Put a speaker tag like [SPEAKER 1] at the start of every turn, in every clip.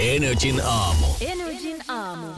[SPEAKER 1] Energin aamu.
[SPEAKER 2] Energin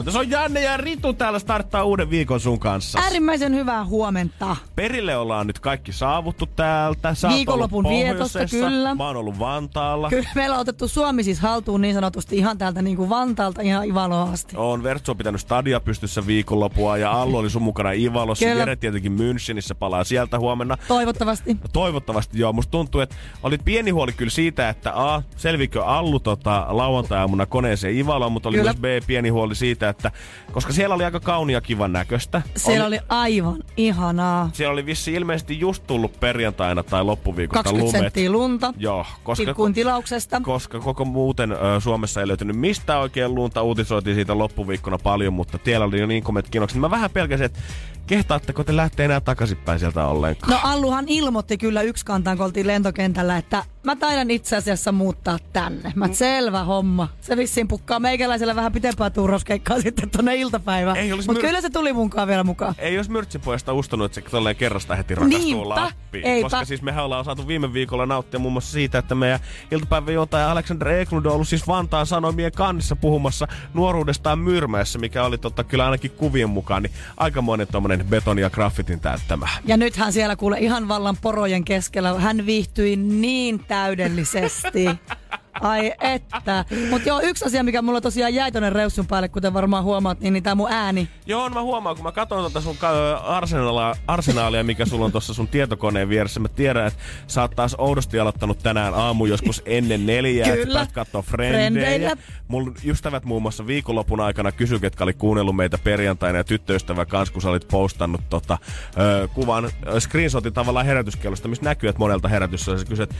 [SPEAKER 3] Mutta se on Janne ja Ritu täällä starttaa uuden viikon sun kanssa.
[SPEAKER 2] Äärimmäisen hyvää huomenta.
[SPEAKER 3] Perille ollaan nyt kaikki saavuttu täältä. Sä
[SPEAKER 2] Viikonlopun vietosta, kyllä.
[SPEAKER 3] Mä oon ollut Vantaalla.
[SPEAKER 2] Kyllä meillä on otettu Suomi siis haltuun niin sanotusti ihan täältä niin kuin Vantaalta ihan Ivaloon asti.
[SPEAKER 3] On Vertsu on pitänyt stadia pystyssä viikonlopua ja Allu oli sun mukana Ivalossa.
[SPEAKER 2] Kyllä.
[SPEAKER 3] Jere tietenkin Münchenissä palaa sieltä huomenna.
[SPEAKER 2] Toivottavasti.
[SPEAKER 3] Toivottavasti joo. Musta tuntuu, että olit pieni huoli kyllä siitä, että A, selvikö Allu tota, lauantai-aamuna koneeseen Ivaloon, mutta oli
[SPEAKER 2] Kyllä.
[SPEAKER 3] myös B, pieni huoli siitä, että koska siellä oli aika kaunia kivan näköistä.
[SPEAKER 2] Siellä oli aivan ihanaa.
[SPEAKER 3] Siellä oli vissi ilmeisesti just tullut perjantaina tai loppuviikosta
[SPEAKER 2] 20
[SPEAKER 3] lumet.
[SPEAKER 2] lunta.
[SPEAKER 3] Joo, koska,
[SPEAKER 2] tilauksesta.
[SPEAKER 3] koska koko muuten ö, Suomessa ei löytynyt mistään oikein lunta. Uutisoitiin siitä loppuviikkona paljon, mutta tiellä oli jo niin komet kinokset. Mä vähän pelkäsin, että kehtaatteko te lähteä enää takaisinpäin sieltä ollenkaan?
[SPEAKER 2] No Alluhan ilmoitti kyllä yksi kantaan, kun oltiin lentokentällä, että mä taidan itse asiassa muuttaa tänne. Mä mm. selvä homma. Se vissiin pukkaa meikäläisellä vähän pitempää tuuroskeikkaa sitten tonne iltapäivään.
[SPEAKER 3] Ei olisi
[SPEAKER 2] Mutta
[SPEAKER 3] myr-
[SPEAKER 2] kyllä se tuli munkaan vielä mukaan.
[SPEAKER 3] Ei jos Myrtsipojasta ustonut, että se tolleen kerrasta heti rakastuu
[SPEAKER 2] Niinpä,
[SPEAKER 3] Lappiin.
[SPEAKER 2] eipä.
[SPEAKER 3] Koska siis mehän ollaan saatu viime viikolla nauttia muun muassa siitä, että meidän iltapäiväjuontaja Alexander Eklund on ollut siis Vantaan Sanomien kannissa puhumassa nuoruudestaan Myrmäessä, mikä oli totta kyllä ainakin kuvien mukaan, niin aikamoinen tommonen betoni ja graffitin täyttämä.
[SPEAKER 2] Ja nythän siellä kuule ihan vallan porojen keskellä. Hän viihtyi niin täydellisesti. Ai että. Mutta joo, yksi asia, mikä mulla tosiaan jäi tonne reussun päälle, kuten varmaan huomaat, niin, niin tää mun ääni.
[SPEAKER 3] Joo, mä huomaan, kun mä katson tuota sun arsenaalia, arsenaalia, mikä sulla on tuossa sun tietokoneen vieressä. Mä tiedän, että sä oot taas oudosti aloittanut tänään aamu joskus ennen neljää, että
[SPEAKER 2] Kyllä.
[SPEAKER 3] päät kattoo frendejä. Mun ystävät muun muassa viikonlopun aikana kysyi, ketkä oli kuunnellut meitä perjantaina ja tyttöystävä kanssa, kun sä olit postannut tota, ö, kuvan, ö, screenshotin tavallaan herätyskellosta, missä näkyy, että monelta herätyssä ja sä kysyt,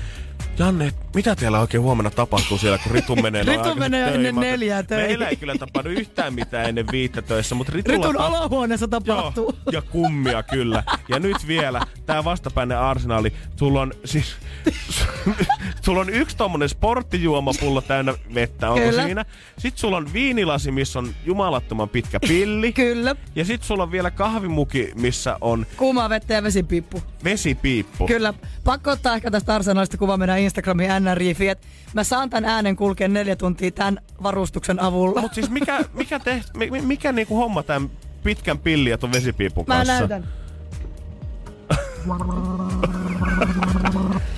[SPEAKER 3] Janne, mitä teillä oikein huomenna tapahtuu siellä, kun Ritu menee
[SPEAKER 2] Ritu menee
[SPEAKER 3] töihin?
[SPEAKER 2] ennen neljää töihin.
[SPEAKER 3] Meillä ei kyllä tapahdu yhtään mitään ennen viittä töissä, mutta Ritulla
[SPEAKER 2] Ritun
[SPEAKER 3] ta-
[SPEAKER 2] olohuoneessa tapahtuu.
[SPEAKER 3] Joo, ja kummia kyllä. Ja nyt vielä, tää vastapäinen arsenaali, sulla on siis... sulla on yksi tommonen sporttijuomapullo täynnä vettä, onko
[SPEAKER 2] Kyllä.
[SPEAKER 3] siinä? Sitten sulla on viinilasi, missä on jumalattoman pitkä pilli.
[SPEAKER 2] Kyllä.
[SPEAKER 3] Ja sit sulla on vielä kahvimuki, missä on
[SPEAKER 2] Kuumaa vettä ja vesipiippu.
[SPEAKER 3] vesipiippu.
[SPEAKER 2] Kyllä. Pakko ottaa ehkä tästä arsenaalista kuva meidän Instagramin NRIFi, että mä saan tämän äänen kulkea neljä tuntia tämän varustuksen avulla.
[SPEAKER 3] Mut siis mikä, mikä, te, mi- mi- mikä niinku homma tämän pitkän pillin ja ton vesipiipun
[SPEAKER 2] Mä
[SPEAKER 3] kanssa?
[SPEAKER 2] näytän.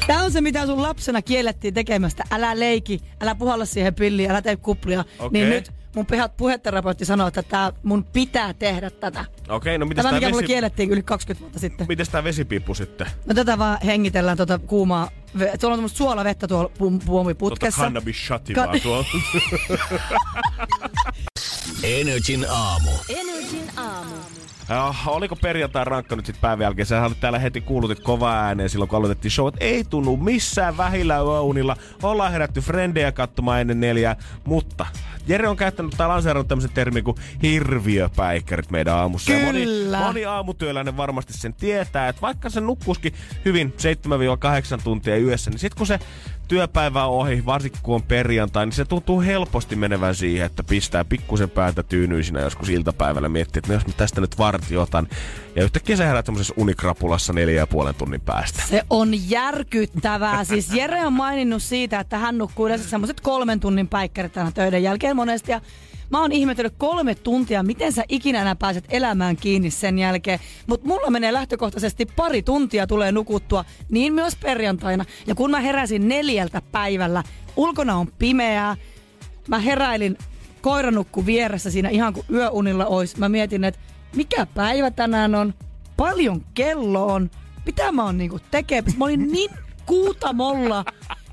[SPEAKER 2] Tämä on se, mitä sun lapsena kiellettiin tekemästä. Älä leiki, älä puhalla siihen pilliin, älä tee kuplia.
[SPEAKER 3] Okei.
[SPEAKER 2] Niin nyt mun pihat puheterapeutti sanoo, että tää mun pitää tehdä tätä.
[SPEAKER 3] Okei, no mitäs
[SPEAKER 2] Tämä, mikä mulle
[SPEAKER 3] vesi...
[SPEAKER 2] kiellettiin yli 20 vuotta sitten.
[SPEAKER 3] mitäs tää vesipiippu sitten?
[SPEAKER 2] No tätä vaan hengitellään tuota kuumaa. Tuolla on tämmöistä suolavettä tuolla puomiputkessa.
[SPEAKER 3] cannabis shoti
[SPEAKER 2] Ka-
[SPEAKER 3] vaan tuolla.
[SPEAKER 1] Energin aamu.
[SPEAKER 2] Energin aamu.
[SPEAKER 3] Uh, oliko perjantai rankka nyt sit päivän jälkeen? Sä olit täällä heti kuulutit kova ääneen silloin, kun aloitettiin show, että ei tunnu missään vähillä yöunilla. Ollaan herätty frendejä katsomaan ennen neljää, mutta Jere on käyttänyt tai lanseerannut tämmöisen termin kuin hirviöpäikkärit meidän aamussa. Ja moni,
[SPEAKER 2] Kyllä.
[SPEAKER 3] moni aamutyöläinen varmasti sen tietää, että vaikka se nukkuskin hyvin 7-8 tuntia yössä, niin sit kun se työpäivä on ohi, varsinkin kun on perjantai, niin se tuntuu helposti menevän siihen, että pistää pikkusen päätä tyynyisinä joskus iltapäivällä miettii, että no jos mä tästä nyt vartti otan. Ja yhtäkkiä sä herät tämmöisessä unikrapulassa neljä ja puolen tunnin päästä.
[SPEAKER 2] Se on järkyttävää. Siis Jere on maininnut siitä, että hän nukkuu yleensä semmoiset kolmen tunnin päikkärit töiden jälkeen monesti. Ja mä oon ihmetellyt kolme tuntia, miten sä ikinä enää pääset elämään kiinni sen jälkeen. Mutta mulla menee lähtökohtaisesti pari tuntia tulee nukuttua, niin myös perjantaina. Ja kun mä heräsin neljältä päivällä, ulkona on pimeää, mä heräilin koira nukku vieressä siinä ihan kuin yöunilla ois. Mä mietin, että mikä päivä tänään on, paljon kello on, mitä mä oon niinku tekemään. Mä olin niin kuutamolla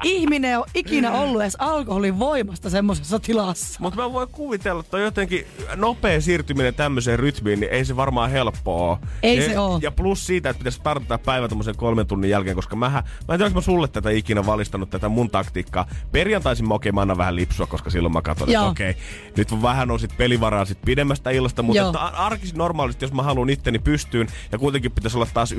[SPEAKER 2] ihminen ole ikinä ollut edes alkoholin voimasta semmoisessa tilassa.
[SPEAKER 3] Mutta mä voin kuvitella, että on jotenkin nopea siirtyminen tämmöiseen rytmiin, niin ei se varmaan helppoa ole.
[SPEAKER 2] Ei
[SPEAKER 3] ja,
[SPEAKER 2] se oo.
[SPEAKER 3] Ja plus siitä, että pitäisi startata päivä tommosen kolmen tunnin jälkeen, koska mähän, mä en tiedä, onko mä sulle tätä ikinä valistanut, tätä mun taktiikkaa. Perjantaisin mä okei, mä annan vähän lipsua, koska silloin mä katson, että okei, nyt vähän on sit pelivaraa sit pidemmästä illasta, mutta että ar- arkisin normaalisti, jos mä haluan itteni pystyyn, ja kuitenkin pitäisi olla taas 9-10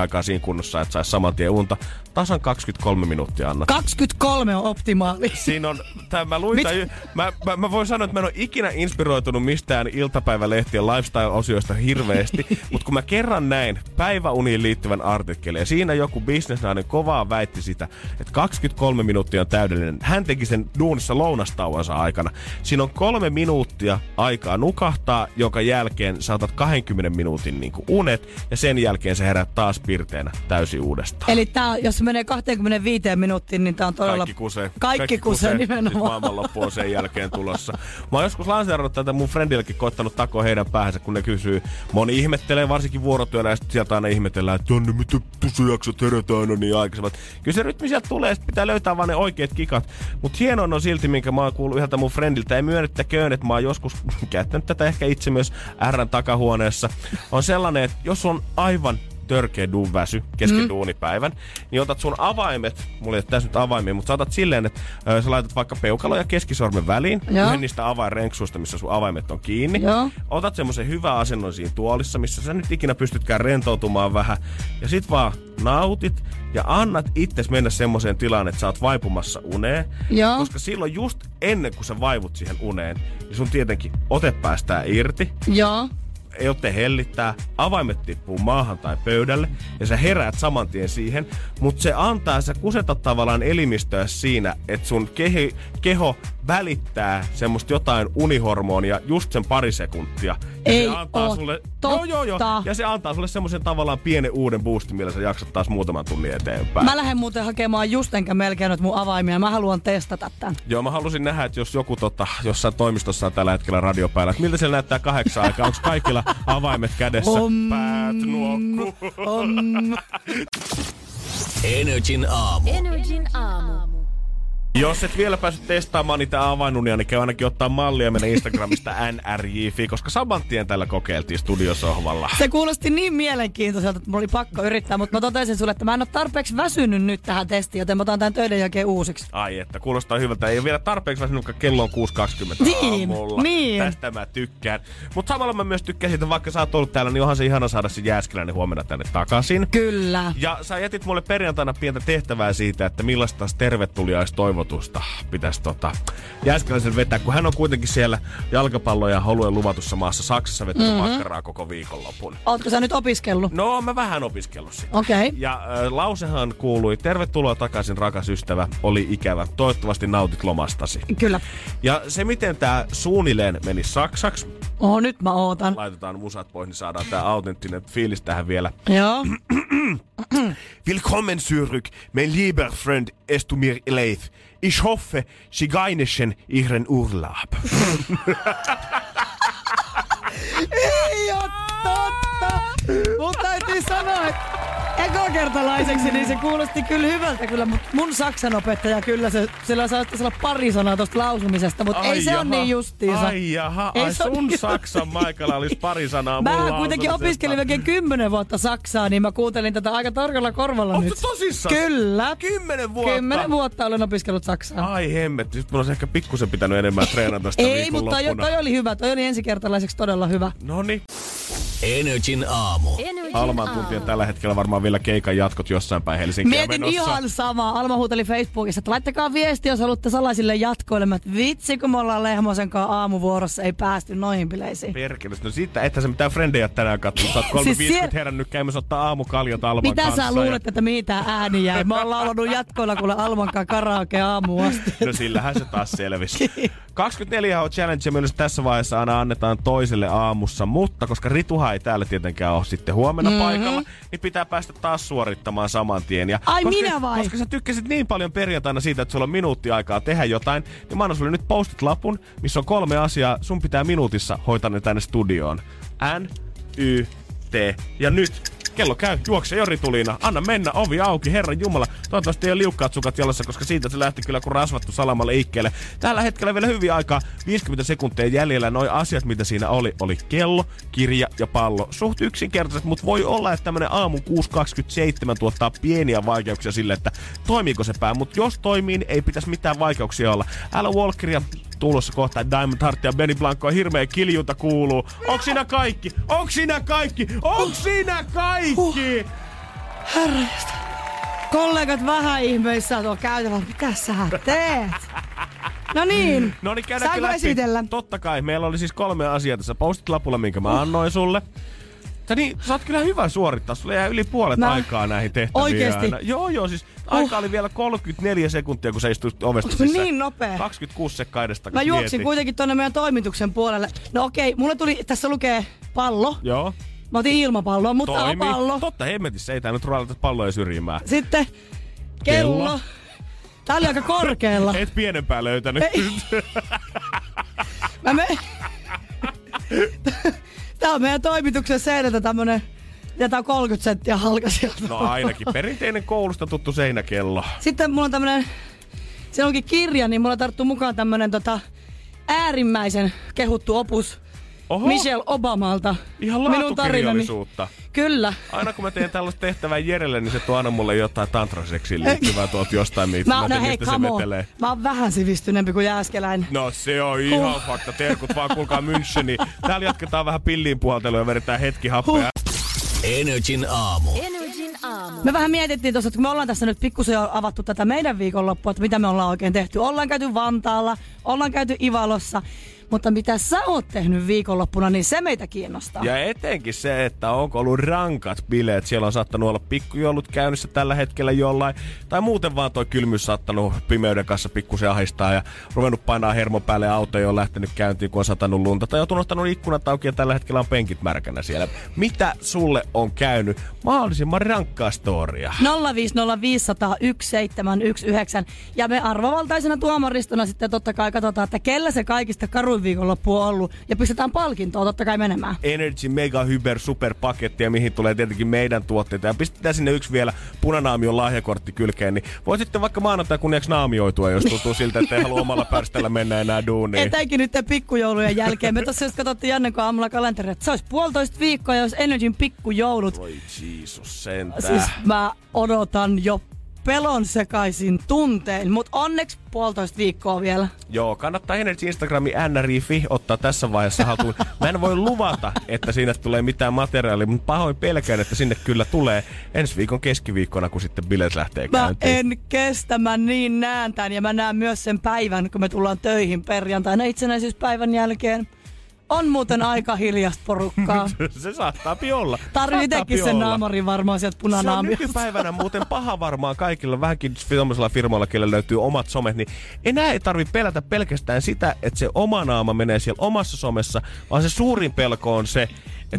[SPEAKER 3] aikaa siinä kunnossa, että saisi saman tien unta, tasan 23 minuuttia anna.
[SPEAKER 2] 23 on optimaali.
[SPEAKER 3] Siinä on, tää, mä, luin tää, mä, mä, mä, voin sanoa, että mä en ole ikinä inspiroitunut mistään iltapäivälehtien lifestyle-osioista hirveästi, mutta kun mä kerran näin päiväuniin liittyvän artikkelin, ja siinä joku bisnesnainen kovaa väitti sitä, että 23 minuuttia on täydellinen. Hän teki sen duunissa lounastauonsa aikana. Siinä on kolme minuuttia aikaa nukahtaa, joka jälkeen saatat 20 minuutin niin unet, ja sen jälkeen sä herät taas pirteenä täysin uudestaan.
[SPEAKER 2] Eli tää, jos se menee 25 minuuttiin, niin tää on todella...
[SPEAKER 3] Kaikki kusee.
[SPEAKER 2] Kaikki, kusee
[SPEAKER 3] Nyt
[SPEAKER 2] nimenomaan.
[SPEAKER 3] maailmanloppu on sen jälkeen tulossa. Mä oon joskus lanseerannut tätä mun friendillekin koittanut takoa heidän päähänsä, kun ne kysyy. Moni ihmettelee, varsinkin vuorotyönä, ja sieltä aina ihmetellään, että Janne, mitä pusujaksot herätä aina niin aikaisemmin. Kyllä se rytmi sieltä tulee, sit pitää löytää vaan ne oikeat kikat. Mut hienoa on silti, minkä mä oon kuullut yhdeltä mun friendiltä, ei myönnettäköön, että mä oon joskus käyttänyt tätä ehkä itse myös Rn takahuoneessa. On sellainen, että jos on aivan törkeä duun väsy kesken mm. duunipäivän, niin otat sun avaimet, mulla ei ole tässä nyt avaimia, mutta sä otat silleen, että ö, sä laitat vaikka peukalo ja keskisormen väliin,
[SPEAKER 2] Joo.
[SPEAKER 3] yhden niistä avainrenksuista, missä sun avaimet on kiinni.
[SPEAKER 2] Joo.
[SPEAKER 3] Otat semmoisen hyvän asennon siinä tuolissa, missä sä nyt ikinä pystytkään rentoutumaan vähän, ja sit vaan nautit ja annat itses mennä semmoiseen tilaan, että sä oot vaipumassa uneen.
[SPEAKER 2] Joo.
[SPEAKER 3] Koska silloin just ennen kuin sä vaivut siihen uneen, niin sun tietenkin ote päästää irti,
[SPEAKER 2] Joo.
[SPEAKER 3] Ei otte hellittää, avaimet tippuu maahan tai pöydälle ja sä heräät saman tien siihen, mutta se antaa, sä kusetat tavallaan elimistöä siinä, että sun kehi, keho välittää semmoista jotain unihormonia just sen pari sekuntia. Ja
[SPEAKER 2] Ei
[SPEAKER 3] se antaa
[SPEAKER 2] oo
[SPEAKER 3] sulle,
[SPEAKER 2] totta.
[SPEAKER 3] Joo, joo, joo. Ja se antaa sulle semmoisen tavallaan pienen uuden boostin, millä sä jaksat taas muutaman tunnin eteenpäin.
[SPEAKER 2] Mä lähden muuten hakemaan just enkä melkein nyt mun avaimia. Mä haluan testata tän.
[SPEAKER 3] Joo, mä halusin nähdä, että jos joku tota, jossain toimistossa on tällä hetkellä radio päällä, että miltä siellä näyttää kahdeksan aikaa, onko kaikilla avaimet kädessä,
[SPEAKER 2] Om.
[SPEAKER 3] päät nuokkuu.
[SPEAKER 1] Energin aamu.
[SPEAKER 4] Energin aamu.
[SPEAKER 3] Jos et vielä päässyt testaamaan niitä avainunia, niin käy ainakin ottaa mallia mennä Instagramista nrj.fi, koska saman tien tällä kokeiltiin studiosohvalla.
[SPEAKER 2] Se kuulosti niin mielenkiintoiselta, että mulla oli pakko yrittää, mutta mä totesin sulle, että mä en ole tarpeeksi väsynyt nyt tähän testiin, joten mä otan tämän töiden jälkeen uusiksi.
[SPEAKER 3] Ai että, kuulostaa hyvältä. Ei ole vielä tarpeeksi väsynyt, kun kello on 6.20
[SPEAKER 2] Niin,
[SPEAKER 3] aamulla.
[SPEAKER 2] niin.
[SPEAKER 3] Tästä mä tykkään. Mutta samalla mä myös tykkään siitä, vaikka sä oot ollut täällä, niin onhan se ihana saada se Jääskeläinen huomenna tänne takaisin.
[SPEAKER 2] Kyllä.
[SPEAKER 3] Ja sä jätit mulle perjantaina pientä tehtävää siitä, että millaista taas tervetuliaistoivotusta pitäisi tota, Jääskeläisen vetää, kun hän on kuitenkin siellä jalkapallo- ja oluen luvatussa maassa Saksassa vetänyt mm-hmm. makkaraa koko viikonlopun.
[SPEAKER 2] Ootko sä nyt opiskellut?
[SPEAKER 3] No, mä vähän opiskellut sitä.
[SPEAKER 2] Okei. Okay.
[SPEAKER 3] Ja äh, lausehan kuului, tervetuloa takaisin rakas ystävä, oli ikävä. Toivottavasti nautit lomastasi.
[SPEAKER 2] Kyllä.
[SPEAKER 3] Ja se miten tää suunnilleen meni saksaksi,
[SPEAKER 2] Oh, nyt mä ootan.
[SPEAKER 3] laitetaan musat pois, niin saadaan tää autenttinen fiilis tähän vielä.
[SPEAKER 2] Joo.
[SPEAKER 3] Willkommen zurück, mein lieber Freund, es tut mir leid. Ich hoffe, Sie genießen Ihren Urlaub.
[SPEAKER 2] Mun täytyy sanoa, että ekokertalaiseksi niin se kuulosti kyllä hyvältä kyllä, mutta mun saksan opettaja kyllä se, sillä saattaisi olla pari sanaa tosta lausumisesta, mutta ei se on niin justiinsa.
[SPEAKER 3] Ai jaha,
[SPEAKER 2] Ei
[SPEAKER 3] ai sun
[SPEAKER 2] niin-
[SPEAKER 3] Saksan Maikalla olisi pari sanaa mun
[SPEAKER 2] Mä kuitenkin opiskelin oikein kymmenen vuotta saksaa, niin mä kuuntelin tätä aika tarkalla korvalla
[SPEAKER 3] Ootko
[SPEAKER 2] nyt.
[SPEAKER 3] tosissaan?
[SPEAKER 2] Kyllä.
[SPEAKER 3] Kymmenen vuotta?
[SPEAKER 2] Kymmenen vuotta olen opiskellut saksaa.
[SPEAKER 3] Ai hemmetti, nyt mun olisi ehkä pikkusen pitänyt enemmän treenata sitä
[SPEAKER 2] Ei, mutta toi, toi oli hyvä. Toi oli ensikertalaiseksi todella hyvä.
[SPEAKER 3] Noniin.
[SPEAKER 1] Energin aamu.
[SPEAKER 3] Alman tunti on tällä hetkellä varmaan vielä keikan jatkot jossain päin Helsinkiä
[SPEAKER 2] Mietin
[SPEAKER 3] menossa.
[SPEAKER 2] ihan samaa. Alma huuteli Facebookissa, että laittakaa viesti, jos haluatte salaisille jatkoille. Mä, että vitsi, kun me ollaan Lehmosen kanssa aamuvuorossa, ei päästy noihin bileisiin.
[SPEAKER 3] Perkele, no siitä, että sä mitään frendejä tänään katsonut. Sä oot 3.50
[SPEAKER 2] Siis siellä-
[SPEAKER 3] herännyt käymässä ottaa aamukaljat Alman
[SPEAKER 2] Mitä
[SPEAKER 3] kanssa.
[SPEAKER 2] sä luulet, että mitä ääni jäi? Mä oon laulanut jatkoilla kuule Alman kanssa karaoke aamuun asti.
[SPEAKER 3] Ja... No sillähän se taas selvisi. 24 on challenge myös tässä vaiheessa aina annetaan toiselle aamussa, mutta koska Rituha ei täällä tietenkään ole sitten huomenna mm-hmm. paikalla, niin pitää päästä taas suorittamaan saman tien. Ja
[SPEAKER 2] Ai
[SPEAKER 3] koska,
[SPEAKER 2] minä vai?
[SPEAKER 3] Koska sä tykkäsit niin paljon perjantaina siitä, että sulla on minuutti aikaa tehdä jotain, niin mä annan sulle nyt postit lapun, missä on kolme asiaa. Sun pitää minuutissa hoitaa ne tänne studioon. N, Y, T ja nyt kello käy, juokse Jori Tulina, anna mennä, ovi auki, herran jumala. Toivottavasti ei ole liukkaat sukat jalassa, koska siitä se lähti kyllä kun rasvattu salamalle ikkeelle. Tällä hetkellä vielä hyvin aikaa, 50 sekuntia jäljellä. Noi asiat, mitä siinä oli, oli kello, kirja ja pallo. Suht yksinkertaiset, mutta voi olla, että tämmönen aamu 6.27 tuottaa pieniä vaikeuksia sille, että toimiiko se pää. Mutta jos toimii, niin ei pitäisi mitään vaikeuksia olla. Älä Walkeria tulossa kohta Diamond Heart ja Benny Blanco hirveä kiljunta kuuluu. Onks siinä kaikki? Onks siinä kaikki? Onks siinä kaikki?
[SPEAKER 2] Kollegat vähän ihmeissä tuo käytävällä. Mitä sä teet? No niin.
[SPEAKER 3] No niin, käydäänkö
[SPEAKER 2] esitellä?
[SPEAKER 3] Totta kai. Meillä oli siis kolme asiaa tässä postit lapulla, minkä mä annoin sulle. Sä, niin, sä oot kyllä hyvä suorittaa. Sulla jää yli puolet
[SPEAKER 2] Mä-
[SPEAKER 3] aikaa näihin tehtäviin.
[SPEAKER 2] Oikeesti?
[SPEAKER 3] aina. Joo, joo. Siis aika oli vielä 34 sekuntia, kun sä istuit ovesta sisään.
[SPEAKER 2] niin nopea?
[SPEAKER 3] 26 sekkaa edestä,
[SPEAKER 2] Mä juoksin
[SPEAKER 3] mietin.
[SPEAKER 2] kuitenkin tonne meidän toimituksen puolelle. No okei, mulle tuli, tässä lukee pallo.
[SPEAKER 3] Joo.
[SPEAKER 2] Mä otin ilmapalloa, mutta on pallo.
[SPEAKER 3] Totta hemmetissä, ei tää nyt ruveta palloja syrjimään.
[SPEAKER 2] Sitten kello.
[SPEAKER 3] Kello.
[SPEAKER 2] Tää oli aika korkealla.
[SPEAKER 3] Et pienempää löytänyt.
[SPEAKER 2] Ei. Mä me... Tää on meidän toimituksen seinältä tämmönen, ja tää on 30 senttiä halka sieltä.
[SPEAKER 3] No ainakin perinteinen koulusta tuttu seinäkello.
[SPEAKER 2] Sitten mulla on tämmönen, se onkin kirja, niin mulla tarttuu mukaan tämmönen tota, äärimmäisen kehuttu opus
[SPEAKER 3] Oho,
[SPEAKER 2] Michelle Obamalta.
[SPEAKER 3] ihan
[SPEAKER 2] Minun tarinani. Kyllä.
[SPEAKER 3] Aina kun mä teen tällaista tehtävää Jerelle, niin se tuo aina mulle jotain tantraseksiin liittyvää tuolta jostain, mitä
[SPEAKER 2] Mä,
[SPEAKER 3] mä,
[SPEAKER 2] no hei,
[SPEAKER 3] mistä se vetelee.
[SPEAKER 2] Mä oon vähän sivistyneempi kuin Jääskeläinen.
[SPEAKER 3] No se on ihan fakta. Terkut vaan kuulkaa Müncheni. Täällä jatketaan vähän pilliin puhaltelua ja vedetään hetki happea.
[SPEAKER 1] Energin aamu.
[SPEAKER 2] Me vähän mietittiin tuossa, että kun me ollaan tässä nyt pikkusen jo avattu tätä meidän viikonloppua, että mitä me ollaan oikein tehty. Ollaan käyty Vantaalla, ollaan käyty Ivalossa, mutta mitä sä oot tehnyt viikonloppuna, niin se meitä kiinnostaa.
[SPEAKER 3] Ja etenkin se, että onko ollut rankat bileet. Siellä on saattanut olla pikkujoulut käynnissä tällä hetkellä jollain. Tai muuten vaan toi kylmyys saattanut pimeyden kanssa pikkusen ahistaa ja ruvennut painaa hermo päälle ja auto ei ole lähtenyt käyntiin, kun on satanut lunta. Tai on unohtanut ikkunat auki ja tällä hetkellä on penkit märkänä siellä. Mitä sulle on käynyt? Mahdollisimman rankkaa storia.
[SPEAKER 2] 050501719. Ja me arvovaltaisena tuomaristona sitten totta kai katsotaan, että kellä se kaikista karuin viikonloppu on ollut. Ja pistetään palkintoa totta kai menemään.
[SPEAKER 3] Energy Mega Hyper Super pakettia, mihin tulee tietenkin meidän tuotteita. Ja pistetään sinne yksi vielä punanaamion lahjakortti kylkeen, niin voi sitten vaikka maanantai kunniaksi naamioitua, jos tuntuu siltä, että ei halua omalla pärställä mennä enää duuniin.
[SPEAKER 2] Etenkin nyt pikkujoulujen jälkeen. Me tossa just katsottiin Janne aamulla kalenteri, että se olisi puolitoista viikkoa, jos Energyn pikkujoulut.
[SPEAKER 3] Voi Jeesus sentään.
[SPEAKER 2] Siis mä odotan jo pelon sekaisin tuntein, mutta onneksi puolitoista viikkoa vielä.
[SPEAKER 3] Joo, kannattaa Energy Instagrami nrifi ottaa tässä vaiheessa haltuun. Mä en voi luvata, että sinne tulee mitään materiaalia, mutta pahoin pelkään, että sinne kyllä tulee ensi viikon keskiviikkona, kun sitten bileet lähtee
[SPEAKER 2] Mä
[SPEAKER 3] käyntiin.
[SPEAKER 2] en kestä, mä niin näen tän ja mä näen myös sen päivän, kun me tullaan töihin perjantaina itsenäisyyspäivän jälkeen. On muuten aika hiljasta porukkaa.
[SPEAKER 3] Se saattaa olla.
[SPEAKER 2] Tarvii itsekin sen naamarin varmaan sieltä
[SPEAKER 3] Se on
[SPEAKER 2] punanaamiosta.
[SPEAKER 3] nykypäivänä muuten paha varmaan kaikilla, vähänkin sellaisilla firmoilla, kelle löytyy omat somet, niin enää ei tarvi pelätä pelkästään sitä, että se oma naama menee siellä omassa somessa, vaan se suurin pelko on se,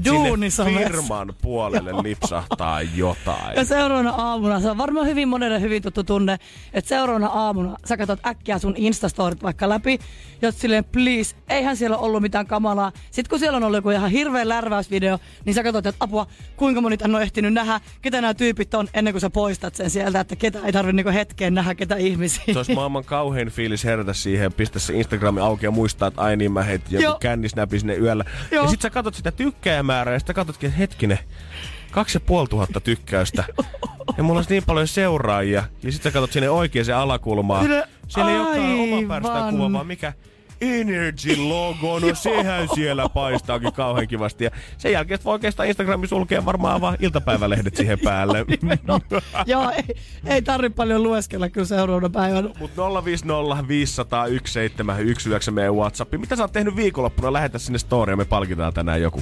[SPEAKER 3] sinne firman puolelle lipsahtaa jotain.
[SPEAKER 2] Ja seuraavana aamuna, se on varmaan hyvin monelle hyvin tuttu tunne, että seuraavana aamuna sä katsot äkkiä sun Instastorit vaikka läpi, ja silleen, please, eihän siellä ollut mitään kamalaa. Sitten kun siellä on ollut joku ihan hirveä lärväysvideo, niin sä katsot, että apua, kuinka moni on ehtinyt nähdä, ketä nämä tyypit on, ennen kuin sä poistat sen sieltä, että ketä ei tarvi niinku hetkeen nähdä, ketä ihmisiä.
[SPEAKER 3] Se olisi maailman kauhein fiilis herätä siihen, pistä se Instagrami auki ja muistaa, että ai niin mä heitin joku kännisnäpi sinne yöllä.
[SPEAKER 2] Joo.
[SPEAKER 3] Ja sit sä katsot sitä tykkääjämäärää ja sitten katsotkin, että hetkinen, kaksi ja puoli tuhatta tykkäystä. Ja mulla olisi niin paljon seuraajia. Ja sit sä katsot sinne oikeaan alakulmaan. Siellä ei olekaan oma pärstään kuva, vaan mikä Energy logo, no sehän siellä paistaakin kauhean kivasti. Ja sen jälkeen voi oikeastaan Instagramin sulkea varmaan vaan iltapäivälehdet siihen päälle.
[SPEAKER 2] joo, ei, ei tarvi paljon lueskella kyllä seuraavana päivänä.
[SPEAKER 3] Mut 050 500 1719 meidän Whatsappi. Mitä sä oot tehnyt viikonloppuna? Lähetä sinne storia, me palkitaan tänään joku.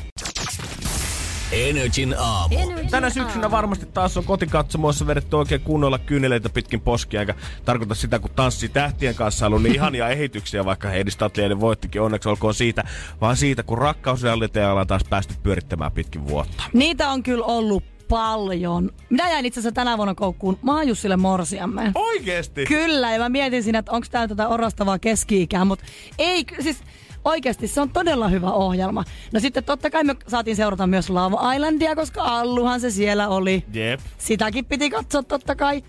[SPEAKER 1] Energin aamu.
[SPEAKER 3] Tänä syksynä varmasti taas on kotikatsomoissa vedetty oikein kunnolla kyyneleitä pitkin poskia, eikä tarkoita sitä, kun tanssi tähtien kanssa on ollut niin ihania ehityksiä, vaikka Heidi Statliainen voittikin, onneksi olkoon siitä, vaan siitä, kun rakkausrealiteja ollaan taas päästy pyörittämään pitkin vuotta.
[SPEAKER 2] Niitä on kyllä ollut paljon. Minä jäin itse asiassa tänä vuonna koukkuun Maajussille morsiamme.
[SPEAKER 3] Oikeesti?
[SPEAKER 2] Kyllä, ja mä mietin siinä, että onko tää tätä orastavaa keski-ikää, mutta ei, siis oikeasti se on todella hyvä ohjelma. No sitten totta kai me saatiin seurata myös Love Islandia, koska Alluhan se siellä oli.
[SPEAKER 3] Jep.
[SPEAKER 2] Sitäkin piti katsoa totta kai.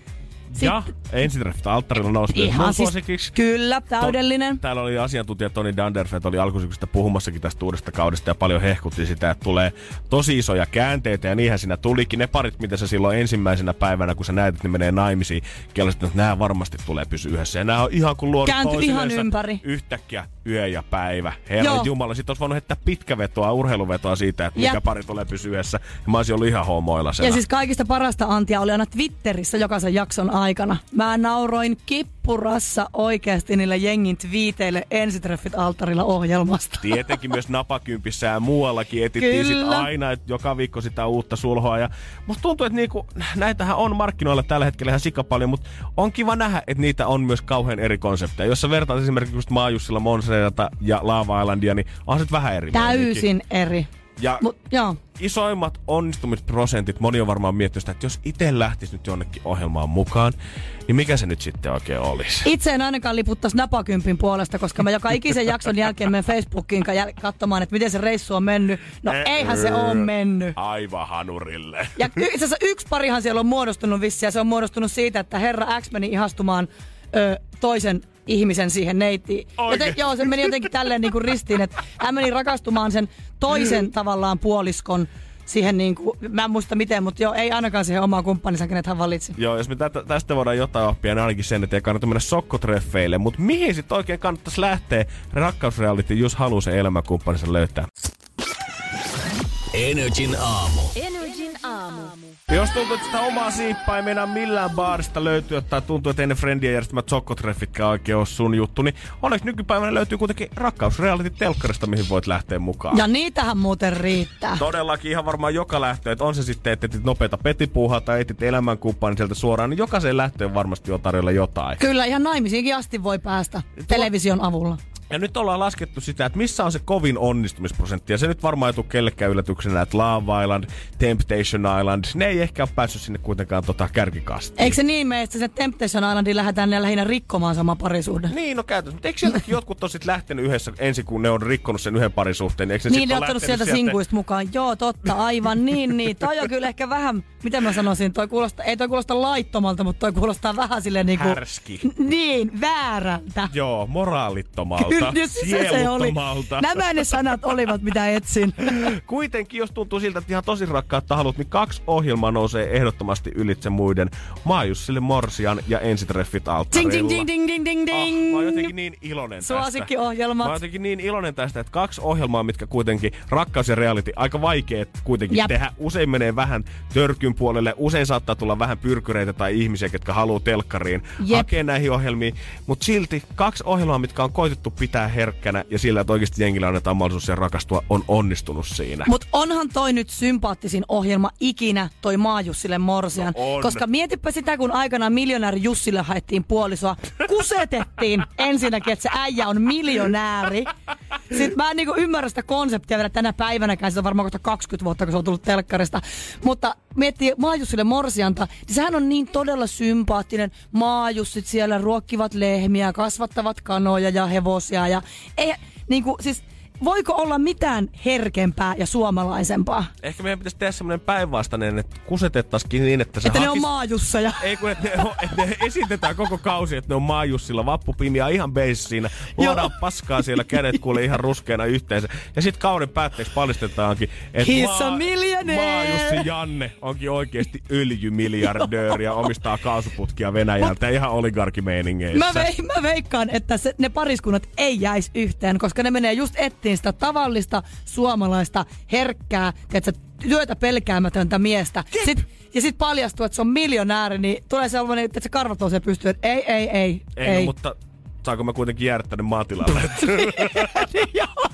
[SPEAKER 3] Ja ensitreffit alttarilla nousi myös mun
[SPEAKER 2] siis,
[SPEAKER 3] suosikiksi.
[SPEAKER 2] kyllä, täydellinen.
[SPEAKER 3] To, täällä oli asiantuntija Toni Danderfeld oli alkusyksystä puhumassakin tästä uudesta kaudesta ja paljon hehkutti sitä, että tulee tosi isoja käänteitä ja niinhän siinä tulikin. Ne parit, mitä sä silloin ensimmäisenä päivänä, kun sä näet, että ne menee naimisiin, kellosit, että nämä varmasti tulee pysyä yhdessä. Ja nämä on ihan kuin luonut
[SPEAKER 2] Kääntyi ihan ympäri.
[SPEAKER 3] Yhtäkkiä yö ja päivä. Herra
[SPEAKER 2] Joo.
[SPEAKER 3] Jumala, sit olisi voinut heittää pitkävetoa, urheiluvetoa siitä, että mikä
[SPEAKER 2] Jep.
[SPEAKER 3] pari tulee pysyä yhdessä. Ja mä olisin ollut ihan homoilla
[SPEAKER 2] Ja siis kaikista parasta antia oli aina Twitterissä jokaisen jakson aikana. Mä nauroin kippurassa oikeasti niille jengin twiiteille ensitreffit alttarilla ohjelmasta.
[SPEAKER 3] Tietenkin myös napakympissä ja muuallakin etittiin sit aina, että joka viikko sitä uutta sulhoa. Ja musta tuntuu, että niinku, näitähän on markkinoilla tällä hetkellä ihan sika paljon, mutta on kiva nähdä, että niitä on myös kauhean eri konsepteja. Jos sä vertaat esimerkiksi just Maajussilla Monserata ja Lava Islandia, niin on se vähän eri. meininki.
[SPEAKER 2] Täysin eri.
[SPEAKER 3] Ja
[SPEAKER 2] Mut joo.
[SPEAKER 3] isoimmat onnistumisprosentit, moni on varmaan miettinyt sitä, että jos itse lähtisi nyt jonnekin ohjelmaan mukaan, niin mikä se nyt sitten oikein olisi?
[SPEAKER 2] Itse en ainakaan liputtaisi napakympin puolesta, koska mä joka ikisen jakson jälkeen menen Facebookiin jäl- katsomaan, että miten se reissu on mennyt. No eihän se ole mennyt.
[SPEAKER 3] Aivan hanurille.
[SPEAKER 2] Ja itse asiassa yksi parihan siellä on muodostunut vissiin, ja se on muodostunut siitä, että herra X meni ihastumaan ö, toisen ihmisen siihen neittiin. Joten, joo, se meni jotenkin tälleen niin kuin ristiin, että hän meni rakastumaan sen toisen tavallaan puoliskon siihen niin kuin, mä en muista miten, mutta joo, ei ainakaan siihen omaan kumppaninsa, kenet hän valitsi.
[SPEAKER 3] Joo, jos me tätä, tästä voidaan jotain oppia, niin ainakin sen, että ei kannata mennä sokkotreffeille. Mutta mihin sitten oikein kannattaisi lähteä rakkausreality, jos haluaa sen elämänkumppaninsa löytää?
[SPEAKER 1] Energin aamu.
[SPEAKER 3] Jos tuntuu, että sitä omaa siippaa ei meinaa millään baarista löytyä, tai tuntuu, että ennen friendien järjestämät sokkotreffitkään oikein ole sun juttu, niin onneksi nykypäivänä löytyy kuitenkin rakkausreality telkkarista, mihin voit lähteä mukaan.
[SPEAKER 2] Ja niitähän muuten riittää.
[SPEAKER 3] Todellakin ihan varmaan joka lähtö, että on se sitten, että etit nopeita petipuuhaa tai etit elämänkumppanin sieltä suoraan, niin jokaiseen lähtöön varmasti on tarjolla jotain.
[SPEAKER 2] Kyllä, ihan naimisiinkin asti voi päästä television avulla.
[SPEAKER 3] Ja nyt ollaan laskettu sitä, että missä on se kovin onnistumisprosentti. Ja se nyt varmaan ei tule kellekään yllätyksenä, että Love Island, Temptation Island, ne ei ehkä ole päässyt sinne kuitenkaan tota kärkikastiin.
[SPEAKER 2] Eikö se niin mene, että se Temptation Islandiin lähdetään ne lähinnä rikkomaan sama parisuhde?
[SPEAKER 3] Niin, no käytännössä. Mutta eikö sieltäkin jotkut ole sit lähtenyt yhdessä ensin, kun ne on rikkonut sen yhden parisuhteen? Eikö ne
[SPEAKER 2] Niin, ne
[SPEAKER 3] ole
[SPEAKER 2] ottanut
[SPEAKER 3] lähtenyt
[SPEAKER 2] sieltä sinkuista mukaan. Joo, totta, aivan niin, niin. Toi on kyllä ehkä vähän, miten mä sanoisin, toi kuulostaa, ei toi kuulosta laittomalta, mutta toi kuulostaa vähän silleen niinku...
[SPEAKER 3] Härski.
[SPEAKER 2] Niin, väärältä.
[SPEAKER 3] Joo, moraalittomalta,
[SPEAKER 2] Kyllä, just se, se oli.
[SPEAKER 3] sieluttomalta.
[SPEAKER 2] Nämä ne sanat olivat, mitä etsin.
[SPEAKER 3] Kuitenkin, jos tuntuu siltä, että ihan tosi rakkaat tahalut, niin kaksi ohjelmaa nousee ehdottomasti ylitse muiden. Maajussille Morsian ja ensitreffit alttarilla.
[SPEAKER 2] ding, ding, ding, ding, ding,
[SPEAKER 3] Ah,
[SPEAKER 2] ding.
[SPEAKER 3] mä oon jotenkin niin iloinen tästä.
[SPEAKER 2] Suosikkiohjelmat.
[SPEAKER 3] Mä oon jotenkin niin iloinen tästä, että kaksi ohjelmaa, mitkä kuitenkin, rakkaus ja reality, aika vaikea kuitenkin
[SPEAKER 2] Jep.
[SPEAKER 3] tehdä. Usein menee vähän törkyn puolelle, usein saattaa tulla vähän pyrkyreitä tai ihmisiä, jotka haluaa telkkariin
[SPEAKER 2] Jep.
[SPEAKER 3] hakea näihin ohjelmiin. Mutta silti kaksi ohjelmaa, mitkä on koitettu pitää herkkänä ja sillä, että oikeasti jengillä annetaan mahdollisuus siihen rakastua, on onnistunut siinä.
[SPEAKER 2] Mutta onhan toi nyt sympaattisin ohjelma ikinä, toi Maajussille Morsian.
[SPEAKER 3] No on.
[SPEAKER 2] Koska mietipä sitä, kun aikanaan miljonääri Jussille haettiin puolisoa. Kusetettiin ensinnäkin, että se äijä on miljonääri. Sitten mä en niinku ymmärrä sitä konseptia vielä tänä päivänäkään. Se on varmaan kohta 20 vuotta, kun se on tullut telkkarista. Mutta miettii Maajussille Morsianta, niin sehän on niin todella sympaattinen. Maajussit siellä ruokkivat lehmiä, kasvattavat kanoja ja hevosia. Ja ei, niinku, siis voiko olla mitään herkempää ja suomalaisempaa?
[SPEAKER 3] Ehkä meidän pitäisi tehdä semmoinen päinvastainen, että kusetettaisikin niin, että se
[SPEAKER 2] Että ne on
[SPEAKER 3] hakis-
[SPEAKER 2] maajussaja.
[SPEAKER 3] Ei kun, että ne, että ne esitetään koko kausi, että ne on maajussilla, vappupimia ihan base siinä. Luodaan paskaa siellä, kädet kuule ihan ruskeana yhteensä. Ja sitten kauden päätteeksi paljastetaankin, että
[SPEAKER 2] He's a millionaire.
[SPEAKER 3] Maajussi Janne onkin oikeasti öljymiljardööri ja omistaa kaasuputkia Venäjältä ihan oligarkimeiningeissä.
[SPEAKER 2] Mä, vei, mä veikkaan, että se, ne pariskunnat ei jäisi yhteen, koska ne menee just etsiin sitä tavallista suomalaista herkkää, tiedätkö, työtä pelkäämätöntä miestä. Sit, ja sitten paljastuu, että se on miljonääri, niin tulee sellainen, että se karvat nousee pystyyn, että ei, ei, ei,
[SPEAKER 3] ei,
[SPEAKER 2] ei.
[SPEAKER 3] No, mutta saanko mä kuitenkin jäädä tänne maatilalle?
[SPEAKER 2] Joo.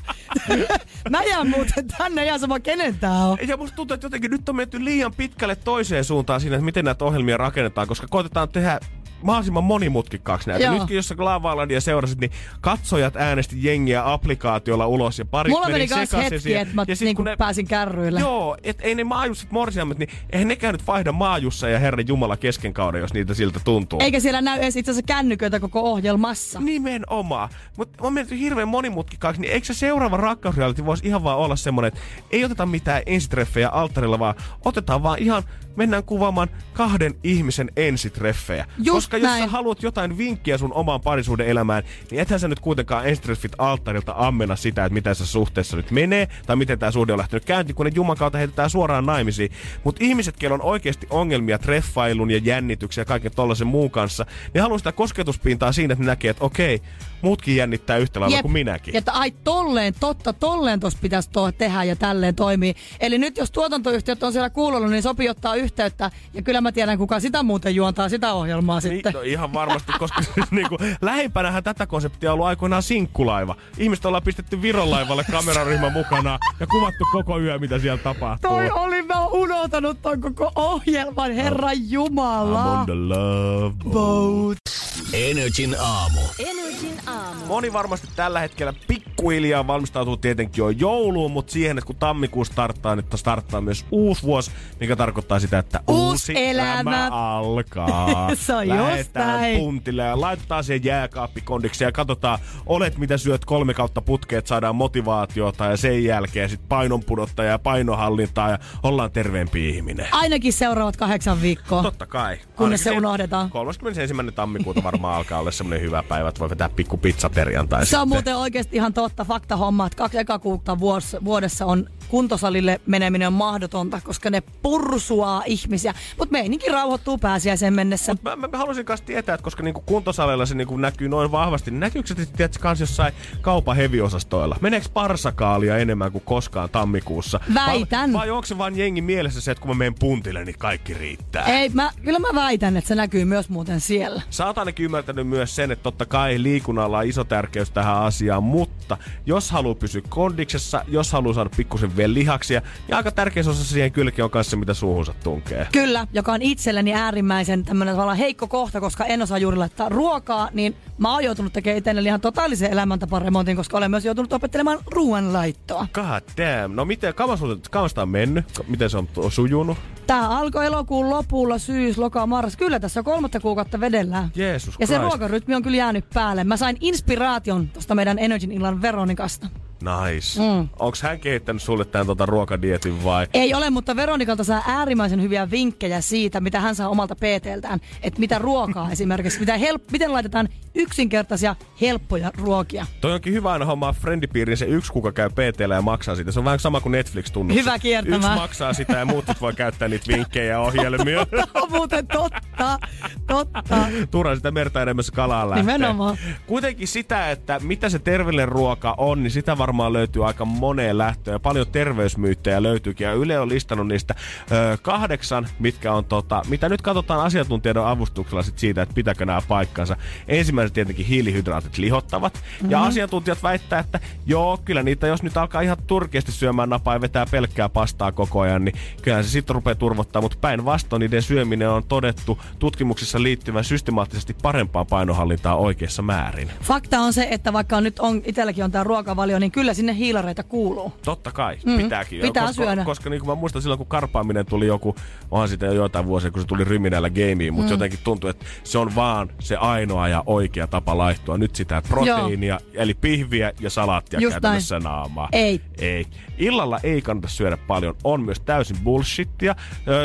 [SPEAKER 2] mä jään muuten tänne ihan sama kenen tää on.
[SPEAKER 3] Ja musta tuntuu, että jotenkin nyt on menty liian pitkälle toiseen suuntaan siinä, että miten näitä ohjelmia rakennetaan, koska koitetaan tehdä mahdollisimman monimutkikkaaksi näitä.
[SPEAKER 2] Joo.
[SPEAKER 3] Nytkin, jos sä Lavalandia seurasit, niin katsojat äänesti jengiä applikaatiolla ulos ja pari
[SPEAKER 2] Mulla meni kans hetki,
[SPEAKER 3] siihen.
[SPEAKER 2] että mä
[SPEAKER 3] Ja sit
[SPEAKER 2] niinku
[SPEAKER 3] kun ne-
[SPEAKER 2] pääsin kärryille.
[SPEAKER 3] Joo, et ei ne maajussit morsiammat, niin eihän nekään nyt vaihda maajussa ja Herran Jumala kesken kauden, jos niitä siltä tuntuu.
[SPEAKER 2] Eikä siellä näy edes itse asiassa kännyköitä koko ohjelmassa.
[SPEAKER 3] Nimenomaan. Mutta on mennyt hirveän monimutkikkaaksi, niin eikö se seuraava rakkausreality voisi ihan vaan olla semmonen, että ei oteta mitään ensitreffejä alttarilla, vaan otetaan vaan ihan, mennään kuvaamaan kahden ihmisen ensitreffejä.
[SPEAKER 2] Just
[SPEAKER 3] Koska jos
[SPEAKER 2] näin.
[SPEAKER 3] sä haluat jotain vinkkiä sun omaan parisuuden elämään, niin ethän sä nyt kuitenkaan ensitreffit alttarilta ammena sitä, että miten se suhteessa nyt menee, tai miten tämä suhde on lähtenyt käyntiin, kun ne Juman kautta heitetään suoraan naimisiin. Mutta ihmiset, joilla on oikeasti ongelmia treffailun ja jännityksen ja kaiken tollasen muun kanssa, niin haluaa sitä kosketuspintaa siinä, että ne näkee, että okei, muutkin jännittää yhtä lailla kuin minäkin.
[SPEAKER 2] Ja että ai tolleen, totta, tolleen tossa pitäisi to- tehdä ja tälleen toimii. Eli nyt jos tuotantoyhtiöt on siellä kuulolla, niin sopii ottaa yhteyttä. Ja kyllä mä tiedän, kuka sitä muuten juontaa sitä ohjelmaa
[SPEAKER 3] Niin,
[SPEAKER 2] sitten.
[SPEAKER 3] no ihan varmasti, koska siis niinku, lähimpänähän tätä konseptia on ollut aikoinaan sinkkulaiva. Ihmiset ollaan pistetty Viron laivalle kameraryhmän mukana ja kuvattu koko yö, mitä siellä tapahtuu.
[SPEAKER 2] Toi oli, mä oon unohtanut ton koko ohjelman, herra
[SPEAKER 3] I'm
[SPEAKER 2] Jumala.
[SPEAKER 3] on the love
[SPEAKER 2] Boat.
[SPEAKER 1] Energin aamu.
[SPEAKER 4] Energin aamu.
[SPEAKER 3] Moni varmasti tällä hetkellä pikkuhiljaa valmistautuu tietenkin jo jouluun, mutta siihen, että kun tammikuu starttaa, niin starttaa myös uusi vuosi, mikä tarkoittaa sitä, että
[SPEAKER 2] Uusi
[SPEAKER 3] uusi
[SPEAKER 2] elämä.
[SPEAKER 3] alkaa.
[SPEAKER 2] Se on näin.
[SPEAKER 3] puntille ja laitetaan siihen jääkaappikondiksi ja katsotaan, olet mitä syöt kolme kautta putkeet, saadaan motivaatiota ja sen jälkeen sitten painonpudottaa ja painohallintaa ja ollaan terveempi ihminen.
[SPEAKER 2] Ainakin seuraavat kahdeksan viikkoa.
[SPEAKER 3] Totta kai.
[SPEAKER 2] Kunnes se unohdetaan.
[SPEAKER 3] 31. tammikuuta varmaan alkaa olla semmoinen hyvä päivä, että voi vetää pikku pizza perjantai
[SPEAKER 2] Se on muuten oikeasti ihan totta. Fakta homma, että kaksi eka kuukautta vuodessa on kuntosalille meneminen on mahdotonta, koska ne pursuaa ihmisiä. Mutta meininki rauhoittuu pääsiäisen mennessä.
[SPEAKER 3] Mä, mä, mä haluaisin kanssa tietää, että koska niinku kuntosaleilla se niinku näkyy noin vahvasti, niin näkyykö se tietysti kans jossain kaupan heviosastoilla? Meneekö parsakaalia enemmän kuin koskaan tammikuussa?
[SPEAKER 2] Väitän.
[SPEAKER 3] Vai, vai onko se vaan jengi mielessä se, että kun mä menen puntille, niin kaikki riittää?
[SPEAKER 2] Ei, mä, kyllä mä väitän, että se näkyy myös muuten siellä.
[SPEAKER 3] Sä oot ainakin ymmärtänyt myös sen, että totta kai liikunnalla on iso tärkeys tähän asiaan, mutta jos haluaa pysyä kondiksessa, jos haluaa saada pikkusen vielä lihaksia, niin aika tärkeä osa siihen kylkeen on kanssa mitä suuhunsa tunkee.
[SPEAKER 2] Kyllä, joka on itselleni äärimmäisen tämmönen tavallaan heikko kohta, koska en osaa juuri laittaa ruokaa, niin mä oon joutunut tekemään itselleni ihan totaalisen elämäntaparemontin, koska olen myös joutunut opettelemaan ruoanlaittoa.
[SPEAKER 3] God damn. No miten, kauan, sul- kauan sitä on mennyt? Miten se on sujunut?
[SPEAKER 2] Tää alkoi elokuun lopulla, syys, loka, marras. Kyllä tässä kolmatta kuukautta vedellään.
[SPEAKER 3] Jeesus
[SPEAKER 2] Ja se ruokarytmi on kyllä jäänyt päälle. Mä sain inspiraation tosta meidän Energin illan Veronikasta.
[SPEAKER 3] Nice.
[SPEAKER 2] Mm.
[SPEAKER 3] Onks hän kehittänyt sulle tämän tota ruokadietin vai?
[SPEAKER 2] Ei ole, mutta Veronikalta saa äärimmäisen hyviä vinkkejä siitä, mitä hän saa omalta PTltään. Että mitä ruokaa esimerkiksi, mitä help- miten laitetaan yksinkertaisia, helppoja ruokia.
[SPEAKER 3] Toi onkin hyvä aina hommaa friendipiirin se yksi, kuka käy PTllä ja maksaa siitä. Se on vähän sama kuin Netflix-tunnus.
[SPEAKER 2] Hyvä kiertämä.
[SPEAKER 3] Yksi maksaa sitä ja muut voi käyttää niitä vinkkejä ja ohjelmia.
[SPEAKER 2] on muuten totta, totta.
[SPEAKER 3] Turha sitä merta enemmässä kalaa lähtee.
[SPEAKER 2] Nimenomaan.
[SPEAKER 3] Kuitenkin sitä, että mitä se terveellinen ruoka on, niin sitä varmaan löytyy aika moneen lähtöön. Ja paljon terveysmyyttejä löytyykin. Ja Yle on listannut niistä ö, kahdeksan, mitkä on tota, mitä nyt katsotaan asiantuntijoiden avustuksella sit siitä, että pitääkö nämä paikkansa. Ensimmäiset tietenkin hiilihydraatit lihottavat. Mm-hmm. Ja asiantuntijat väittää, että joo, kyllä niitä, jos nyt alkaa ihan turkeasti syömään napaa ja vetää pelkkää pastaa koko ajan, niin kyllä se sitten rupeaa turvottaa. Mutta päinvastoin niiden syöminen on todettu tutkimuksissa liittyvän systemaattisesti parempaan painohallintaan oikeassa määrin.
[SPEAKER 2] Fakta on se, että vaikka nyt on, itselläkin on tämä ruokavalio, niin kyllä sinne hiilareita kuuluu.
[SPEAKER 3] Totta kai,
[SPEAKER 2] Mm,
[SPEAKER 3] pitääkin.
[SPEAKER 2] pitää
[SPEAKER 3] koska,
[SPEAKER 2] syödä.
[SPEAKER 3] Koska niin kuin mä muistan silloin, kun karpaaminen tuli joku, onhan sitä jo joitain vuosia, kun se tuli ryminällä gameen, mutta mm. jotenkin tuntuu, että se on vaan se ainoa ja oikea tapa laihtua. Nyt sitä proteiinia, eli pihviä ja salaattia
[SPEAKER 2] Just
[SPEAKER 3] käytännössä naamaa.
[SPEAKER 2] Ei.
[SPEAKER 3] Ei. Illalla ei kannata syödä paljon, on myös täysin bullshittia.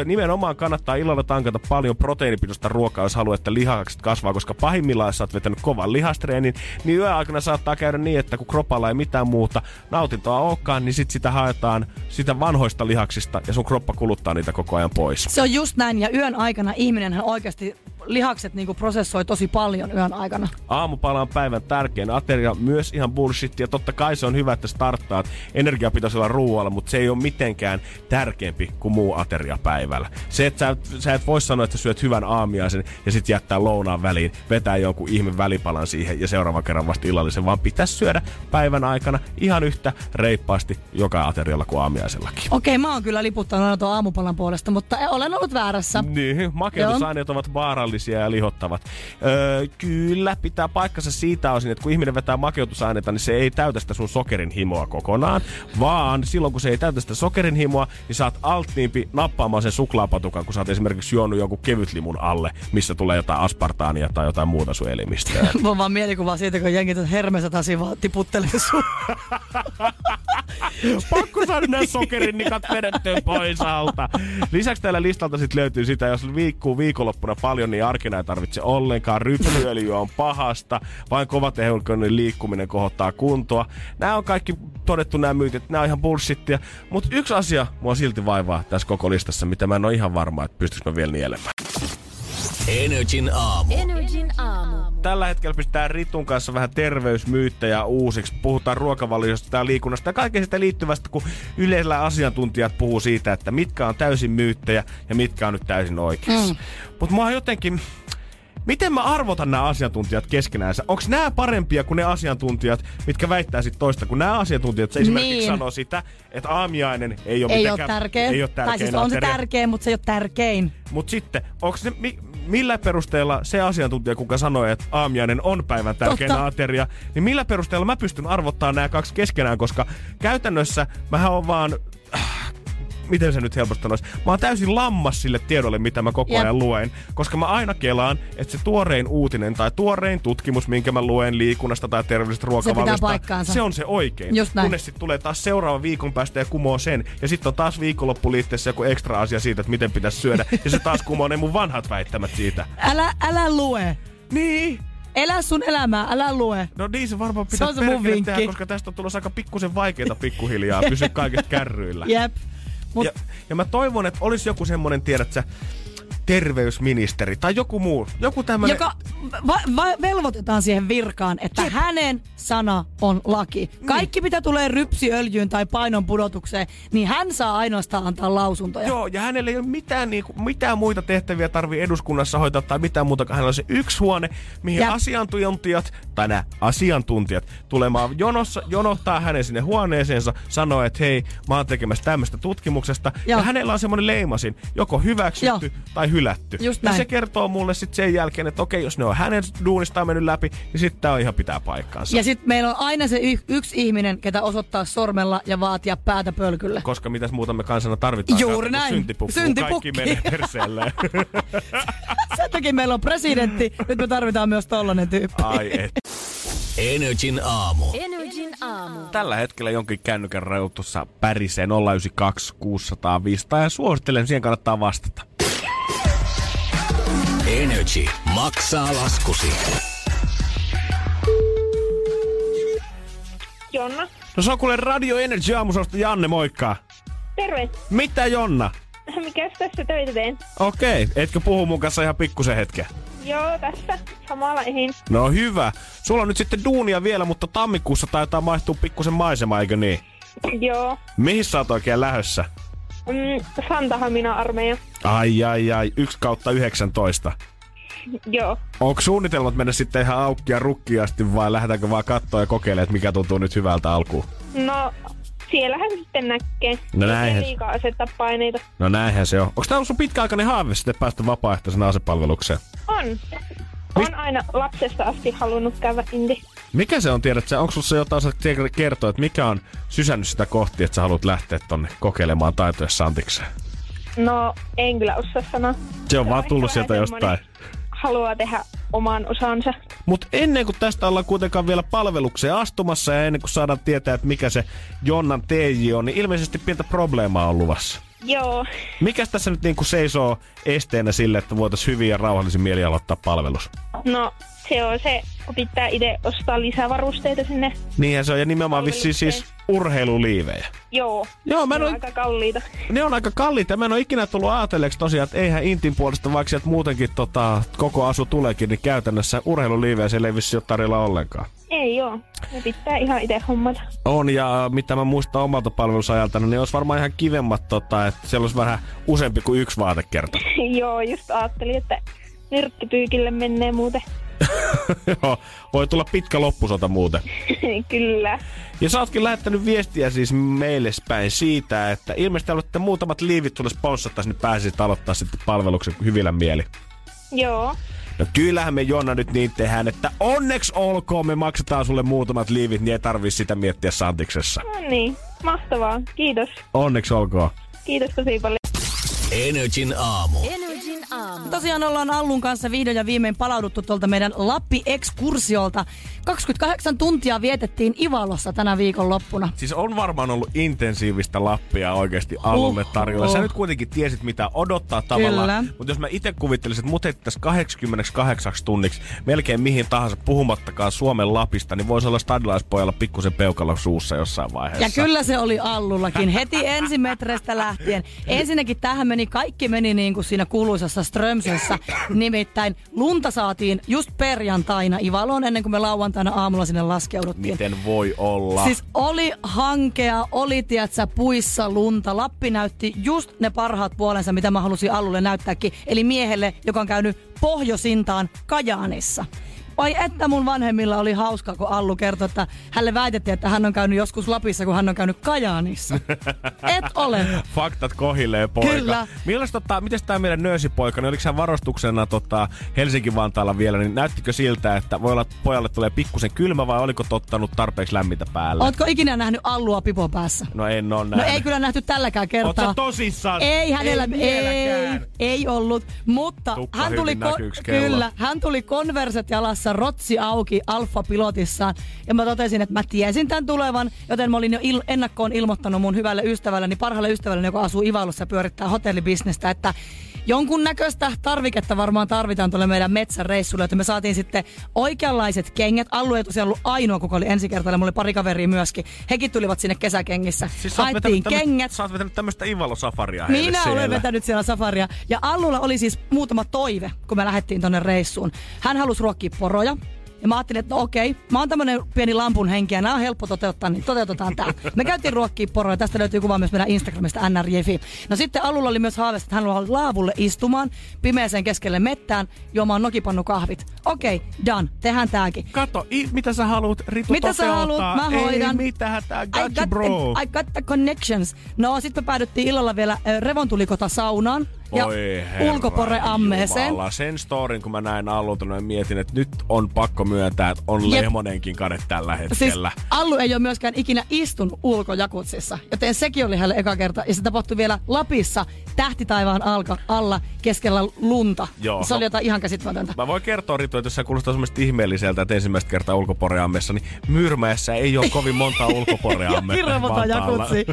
[SPEAKER 3] Nimenomaan kannattaa illalla tankata paljon proteiinipitoista ruokaa, jos haluaa, että lihakset kasvaa, koska pahimmillaan, jos sä oot vetänyt kovan lihastreenin, niin yöaikana saattaa käydä niin, että kun kropalla ei mitään muuta nautintoa olekaan, niin sit sitä haetaan sitä vanhoista lihaksista ja sun kroppa kuluttaa niitä koko ajan pois.
[SPEAKER 2] Se on just näin, ja yön aikana ihminenhän oikeasti lihakset niinku prosessoi tosi paljon yön aikana.
[SPEAKER 3] Aamupala on päivän tärkein ateria, myös ihan bullshit. Ja totta kai se on hyvä, että starttaat energiapitoisella ruoalla, mutta se ei ole mitenkään tärkeämpi kuin muu ateria päivällä. Se, että sä, et- sä et voi sanoa, että syöt hyvän aamiaisen ja sitten jättää lounaan väliin, vetää jonkun ihme välipalan siihen ja seuraavan kerran vasta illallisen, vaan pitäisi syödä päivän aikana ihan yhtä reippaasti joka aterialla kuin aamiaisellakin.
[SPEAKER 2] Okei, mä oon kyllä liputtanut aina tuon aamupalan puolesta, mutta olen ollut väärässä.
[SPEAKER 3] Niin, makeutusaineet ovat vaarallisia ja lihottavat. Öö, kyllä, pitää paikkansa siitä osin, että kun ihminen vetää makeutusaineita, niin se ei täytä sitä sun sokerin himoa kokonaan, vaan silloin kun se ei täytä sitä sokerin himoa, niin saat altniimpi nappaamaan sen suklaapatukan, kun sä oot esimerkiksi juonut jonkun kevytlimun alle, missä tulee jotain aspartaania tai jotain muuta sun elimistöä.
[SPEAKER 2] On vaan mielikuva siitä, kun jengi hermensä taas vaan tiputtelee sun.
[SPEAKER 3] Pakko saada nämä sokerinikat vedettyä pois alta. Lisäksi täällä listalta sit löytyy sitä, jos viikkuu viikonloppuna paljon, niin arkena ei tarvitse ollenkaan. Ryppyöljyä on pahasta, vain kovatehollinen liikkuminen kohottaa kuntoa. Nämä on kaikki todettu nämä myytit, nämä on ihan bullshittia. Mutta yksi asia mua silti vaivaa tässä koko listassa, mitä mä en ole ihan varma, että pystyisikö mä vielä nielemään.
[SPEAKER 1] Energin aamu.
[SPEAKER 4] Energin aamu.
[SPEAKER 3] Tällä hetkellä pistetään Ritun kanssa vähän terveysmyyttejä uusiksi. Puhutaan ruokavaliosta ja liikunnasta ja kaikkea sitä liittyvästä, kun yleisellä asiantuntijat puhuu siitä, että mitkä on täysin myyttejä ja mitkä on nyt täysin oikeassa. Mm. Mutta mua jotenkin... Miten mä arvotan nämä asiantuntijat keskenäänsä? Onko nämä parempia kuin ne asiantuntijat, mitkä väittää sit toista, kun nämä asiantuntijat se esimerkiksi
[SPEAKER 2] Niin.
[SPEAKER 3] sanoo sitä, että aamiainen ei ole
[SPEAKER 2] Ei ole
[SPEAKER 3] mitenkään...
[SPEAKER 2] tärkeä.
[SPEAKER 3] Ei ole tärkein
[SPEAKER 2] tai siis on se tärkeä, mutta se ei ole tärkein.
[SPEAKER 3] Mutta sitten, onko se, mi, millä perusteella se asiantuntija, kuka sanoi, että aamiainen on päivän tärkein
[SPEAKER 2] Totta.
[SPEAKER 3] ateria, niin millä perusteella mä pystyn arvottaa nämä kaksi keskenään, koska käytännössä mähän on vaan... Miten se nyt helposti sanoisi? Mä oon täysin lammas sille tiedolle, mitä mä koko
[SPEAKER 2] Jep.
[SPEAKER 3] ajan luen. Koska mä aina kelaan, että se tuorein uutinen tai tuorein tutkimus, minkä mä luen liikunnasta tai terveellisestä ruokavaliosta,
[SPEAKER 2] paikkaansa.
[SPEAKER 3] se on se oikein.
[SPEAKER 2] Just näin.
[SPEAKER 3] Kunnes sitten tulee taas seuraava viikon päästä ja kumoo sen. Ja sitten on taas viikonloppuliitteessä joku ekstra asia siitä, että miten pitäisi syödä. ja se taas kumoo ne mun vanhat väittämät siitä.
[SPEAKER 2] Älä, älä lue.
[SPEAKER 3] Niin.
[SPEAKER 2] Elä sun elämää, älä lue.
[SPEAKER 3] No niin se varmaan
[SPEAKER 2] Se
[SPEAKER 3] pitää
[SPEAKER 2] on se mun
[SPEAKER 3] tehdä, koska tästä on tulossa aika pikkusen vaikeita pikkuhiljaa pysyä kaikesta kärryillä.
[SPEAKER 2] Jep. Mut
[SPEAKER 3] Ja, ja mä toivon, että olisi joku semmonen, tiedät sä, terveysministeri tai joku muu. Joku tämmönen...
[SPEAKER 2] joka va- va- velvoitetaan siihen virkaan, että
[SPEAKER 3] Jep.
[SPEAKER 2] hänen sana on laki. Kaikki mitä tulee rypsiöljyyn tai painon pudotukseen, niin hän saa ainoastaan antaa lausuntoja.
[SPEAKER 3] Joo, ja hänellä ei ole mitään, niinku, mitään muita tehtäviä tarvii eduskunnassa hoitaa tai mitään muuta. Hänellä on se yksi huone, mihin
[SPEAKER 2] Jep.
[SPEAKER 3] asiantuntijat, tai nämä asiantuntijat, tulemaan jonossa, jonottaa hänen sinne huoneeseensa, sanoo, että hei, mä oon tekemässä tämmöistä tutkimuksesta.
[SPEAKER 2] Joo.
[SPEAKER 3] Ja hänellä on semmoinen leimasin, joko hyväksytty
[SPEAKER 2] Joo.
[SPEAKER 3] tai hylätty.
[SPEAKER 2] Just
[SPEAKER 3] ja
[SPEAKER 2] näin.
[SPEAKER 3] se kertoo mulle sitten sen jälkeen, että okei, jos ne on hänen duunistaan mennyt läpi, niin sitten tää on ihan pitää paikkaansa.
[SPEAKER 2] Ja sitten meillä on aina se y- yksi ihminen, ketä osoittaa sormella ja vaatia päätä pölkylle.
[SPEAKER 3] koska mitäs muuta me kansana tarvitaan.
[SPEAKER 2] Juuri näin.
[SPEAKER 3] Syntipukku, kun
[SPEAKER 2] Syntipukki.
[SPEAKER 3] kaikki menee perseelleen.
[SPEAKER 2] Sen takia meillä on presidentti, nyt me tarvitaan myös tollanen tyyppi.
[SPEAKER 3] Ai et.
[SPEAKER 1] Energin aamu.
[SPEAKER 4] Energin aamu.
[SPEAKER 3] Tällä hetkellä jonkin kännykän rajoitussa pärisee 092 600 500 ja suosittelen, siihen kannattaa vastata.
[SPEAKER 1] Energy maksaa laskusi.
[SPEAKER 5] Jonna.
[SPEAKER 3] No se on kuule Radio Energy aamusosta Janne, moikka.
[SPEAKER 5] Terve.
[SPEAKER 3] Mitä Jonna?
[SPEAKER 5] Mikäs tässä töitä teen?
[SPEAKER 3] Okei, etkö puhu mun kanssa ihan pikkusen hetken?
[SPEAKER 5] Joo, tässä. Samalla ehin.
[SPEAKER 3] No hyvä. Sulla on nyt sitten duunia vielä, mutta tammikuussa taitaa maistua pikkusen maisema, eikö niin?
[SPEAKER 5] Joo.
[SPEAKER 3] Mihin sä oot oikein lähössä?
[SPEAKER 5] Mm, Santahamina armeija.
[SPEAKER 3] Ai ai ai, 1 kautta 19.
[SPEAKER 5] Joo.
[SPEAKER 3] Onko suunnitelmat mennä sitten ihan aukki ja rukki asti vai lähdetäänkö vaan katsoa ja kokeilemaan, että mikä tuntuu nyt hyvältä alkuun?
[SPEAKER 5] No, siellähän se sitten näkee.
[SPEAKER 3] No
[SPEAKER 5] Ei
[SPEAKER 3] näinhän.
[SPEAKER 5] liikaa asettaa paineita.
[SPEAKER 3] No näinhän se on. Onko tämä ollut sun pitkäaikainen haave sitten päästä vapaaehtoisena asepalvelukseen?
[SPEAKER 5] On. On aina lapsesta asti halunnut käydä inti.
[SPEAKER 3] Mikä se on, tiedät sä? Onko se jotain, tiedä- kertoa, että mikä on sysännyt sitä kohti, että sä haluat lähteä tonne kokeilemaan taitoja Santikseen?
[SPEAKER 5] No, en kyllä osaa sanoa.
[SPEAKER 3] Se on vaan
[SPEAKER 5] ehkä
[SPEAKER 3] tullut sieltä jostain.
[SPEAKER 5] Haluaa tehdä oman osansa.
[SPEAKER 3] Mutta ennen kuin tästä ollaan kuitenkaan vielä palvelukseen astumassa ja ennen kuin saadaan tietää, että mikä se Jonnan TJ on, niin ilmeisesti pientä probleemaa on luvassa.
[SPEAKER 5] Joo.
[SPEAKER 3] Mikäs tässä nyt niinku seisoo esteenä sille, että voitaisiin hyvin ja rauhallisin mieli aloittaa palvelus?
[SPEAKER 5] No, se on se, kun pitää itse ostaa lisävarusteita sinne.
[SPEAKER 3] Niinhän se on, ja nimenomaan vissiin siis urheiluliivejä.
[SPEAKER 5] Joo.
[SPEAKER 3] Joo, mä
[SPEAKER 5] ne on aika kalliita.
[SPEAKER 3] ne on aika kalliita. Mä en ole ikinä tullut ajatelleeksi tosiaan, että eihän Intin puolesta, vaikka sieltä muutenkin tota, koko asu tuleekin, niin käytännössä urheiluliivejä siellä ei vissiin ole tarjolla ollenkaan.
[SPEAKER 5] Ei joo. Ne pitää ihan itse hommata.
[SPEAKER 3] On, ja mitä mä muistan omalta palvelusajalta, niin olisi varmaan ihan kivemmat, tota, että siellä olisi vähän useampi kuin yksi vaatekerta.
[SPEAKER 5] joo, just ajattelin, että nyrkkipyykille menee muuten.
[SPEAKER 3] Joo, voi tulla pitkä loppusota muuten.
[SPEAKER 5] Kyllä.
[SPEAKER 3] Ja sä ootkin lähettänyt viestiä siis meille päin siitä, että ilmeisesti olette muutamat liivit sulle sponssattais, niin pääsisit aloittaa sitten palveluksen hyvillä mieli.
[SPEAKER 5] Joo.
[SPEAKER 3] No kyllähän me Jonna nyt niin tehdään, että onneksi olkoon me maksetaan sulle muutamat liivit, niin ei tarvii sitä miettiä Santiksessa.
[SPEAKER 5] No niin, mahtavaa. Kiitos.
[SPEAKER 3] Onneksi olkoon.
[SPEAKER 5] Kiitos tosi paljon.
[SPEAKER 1] Energin aamu.
[SPEAKER 4] Energin aamu.
[SPEAKER 2] Tosiaan ollaan Allun kanssa vihdoin ja viimein palauduttu tuolta meidän Lappi-ekskursiolta. 28 tuntia vietettiin Ivalossa tänä viikonloppuna.
[SPEAKER 3] Siis on varmaan ollut intensiivistä Lappia oikeasti alulle
[SPEAKER 2] Huhhuh.
[SPEAKER 3] tarjolla. Sä nyt kuitenkin tiesit, mitä odottaa tavallaan. Mutta jos mä itse kuvittelisin, että mut heittäisiin 88 tunniksi melkein mihin tahansa puhumattakaan Suomen Lapista, niin voisi olla stadilaispojalla pikkusen peukalla suussa jossain vaiheessa.
[SPEAKER 2] Ja kyllä se oli Allullakin heti ensimetreistä lähtien. Ensinnäkin tähän meni, kaikki meni niin kuin siinä kuuluisassa Strömsössä. Nimittäin lunta saatiin just perjantaina Ivaloon ennen kuin me lauantaina aamulla sinne laskeuduttiin.
[SPEAKER 3] Miten voi olla?
[SPEAKER 2] Siis oli hankea, oli tiedätkö, puissa lunta. Lappi näytti just ne parhaat puolensa, mitä mä halusin Allulle näyttääkin. Eli miehelle, joka on käynyt pohjoisintaan Kajaanissa. Vai että mun vanhemmilla oli hauska, kun Allu kertoi, että hänelle väitettiin, että hän on käynyt joskus Lapissa, kun hän on käynyt Kajaanissa. Et ole.
[SPEAKER 3] Faktat kohilleen, poika.
[SPEAKER 2] Kyllä.
[SPEAKER 3] Milläs tota, miten tämä meidän nöösipoika, niin oliko hän varustuksena tota, Helsinki-Vantaalla vielä, niin näyttikö siltä, että voi olla, että pojalle tulee pikkusen kylmä vai oliko tottanut tarpeeksi lämmintä päälle?
[SPEAKER 2] Ootko ikinä nähnyt Allua pipo päässä?
[SPEAKER 3] No en
[SPEAKER 2] No
[SPEAKER 3] nähnyt.
[SPEAKER 2] ei kyllä nähty tälläkään kertaa.
[SPEAKER 3] sä tosissaan?
[SPEAKER 2] Ei hänellä, ei,
[SPEAKER 3] vieläkään.
[SPEAKER 2] ei ollut, mutta
[SPEAKER 3] Tukka
[SPEAKER 2] hän tuli, kyllä, hän tuli konverset jalassa, rotsi auki alfa-pilotissaan ja mä totesin, että mä tiesin tämän tulevan, joten mä olin jo il- ennakkoon ilmoittanut mun hyvälle ystävälleni, parhaalle ystävälleni, joka asuu Ivalossa ja pyörittää hotellibisnestä, että jonkun näköistä tarviketta varmaan tarvitaan tuolle meidän metsäreissulle, että me saatiin sitten oikeanlaiset kengät. Allu ei tosiaan ollut ainoa, kuka oli ensi kertaa, mulla oli pari kaveria myöskin. Hekin tulivat sinne kesäkengissä.
[SPEAKER 3] Siis
[SPEAKER 2] Haettiin kengät.
[SPEAKER 3] Sä oot vetänyt tämmöstä Ivalo-safaria
[SPEAKER 2] Minä
[SPEAKER 3] siellä.
[SPEAKER 2] olen vetänyt siellä safaria. Ja Allulla oli siis muutama toive, kun me lähdettiin tonne reissuun. Hän halusi ruokkia poroja. Ja mä ajattelin, että no okei, mä oon tämmönen pieni lampun henki ja nämä on helppo toteuttaa, niin toteutetaan tää. Me käytiin ruokkia poroja, tästä löytyy kuva myös meidän Instagramista nrjfi. No sitten Allulla oli myös haave, että hän haluaa laavulle istumaan, pimeäseen keskelle mettään, juomaan nokipannukahvit. Okei, done, tehdään tääkin.
[SPEAKER 3] Kato, i, mitä sä haluut, Ritu
[SPEAKER 2] Mitä sä
[SPEAKER 3] toteuttaa?
[SPEAKER 2] haluat? Mä hoidan.
[SPEAKER 3] Ei mitään, tää
[SPEAKER 2] I
[SPEAKER 3] got you,
[SPEAKER 2] got,
[SPEAKER 3] bro.
[SPEAKER 2] The, I got the connections. No sitten me päädyttiin illalla vielä äh, revontulikota saunaan ja
[SPEAKER 3] Voi herra
[SPEAKER 2] ulkoporeammeeseen.
[SPEAKER 3] Jumala. Sen storin, kun mä näin Allulta, niin mietin, että nyt on pakko myöntää, että on
[SPEAKER 2] Jep.
[SPEAKER 3] Lehmonenkin kade tällä
[SPEAKER 2] Siis
[SPEAKER 3] hetkellä.
[SPEAKER 2] Allu ei ole myöskään ikinä istunut ulkojakutsissa, joten sekin oli hänelle eka kerta. Ja se tapahtui vielä Lapissa tähtitaivaan alka, alla keskellä lunta.
[SPEAKER 3] Joo.
[SPEAKER 2] Se oli jotain ihan käsittämätöntä.
[SPEAKER 3] Mä voin kertoa Ritu, että jos sä kuulostaa semmoista ihmeelliseltä, että ensimmäistä kertaa ulkoporeammessa, niin Myyrmäessä ei ole kovin monta ulkoporeammetta.
[SPEAKER 2] Hirveän monta jakutsi.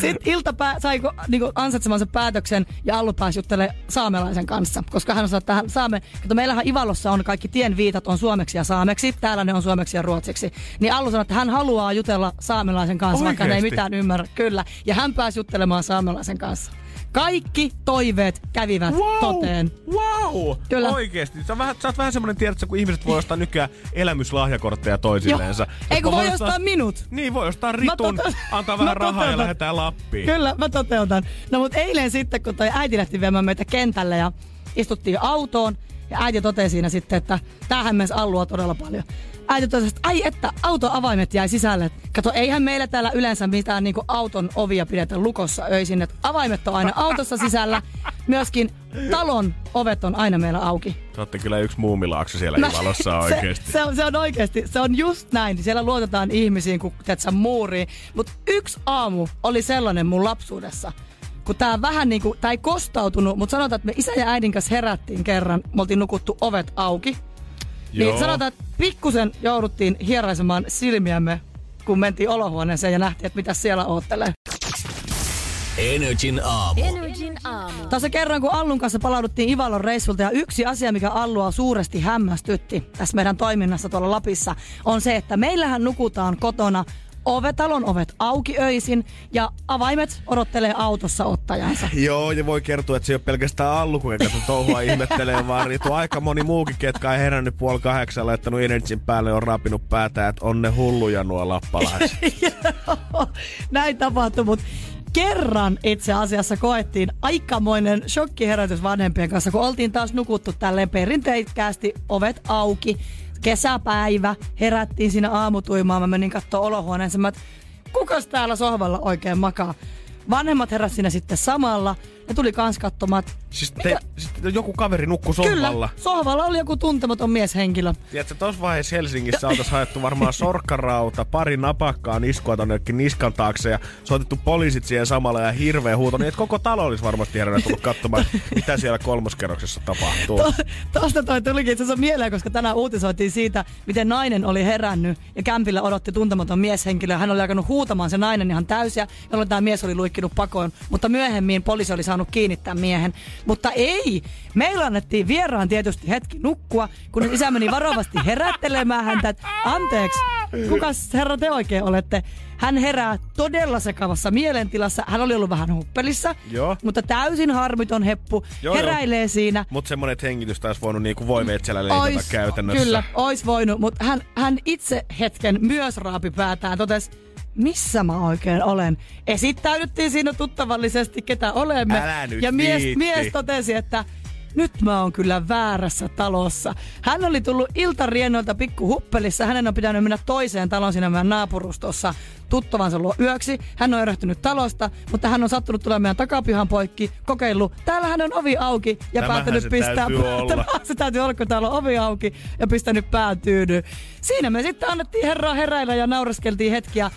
[SPEAKER 2] Sitten ilta pää, sai niinku ansaitsemansa päätöksen ja Allu pääsi juttelemaan saamelaisen kanssa. Koska hän sanoi, että hän saame, kato, meillähän Ivalossa on kaikki tien viitat on suomeksi ja saameksi. Täällä ne on suomeksi ja ruotsiksi. Niin Allu sanoi, että hän haluaa jutella saamelaisen kanssa, vaikka hän ei
[SPEAKER 3] Oikeesti?
[SPEAKER 2] mitään ymmärrä. Kyllä. Ja hän pääsi juttelemaan saamelaisen kanssa. Kaikki toiveet kävivät
[SPEAKER 3] Wow!
[SPEAKER 2] toteen.
[SPEAKER 3] Wow!
[SPEAKER 2] Kyllä.
[SPEAKER 3] Oikeesti. Sä, vähän, sä oot vähän semmonen, tiedätkö, kun ihmiset voi ostaa nykyään elämyslahjakortteja toisilleensa.
[SPEAKER 2] Ei kun
[SPEAKER 3] Jotka
[SPEAKER 2] voi ostaa minut.
[SPEAKER 3] Niin, voi ostaa Ritun,
[SPEAKER 2] tote-
[SPEAKER 3] antaa vähän rahaa ja lähdetään Lappiin.
[SPEAKER 2] Kyllä, mä toteutan. No mut eilen sitten, kun toi äiti lähti viemään meitä kentälle ja istuttiin autoon, ja äiti totesi siinä sitten, että tämähän myös Allua todella paljon. Äiti totesi, että ai että auton avaimet jäi sisälle. Kato, eihän meillä täällä yleensä mitään niinku auton ovia pidetä lukossa öisin. Että avaimet on aina autossa sisällä. Myöskin talon ovet on aina meillä auki.
[SPEAKER 3] Te ootte kyllä yksi muumilaakso siellä
[SPEAKER 2] Mä-
[SPEAKER 3] Ivalossa oikeesti.
[SPEAKER 2] Se, se, on, se on oikeasti, se on just näin. Siellä luotetaan ihmisiin, kun teet muuriin. Mutta yksi aamu oli sellainen mun lapsuudessa, kun tää vähän niinku, tää ei kostautunut, mutta sanotaan, että me isä ja äidin kanssa herättiin kerran, me oltiin nukuttu ovet auki.
[SPEAKER 3] Joo.
[SPEAKER 2] Niin sanotaan, että pikkusen jouduttiin hieraisemaan silmiämme, kun mentiin olohuoneeseen ja nähtiin, että mitä siellä oottelee.
[SPEAKER 1] Energin aamu.
[SPEAKER 4] Energin aamu.
[SPEAKER 2] Tässä kerran, kun Allun kanssa palauduttiin Ivalon reissulta ja yksi asia, mikä Allua suuresti hämmästytti tässä meidän toiminnassa tuolla Lapissa, on se, että meillähän nukutaan kotona ovetalon ovet auki öisin ja avaimet odottelee autossa ottajansa.
[SPEAKER 3] Joo, ja voi kertoa, että se ei ole pelkästään Allu, kun tätä touhua ihmettelee, vaan Ritu aika moni muukin, ketkä ei herännyt puoli kahdeksan, laittanut Energin päälle, on rapinut päätä, että on ne hulluja nuo lappalaiset.
[SPEAKER 2] Näin tapahtui, mutta kerran itse asiassa koettiin aikamoinen shokkiherätys vanhempien kanssa, kun oltiin taas nukuttu tälleen perinteikkäästi ovet auki. Kesäpäivä, herättiin siinä aamutuimaan, mä menin katsoa olohuoneeseen, mä, et, kukas täällä sohvalla oikein makaa? Vanhemmat heräsivät siinä sitten samalla. ja tuli kans katsomaan, että
[SPEAKER 3] Siis, te, siis joku kaveri nukkui sohvalla.
[SPEAKER 2] Kyllä, sohvalla oli joku tuntematon mieshenkilö.
[SPEAKER 3] Tiedätkö, tuossa vaiheessa Helsingissä oltaisiin haettu varmaan sorkkarauta, pari napakkaa niskua tonne niskan taakse ja soitettu poliisit siihen samalla ja hirveä huuto, niin että koko talo olisi varmasti herännyt tullut katsomaan, mitä siellä kolmoskerroksessa tapahtuu.
[SPEAKER 2] To, tosta toi tulikin itse asiassa mieleen, koska tänään uutisoitiin siitä, miten nainen oli herännyt ja kämpillä odotti tuntematon mieshenkilö. Hän oli alkanut huutamaan se nainen ihan täysiä, jolloin tämä mies oli luikkinut pakoon. Mutta myöhemmin poliisi oli saanut kiinnittää miehen. Mutta ei, meillä annettiin vieraan tietysti hetki nukkua, kun isä meni varovasti herättelemään häntä. että Anteeksi, kukas herra te oikein olette? Hän herää todella sekavassa mielentilassa. Hän oli ollut vähän huppelissa,
[SPEAKER 3] Joo.
[SPEAKER 2] mutta täysin harmiton heppu.
[SPEAKER 3] Joo, joo.
[SPEAKER 2] heräilee siinä.
[SPEAKER 3] Mutta semmonen, että hengitystä olisi voinut niinku voimeetsällä leikata
[SPEAKER 2] Ois,
[SPEAKER 3] käytännössä.
[SPEAKER 2] Kyllä, ois voinut, mutta hän, hän itse hetken myös raapi päätään, totes, missä mä oikein olen. Esittäydyttiin siinä tuttavallisesti, ketä olemme.
[SPEAKER 3] Älä nyt
[SPEAKER 2] ja mies,
[SPEAKER 3] viitti.
[SPEAKER 2] mies totesi, että nyt mä oon kyllä väärässä talossa. Hän oli tullut iltariennoilta pikku huppelissa. Hänen on pitänyt mennä toiseen taloon siinä meidän naapurustossa tuttavansa luo yöksi. Hän on erehtynyt talosta, mutta hän on sattunut tulemaan meidän takapihan poikki, kokeillut. Täällähän on ovi auki ja
[SPEAKER 3] Tämähän
[SPEAKER 2] päättänyt
[SPEAKER 3] se
[SPEAKER 2] pistää
[SPEAKER 3] täytyy olla.
[SPEAKER 2] Se täytyy olla, kun täällä on ovi auki ja pistänyt pään tyynyyn. Siinä me sitten annettiin herraa heräillä ja naureskeltiin hetki ja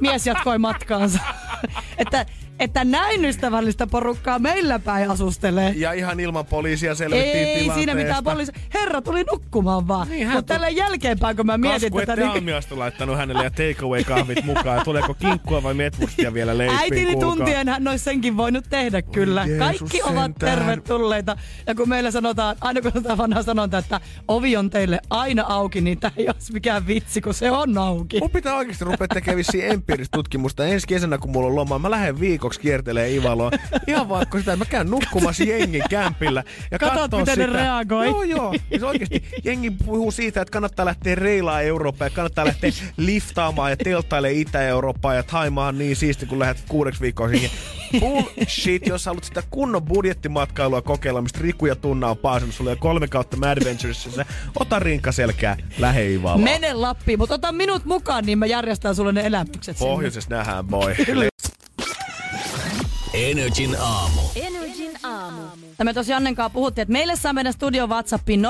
[SPEAKER 2] mies jatkoi matkaansa. että, että näin ystävällistä porukkaa meillä päin asustelee.
[SPEAKER 3] Ja ihan ilman poliisia selvittiin
[SPEAKER 2] Ei
[SPEAKER 3] tilanteesta.
[SPEAKER 2] siinä mitään poliisi. Herra tuli nukkumaan vaan.
[SPEAKER 3] Niin,
[SPEAKER 2] Mutta tällä jälkeenpäin, kun mä mietin
[SPEAKER 3] Kasku,
[SPEAKER 2] tätä,
[SPEAKER 3] ette
[SPEAKER 2] niin
[SPEAKER 3] laittanut hänelle ja takeaway kahvit mukaan. Tuleeko kinkkua vai metwurstia vielä leippiin
[SPEAKER 2] äitini
[SPEAKER 3] kuulkaa?
[SPEAKER 2] tuntien hän olisi senkin voinut tehdä kyllä.
[SPEAKER 3] Jeesus
[SPEAKER 2] Kaikki ovat
[SPEAKER 3] sentään.
[SPEAKER 2] tervetulleita. Ja kun meillä sanotaan, aina kun sanotaan vanha sanonta, että ovi on teille aina auki, niin tämä ei olisi mikään vitsi, kun se on auki.
[SPEAKER 3] Mun pitää oikeasti rupea tekemään empiiristä tutkimusta. Ensi kesänä, kun mulla on loma, mä lähden viikoksi kiertelee Ivaloa. Ihan vaikka sitä, että mä käyn nukkumassa jengin kämpillä. Ja
[SPEAKER 2] Katot, miten ne
[SPEAKER 3] sitä.
[SPEAKER 2] reagoi.
[SPEAKER 3] Joo, joo. Ja se oikeasti jengi puhuu siitä, että kannattaa lähteä reilaa Eurooppaan ja kannattaa lähteä liftaamaan ja telttailemaan Itä-Eurooppaan ja Thaimaan niin siisti, kun lähdet kuudeksi viikkoa siihen. Bullshit, jos haluat sitä kunnon budjettimatkailua kokeilla, mistä Riku ja Tunna on paasannut sulle jo kolme kautta Mad Adventuresissa, ota rinka selkää, lähe Ivaloon.
[SPEAKER 2] Mene Lappiin, mutta ota minut mukaan, niin mä järjestän sulle ne elämykset sinne.
[SPEAKER 3] Pohjoisessa nähdään, boy.
[SPEAKER 1] Energin aamu.
[SPEAKER 4] Energin aamu.
[SPEAKER 2] Ja me tosiaan Jannen kanssa puhuttiin, että meille saa meidän studion WhatsAppiin 050501719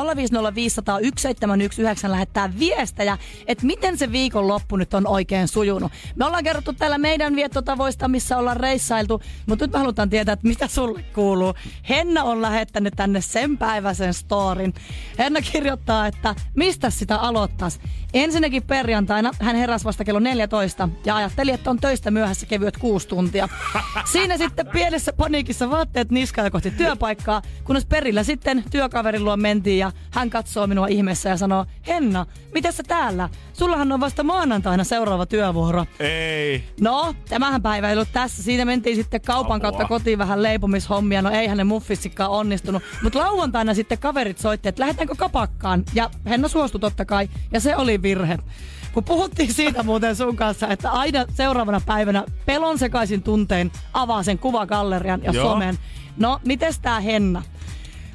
[SPEAKER 2] lähettää viestejä, että miten se viikonloppu nyt on oikein sujunut. Me ollaan kerrottu täällä meidän viettotavoista, missä ollaan reissailtu, mutta nyt me halutaan tietää, että mitä sulle kuuluu. Henna on lähettänyt tänne sen päiväisen storin. Henna kirjoittaa, että mistä sitä aloittas. Ensinnäkin perjantaina hän heräsi vasta kello 14 ja ajatteli, että on töistä myöhässä kevyet kuusi tuntia. Siinä sitten pienessä paniikissa vaatteet niskaan ja kohti työpaikkaa, kunnes perillä sitten työkaverin luo mentiin ja hän katsoo minua ihmeessä ja sanoo, Henna, mitä sä täällä? Sullahan on vasta maanantaina seuraava työvuoro.
[SPEAKER 3] Ei.
[SPEAKER 2] No, tämähän päivä ei ollut tässä. Siitä mentiin sitten kaupan
[SPEAKER 3] Apua.
[SPEAKER 2] kautta kotiin vähän leipomishommia. No eihän ne muffissikaan onnistunut. Mutta lauantaina sitten kaverit soitti, että lähdetäänkö kapakkaan. Ja Henna suostui totta kai. Ja se oli virhe. Kun puhuttiin siitä muuten sun kanssa, että aina seuraavana päivänä pelon sekaisin tuntein avaa sen kuvagallerian ja
[SPEAKER 3] Joo.
[SPEAKER 2] somen. No, mites tää Henna?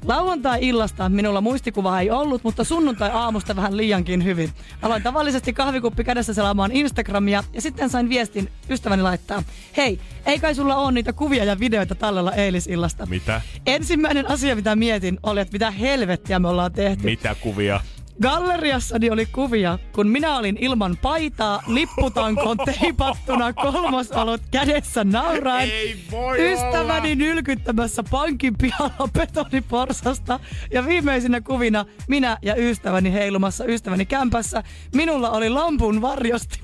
[SPEAKER 2] Lauantai-illasta minulla muistikuva ei ollut, mutta sunnuntai-aamusta vähän liiankin hyvin. Aloin tavallisesti kahvikuppi kädessä selaamaan Instagramia ja sitten sain viestin ystäväni laittaa. Hei, ei kai sulla ole niitä kuvia ja videoita tallella eilisillasta.
[SPEAKER 3] Mitä?
[SPEAKER 2] Ensimmäinen asia, mitä mietin, oli, että mitä helvettiä me ollaan tehty.
[SPEAKER 3] Mitä kuvia?
[SPEAKER 2] Galleriassani oli kuvia, kun minä olin ilman paitaa, lipputankon teipattuna kolmosolot kädessä nauraen.
[SPEAKER 3] Ei voi
[SPEAKER 2] Ystäväni nylkyttämässä pankin pihalla betoniporsasta. Ja viimeisinä kuvina minä ja ystäväni heilumassa ystäväni kämpässä. Minulla oli lampun varjosti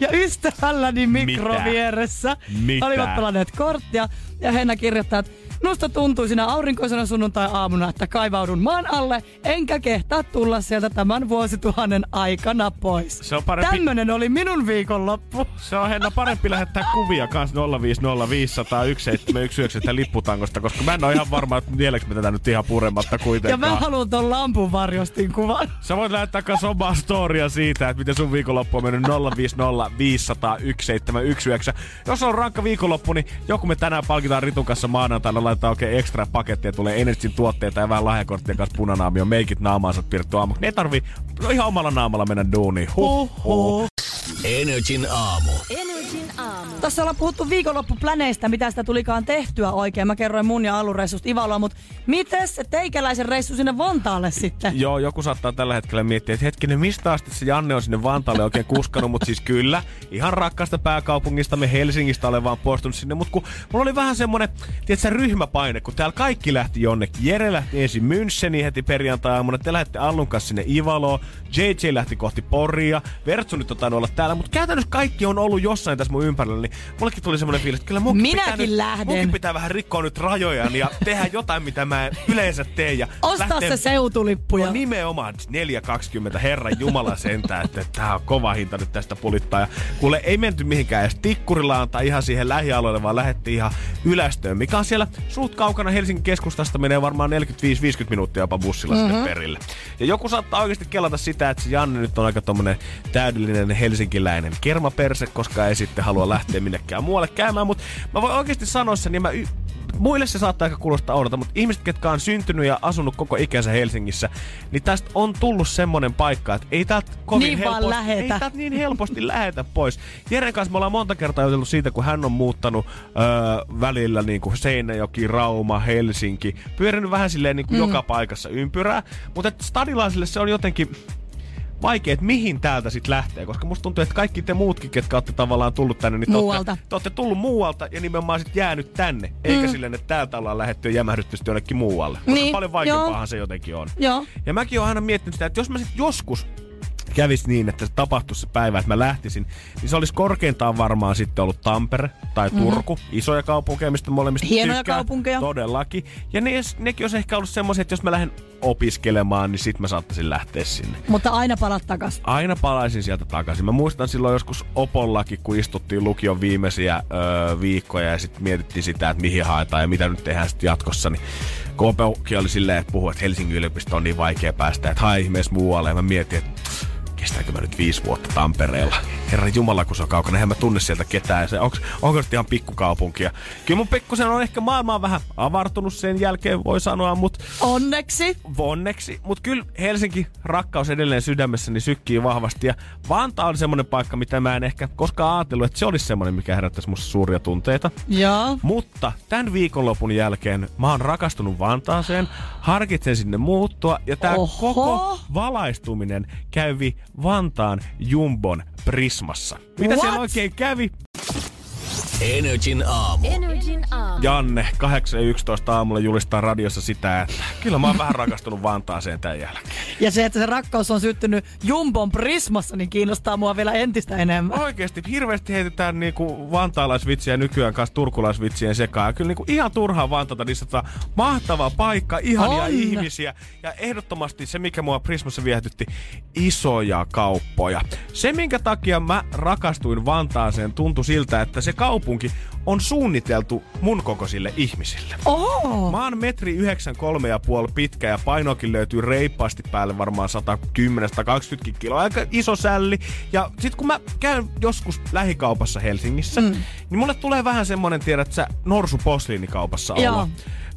[SPEAKER 2] ja ystävälläni mikro
[SPEAKER 3] Mitä?
[SPEAKER 2] vieressä.
[SPEAKER 3] Mitä?
[SPEAKER 2] Olivat pelanneet korttia ja Henna kirjoittaa, että Minusta tuntui sinä aurinkoisena sunnuntai-aamuna, että kaivaudun maan alle, enkä kehtaa tulla sieltä tämän vuosituhannen aikana pois.
[SPEAKER 3] Se on parempi-
[SPEAKER 2] Tämmönen oli minun viikonloppu.
[SPEAKER 3] Se on Henna parempi lähettää kuvia kans 050501719 lipputangosta, koska mä en ole ihan varma, että vieläkö me tätä nyt ihan purematta
[SPEAKER 2] Ja
[SPEAKER 3] kuitenkaan.
[SPEAKER 2] mä haluan ton lampun varjostin kuvan.
[SPEAKER 3] Sä voit lähettää kans omaa storia siitä, että miten sun viikonloppu on mennyt 050501719. Jos on rankka viikonloppu, niin joku me tänään palkitaan Ritun kanssa maanantaina, laitetaan oikein ekstra pakettia, tulee Energyn tuotteita ja vähän lahjakorttia kanssa punanaamio, meikit naamaansa piirretty aamu. Ne tarvii no ihan omalla naamalla mennä duuniin. Huh, huh.
[SPEAKER 1] Energin aamu.
[SPEAKER 4] Energin aamu.
[SPEAKER 2] Tuossa ollaan puhuttu viikonloppupläneistä, mitä sitä tulikaan tehtyä oikein. Mä kerroin mun ja alureissusta Ivaloa, mutta miten se teikäläisen reissu sinne Vantaalle sitten?
[SPEAKER 3] Joo, joku saattaa tällä hetkellä miettiä, että hetkinen, mistä asti se Janne on sinne Vantaalle oikein kuskannut, mutta siis kyllä, ihan rakkaasta pääkaupungista me Helsingistä olen vaan poistunut sinne, mutta kun mulla oli vähän semmonen, tiedätkö, ryhmäpaine, kun täällä kaikki lähti jonnekin. Jere lähti ensin Müncheni heti perjantai-aamuna, te lähditte Allun kanssa sinne Ivaloon, JJ lähti kohti Poria, Vertsu nyt on olla täällä, mutta käytännössä kaikki on ollut jossain tässä mun ympärillä, niin mullekin tuli semmoinen fiilis, että kyllä munkin
[SPEAKER 2] Minäkin
[SPEAKER 3] pitää nyt,
[SPEAKER 2] lähden.
[SPEAKER 3] munkin pitää vähän rikkoa nyt rajojaan ja tehdä jotain, mitä mä en yleensä tee. Ja
[SPEAKER 2] Ostaa
[SPEAKER 3] lähteä-
[SPEAKER 2] se seutulippuja.
[SPEAKER 3] No nimenomaan 4,20 herran jumala sentään, että tää on kova hinta nyt tästä pulittaa. Ja kuule, ei menty mihinkään edes Tikkurilaan tai ihan siihen lähialueelle, vaan lähdettiin ihan ylästöön, mikä on siellä suht kaukana Helsingin keskustasta, menee varmaan 45-50 minuuttia jopa bussilla mm-hmm. sinne perille. Ja joku saattaa oikeasti kelata sitä, että se Janne nyt on aika tommonen täydellinen helsinkiläinen kermaperse, koska ei sitten halua lähteä minnekään muualle käymään, mutta mä voin oikeasti sanoa sen, niin mä y- muille se saattaa ehkä kuulostaa oudolta, mutta ihmiset, ketkä on syntynyt ja asunut koko ikänsä Helsingissä, niin tästä on tullut semmonen paikka, että ei täältä kovin
[SPEAKER 2] Niin
[SPEAKER 3] helposti,
[SPEAKER 2] lähetä.
[SPEAKER 3] ei täältä niin helposti lähetä pois. Jeren kanssa me ollaan monta kertaa jutellut siitä, kun hän on muuttanut öö, välillä niin kuin Seinäjoki, Rauma, Helsinki. Pyörinyt vähän silleen niin kuin mm. joka paikassa ympyrää, mutta stadilaisille se on jotenkin vaikea, että mihin täältä sitten lähtee, koska musta tuntuu, että kaikki te muutkin, ketkä olette tavallaan tullut tänne, niin te
[SPEAKER 2] Muualta.
[SPEAKER 3] olette, te olette tullut muualta ja nimenomaan sitten jäänyt tänne, eikä silleen, että täältä ollaan lähdetty ja jämähdetty sitten jonnekin muualle. Koska
[SPEAKER 2] Niin,
[SPEAKER 3] paljon vaikeampaahan
[SPEAKER 2] joo.
[SPEAKER 3] se jotenkin on.
[SPEAKER 2] Joo.
[SPEAKER 3] Ja mäkin oon aina miettinyt sitä, että jos mä sitten joskus kävis niin, että se tapahtuisi se päivä, että mä lähtisin, niin se olisi korkeintaan varmaan sitten ollut Tampere tai Turku, mm-hmm. isoja kaupunkeja, mistä molemmista
[SPEAKER 2] Mhm. Hienoja
[SPEAKER 3] tykkään.
[SPEAKER 2] kaupunkeja.
[SPEAKER 3] Todellakin. Ja ne, nekin olisi ehkä ollut semmoisia, että jos mä lähden opiskelemaan, niin sit mä saattaisin lähteä sinne.
[SPEAKER 2] Mutta aina palat takas.
[SPEAKER 3] Aina palaisin sieltä takaisin. Mä muistan silloin joskus Opollakin, kun istuttiin lukion viimeisiä öö, viikkoja ja sitten mietittiin sitä, että mihin haetaan ja mitä nyt tehdään sitten jatkossa. Niin kun Opokin oli silleen, että puhuu, että Helsingin yliopisto on niin vaikea päästä, että hae ihmeessä muualle. Ja mä mietin, että kestääkö mä nyt viisi vuotta Tampereella. Herra Jumala, kun se on kaukana, eihän mä tunne sieltä ketään. Se, onks, onko se ihan pikkukaupunkia? Kyllä mun pikkusen on ehkä maailma on vähän avartunut sen jälkeen, voi sanoa, mutta
[SPEAKER 2] Onneksi.
[SPEAKER 3] onneksi. Mutta kyllä Helsinki rakkaus edelleen sydämessäni sykkii vahvasti. Ja Vantaa on semmoinen paikka, mitä mä en ehkä koskaan ajatellut, että se olisi semmoinen, mikä herättäisi musta suuria tunteita.
[SPEAKER 2] Joo.
[SPEAKER 3] Mutta tämän viikonlopun jälkeen mä oon rakastunut Vantaaseen, harkitsen sinne muuttua ja tää
[SPEAKER 2] Oho.
[SPEAKER 3] koko valaistuminen kävi Vantaan Jumbon Prismassa. Mitä
[SPEAKER 2] What?
[SPEAKER 3] siellä oikein kävi?
[SPEAKER 1] Energin aamu.
[SPEAKER 4] Energin aamu.
[SPEAKER 3] Janne 8.11 aamulla julistaa radiossa sitä, että kyllä mä oon vähän rakastunut Vantaaseen tämän jälkeen.
[SPEAKER 2] Ja se, että se rakkaus on syttynyt Jumbon Prismassa, niin kiinnostaa mua vielä entistä enemmän.
[SPEAKER 3] Oikeesti hirveästi heitetään niinku vantaalaisvitsiä nykyään kanssa turkulaisvitsien sekaan. Ja kyllä niinku ihan turhaa Vantaata niistä tota mahtava paikka, ihania
[SPEAKER 2] On.
[SPEAKER 3] ihmisiä. Ja ehdottomasti se, mikä mua Prismassa viehätytti, isoja kauppoja. Se, minkä takia mä rakastuin Vantaaseen, tuntui siltä, että se kaupunki on suunniteltu mun kokoisille ihmisille.
[SPEAKER 2] Oho.
[SPEAKER 3] Mä oon metri 93 ja puoli pitkä ja painokin löytyy reippaasti päälle varmaan 110-120 kiloa. Aika iso sälli. Ja sit kun mä käyn joskus lähikaupassa Helsingissä, mm. niin mulle tulee vähän semmonen, tiedät sä, norsu posliinikaupassa olla.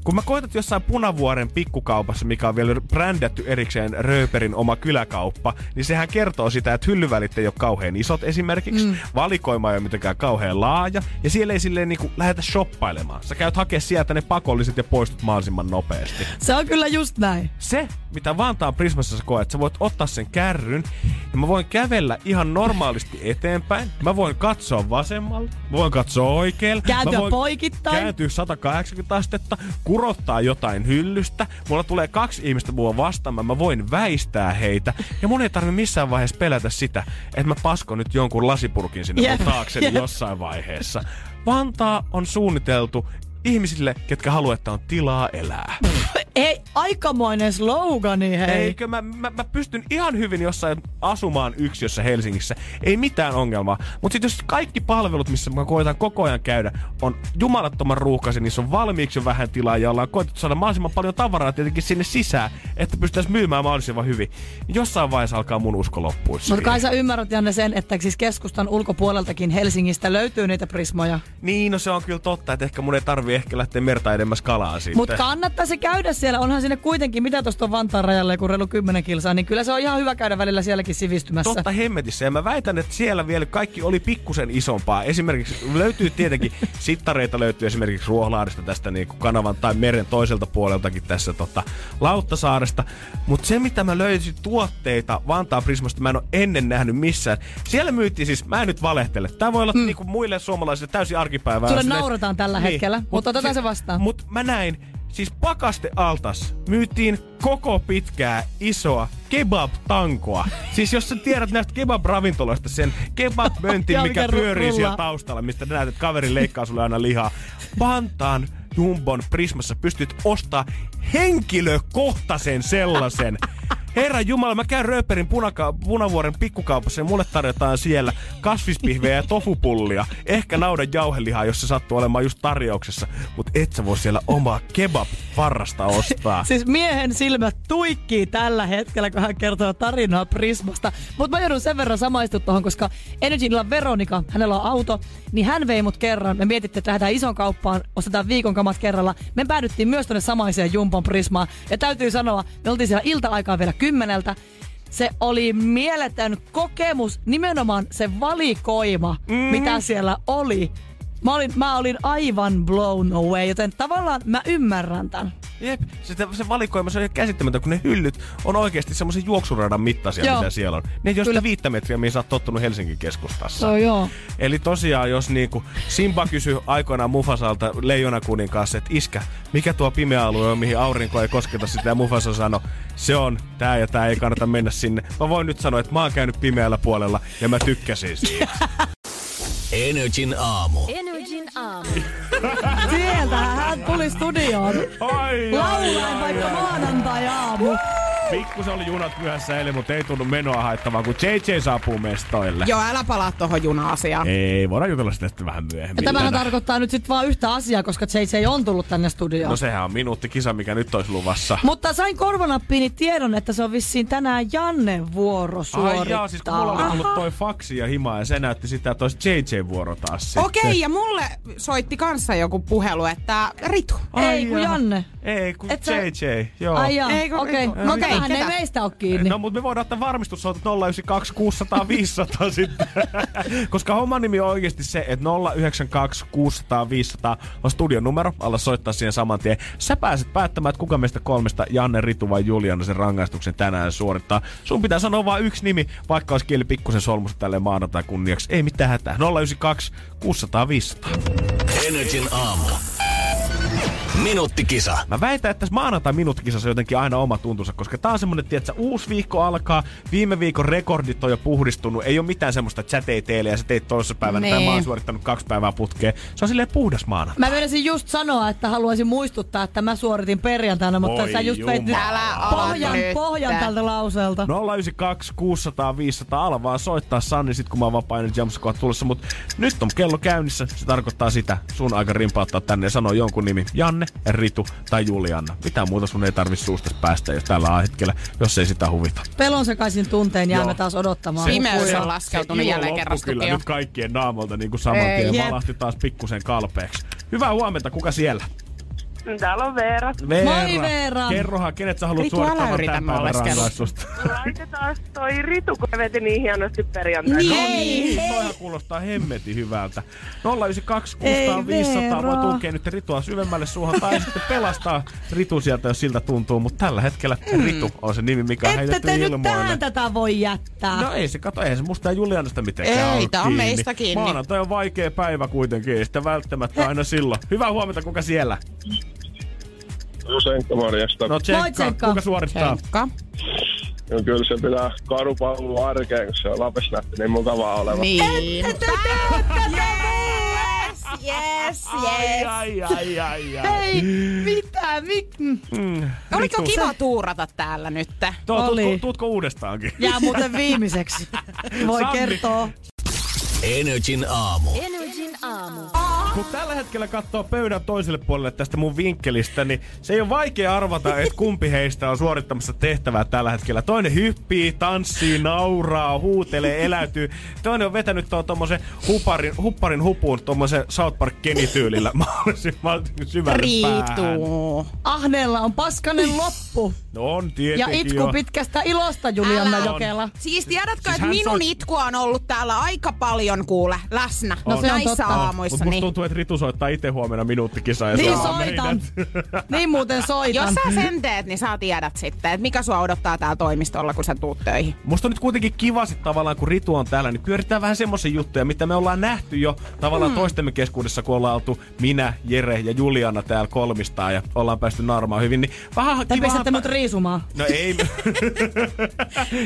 [SPEAKER 3] Kun mä koitat jossain Punavuoren pikkukaupassa, mikä on vielä brändätty erikseen Rööperin oma kyläkauppa, niin sehän kertoo sitä, että hyllyvälit ei ole kauhean isot esimerkiksi. Mm. Valikoima ei ole mitenkään kauhean laaja. Ja siellä ei silleen niinku lähdetä shoppailemaan. Sä käyt hakea sieltä ne pakolliset ja poistut mahdollisimman nopeasti.
[SPEAKER 2] Se on kyllä just näin.
[SPEAKER 3] Se, mitä Vantaan Prismassa sä koet, sä voit ottaa sen kärryn ja mä voin kävellä ihan normaalisti eteenpäin. Mä voin katsoa vasemmalle, mä voin katsoa oikealle.
[SPEAKER 2] Kääntyä
[SPEAKER 3] mä voin
[SPEAKER 2] poikittain.
[SPEAKER 3] Kääntyä 180 astetta, kurottaa jotain hyllystä. Mulla tulee kaksi ihmistä mua vastaan, mä voin väistää heitä. Ja mun ei tarvi missään vaiheessa pelätä sitä, että mä paskon nyt jonkun lasipurkin sinne
[SPEAKER 2] Jep,
[SPEAKER 3] mun taakseni
[SPEAKER 2] jep.
[SPEAKER 3] jossain vaiheessa. Vantaa on suunniteltu ihmisille, ketkä haluaa, että on tilaa elää.
[SPEAKER 2] Ei, aikamoinen slogani, hei.
[SPEAKER 3] Eikö mä, mä, mä pystyn ihan hyvin jossain asumaan yksiössä Helsingissä. Ei mitään ongelmaa. Mutta sitten jos kaikki palvelut, missä mä koitan koko ajan käydä, on jumalattoman ruuhkaisia, niissä on valmiiksi vähän tilaa ja ollaan koetettu saada mahdollisimman paljon tavaraa tietenkin sinne sisään, että pystyttäisiin myymään mahdollisimman hyvin. Jossain vaiheessa alkaa mun usko loppua
[SPEAKER 2] Mutta kai sä ymmärrät, Janne, sen, että siis keskustan ulkopuoleltakin Helsingistä löytyy niitä prismoja.
[SPEAKER 3] Niin, no se on kyllä totta, että ehkä mun ei tarvi ehkä lähteä merta edemmäs kalaa sitten.
[SPEAKER 2] Mutta kannattaisi käydä siellä, onhan sinne kuitenkin, mitä tuosta on Vantaan rajalle, kun reilu 10 kilsaa, niin kyllä se on ihan hyvä käydä välillä sielläkin sivistymässä.
[SPEAKER 3] Totta hemmetissä. Ja mä väitän, että siellä vielä kaikki oli pikkusen isompaa. Esimerkiksi löytyy tietenkin, sittareita löytyy esimerkiksi Ruohlaarista tästä niin kuin kanavan tai meren toiselta puoleltakin tässä tota, Lauttasaaresta. Mutta se, mitä mä löysin tuotteita Vantaan Prismasta, mä en ole ennen nähnyt missään. Siellä myytiin siis, mä en nyt valehtele. Tämä voi olla hmm. niin kuin muille suomalaisille täysin arkipäivää.
[SPEAKER 2] Sulle
[SPEAKER 3] Silleen,
[SPEAKER 2] naurataan tällä hetkellä, mutta otetaan se vastaan.
[SPEAKER 3] Mutta mä näin, siis pakastealtas myytiin koko pitkää isoa kebab-tankoa. Siis jos sä tiedät näistä kebab-ravintoloista sen kebab-möntin, mikä pyörii siellä taustalla, mistä näet, että kaveri leikkaa sulle aina lihaa. Vantaan Jumbon Prismassa pystyt ostaa henkilökohtaisen sellaisen. Herra Jumala, mä käyn Rööperin punaka- punavuoren pikkukaupassa ja mulle tarjotaan siellä kasvispihvejä ja tofupullia. Ehkä naudan jauhelihaa, jos se sattuu olemaan just tarjouksessa. Mutta et sä voi siellä omaa kebab-parrasta ostaa.
[SPEAKER 2] Siis miehen silmät tuikkii tällä hetkellä, kun hän kertoo tarinaa Prismasta. Mutta mä joudun sen verran samaistua tuohon, koska Energyllä Veronika, hänellä on auto, niin hän vei mut kerran. Me mietittiin, että lähdetään ison kauppaan, ostetaan viikon kamat kerralla. Me päädyttiin myös tonne samaiseen Jumpon Prismaan. Ja täytyy sanoa, me oltiin siellä ilta-aikaa vielä kymmeneltä. Se oli mieletön kokemus, nimenomaan se valikoima, mm. mitä siellä oli. Mä olin, mä olin aivan blown away, joten tavallaan mä ymmärrän tämän.
[SPEAKER 3] Jep, se, se valikoima se on ihan käsittämätöntä, kun ne hyllyt on oikeasti semmoisen juoksuradan mittaisia,
[SPEAKER 2] Joo.
[SPEAKER 3] mitä siellä on. Ne ei ole sitä viittä metriä, mihin sä oot tottunut Helsingin keskustassa.
[SPEAKER 2] On joo.
[SPEAKER 3] Eli tosiaan, jos niinku Simba kysyi aikoinaan Mufasalta Leijona kuninkaassa, että iskä, mikä tuo pimeä alue on, mihin aurinko ei kosketa sitä, ja Mufasa sanoi, se on tää ja tää ei kannata mennä sinne. Mä voin nyt sanoa, että mä oon käynyt pimeällä puolella ja mä tykkäsin siitä.
[SPEAKER 1] Energin aamu.
[SPEAKER 4] Energin aamu.
[SPEAKER 2] Sieltä hän tuli studioon.
[SPEAKER 3] Ai,
[SPEAKER 2] Laulaen vaikka maanantai-aamu.
[SPEAKER 3] Pikku se oli junat myöhässä eilen, mutta ei tunnu menoa haittavaa, kun JJ saapuu mestoille.
[SPEAKER 6] Joo, älä palaa tuohon juna-asiaan.
[SPEAKER 3] Ei, voidaan jutella sitä sitten vähän myöhemmin. Tänään.
[SPEAKER 2] tarkoittaa nyt sitten vaan yhtä asiaa, koska JJ on tullut tänne studioon.
[SPEAKER 3] No sehän on minuuttikisa, mikä nyt olisi luvassa.
[SPEAKER 2] Mutta sain korvanappiini tiedon, että se on vissiin tänään Janne vuoro suorittaa.
[SPEAKER 3] Ai jaa, siis kun mulla oli tullut toi faksi ja hima ja se näytti sitä, että olisi JJ-vuoro taas sitten.
[SPEAKER 6] Okei, ja mulle soitti kanssa joku puhelu, että Ritu.
[SPEAKER 2] Ei, kun. Janne.
[SPEAKER 3] Ei, kun
[SPEAKER 2] Et sä-
[SPEAKER 3] JJ, joo.
[SPEAKER 2] Ai jaa,
[SPEAKER 6] Ei, kun-
[SPEAKER 2] okei.
[SPEAKER 6] ei,
[SPEAKER 2] Okay. No tämähän ei meistä ole kiinni.
[SPEAKER 3] No, mutta me voidaan ottaa varmistussoitot 092 600 500 sitten. Koska homman nimi on oikeasti se, että 092 600 500 on studion numero. Alla soittaa siihen saman tien. Sä pääset päättämään, että kuka meistä kolmesta, Janne, Ritu vai Juliana, sen rangaistuksen tänään suorittaa. Sun pitää sanoa vain yksi nimi, vaikka olisi kieli pikkusen solmusta tälle maanantai kunniaksi. Ei mitään hätää. 092 600 500.
[SPEAKER 1] Energin aamu. Minuuttikisa.
[SPEAKER 3] Mä väitän, että tässä maanantai minuuttikisassa on jotenkin aina oma tuntunsa, koska tää on semmonen, että uusi viikko alkaa, viime viikon rekordit on jo puhdistunut, ei ole mitään semmoista, että sä teit eilen ja sä teit toisessa päivänä, tai
[SPEAKER 6] Niin.
[SPEAKER 3] mä oon suorittanut kaksi päivää putkeen. Se on silleen puhdas maanantai.
[SPEAKER 2] Mä menisin just sanoa, että haluaisin muistuttaa, että mä suoritin perjantaina, mutta
[SPEAKER 3] Voi
[SPEAKER 2] sä just veit
[SPEAKER 3] jumala.
[SPEAKER 2] Pohjan, pohjan tältä lauseelta.
[SPEAKER 3] 092 600 500, ala vaan soittaa Sanni sit kun mä oon vapaa Jamsa kohta tulossa, mut nyt on kello käynnissä, se tarkoittaa sitä, sun aika rimpauttaa tänne ja sanoa jonkun nimi, Janne, Ritu tai Julianna. Mitä muuta sun ei tarvi suusta päästä, jos tällä hetkellä, jos ei sitä huvita.
[SPEAKER 2] Pelon sekaisin tunteen jäämme
[SPEAKER 3] Joo.
[SPEAKER 2] taas odottamaan.
[SPEAKER 6] Pimeys on laskeutunut jälleen kerran
[SPEAKER 3] kyllä nyt kaikkien naamalta niin kuin saman
[SPEAKER 6] Ei,
[SPEAKER 3] tien. Valahti taas pikkusen kalpeeksi. Hyvää huomenta, kuka siellä?
[SPEAKER 5] Täällä on Veera.
[SPEAKER 3] Veera.
[SPEAKER 2] Moi, Veera.
[SPEAKER 3] Kerrohan, kenet sä haluat
[SPEAKER 6] Ritu,
[SPEAKER 3] suorittamaan tämän päivän rangaistusta?
[SPEAKER 5] Laitetaan toi Ritu, kun veti niin hienosti perjantaina.
[SPEAKER 2] Niin.
[SPEAKER 3] Ei, toihan kuulostaa hemmetin hyvältä. 092
[SPEAKER 2] Ei,
[SPEAKER 3] 600 500 voi tunkea nyt Ritua syvemmälle suuhun tai sitten pelastaa Ritu sieltä, jos siltä tuntuu. Mutta tällä hetkellä Ritu on se nimi, mikä on
[SPEAKER 2] Ette
[SPEAKER 3] heitetty
[SPEAKER 2] te nyt
[SPEAKER 3] ilmoille.
[SPEAKER 2] tähän tätä voi jättää.
[SPEAKER 3] No ei se, kato, ei se musta ja Julianasta mitenkään
[SPEAKER 6] Ei, tää on
[SPEAKER 3] kiinni.
[SPEAKER 6] meistä kiinni.
[SPEAKER 3] Maanantai on vaikea päivä kuitenkin, ei sitä välttämättä aina silloin. Hyvää huomenta, kuka siellä?
[SPEAKER 7] Jusenka morjesta.
[SPEAKER 3] No
[SPEAKER 2] Moi,
[SPEAKER 3] tsekka, kuka suorittaa?
[SPEAKER 6] Henkka.
[SPEAKER 7] No, kyllä se pitää karupallu arkeen, kun se on Lapissa nähty niin mukavaa oleva.
[SPEAKER 6] Niin.
[SPEAKER 4] Yes,
[SPEAKER 3] Ai, ai, ai, ai, ai.
[SPEAKER 2] Ei, mitä? Mik? mm.
[SPEAKER 6] Oliko kiva tuurata täällä nyt?
[SPEAKER 3] Tuo,
[SPEAKER 2] Oli.
[SPEAKER 3] tuutko, tuutko uudestaankin?
[SPEAKER 2] Jää muuten viimeiseksi. Voi
[SPEAKER 3] Sanni.
[SPEAKER 2] kertoa.
[SPEAKER 1] Energin aamu.
[SPEAKER 4] Energin aamu.
[SPEAKER 3] Kun tällä hetkellä katsoo pöydän toiselle puolelle tästä mun vinkkelistä, niin se ei ole vaikea arvata, että kumpi heistä on suorittamassa tehtävää tällä hetkellä. Toinen hyppii, tanssii, nauraa, huutelee, eläytyy. Toinen on vetänyt tuon tommosen hupparin, hupparin hupuun tommosen South Park Kenny-tyylillä mahdollisimman syvälle.
[SPEAKER 6] Riituu.
[SPEAKER 2] Ahneella on paskanen loppu.
[SPEAKER 3] No on
[SPEAKER 2] Ja
[SPEAKER 3] tietenkin
[SPEAKER 2] itku
[SPEAKER 3] jo.
[SPEAKER 2] pitkästä ilosta, Julianna
[SPEAKER 6] Älä.
[SPEAKER 2] Jokela.
[SPEAKER 6] Siis tiedätkö,
[SPEAKER 3] Siis
[SPEAKER 6] että minun
[SPEAKER 3] soit-
[SPEAKER 6] itkua on ollut täällä aika paljon kuule läsnä
[SPEAKER 2] No se on
[SPEAKER 6] näissä
[SPEAKER 2] totta.
[SPEAKER 6] aamuissa.
[SPEAKER 3] Mutta musta tuntuu, että Ritu soittaa itse huomenna minuuttikisaa. Ja
[SPEAKER 2] Niin
[SPEAKER 3] saa
[SPEAKER 2] soitan.
[SPEAKER 3] meidät.
[SPEAKER 2] Niin muuten soitan.
[SPEAKER 6] Jos sä sen teet, niin sä tiedät sitten, että mikä sua odottaa täällä toimistolla, kun sä tuut töihin.
[SPEAKER 3] Musta on nyt kuitenkin kiva sit tavallaan, kun Ritu on täällä, niin pyöritään vähän semmoisia juttuja, mitä me ollaan nähty jo tavallaan mm. toistemme keskuudessa, kun ollaan oltu minä, Jere ja Juliana täällä kolmistaan ja ollaan päästy nauramaan hyvin. Niin vähän
[SPEAKER 2] Te
[SPEAKER 3] kiva.
[SPEAKER 2] pistätte mut riisumaan.
[SPEAKER 3] No ei.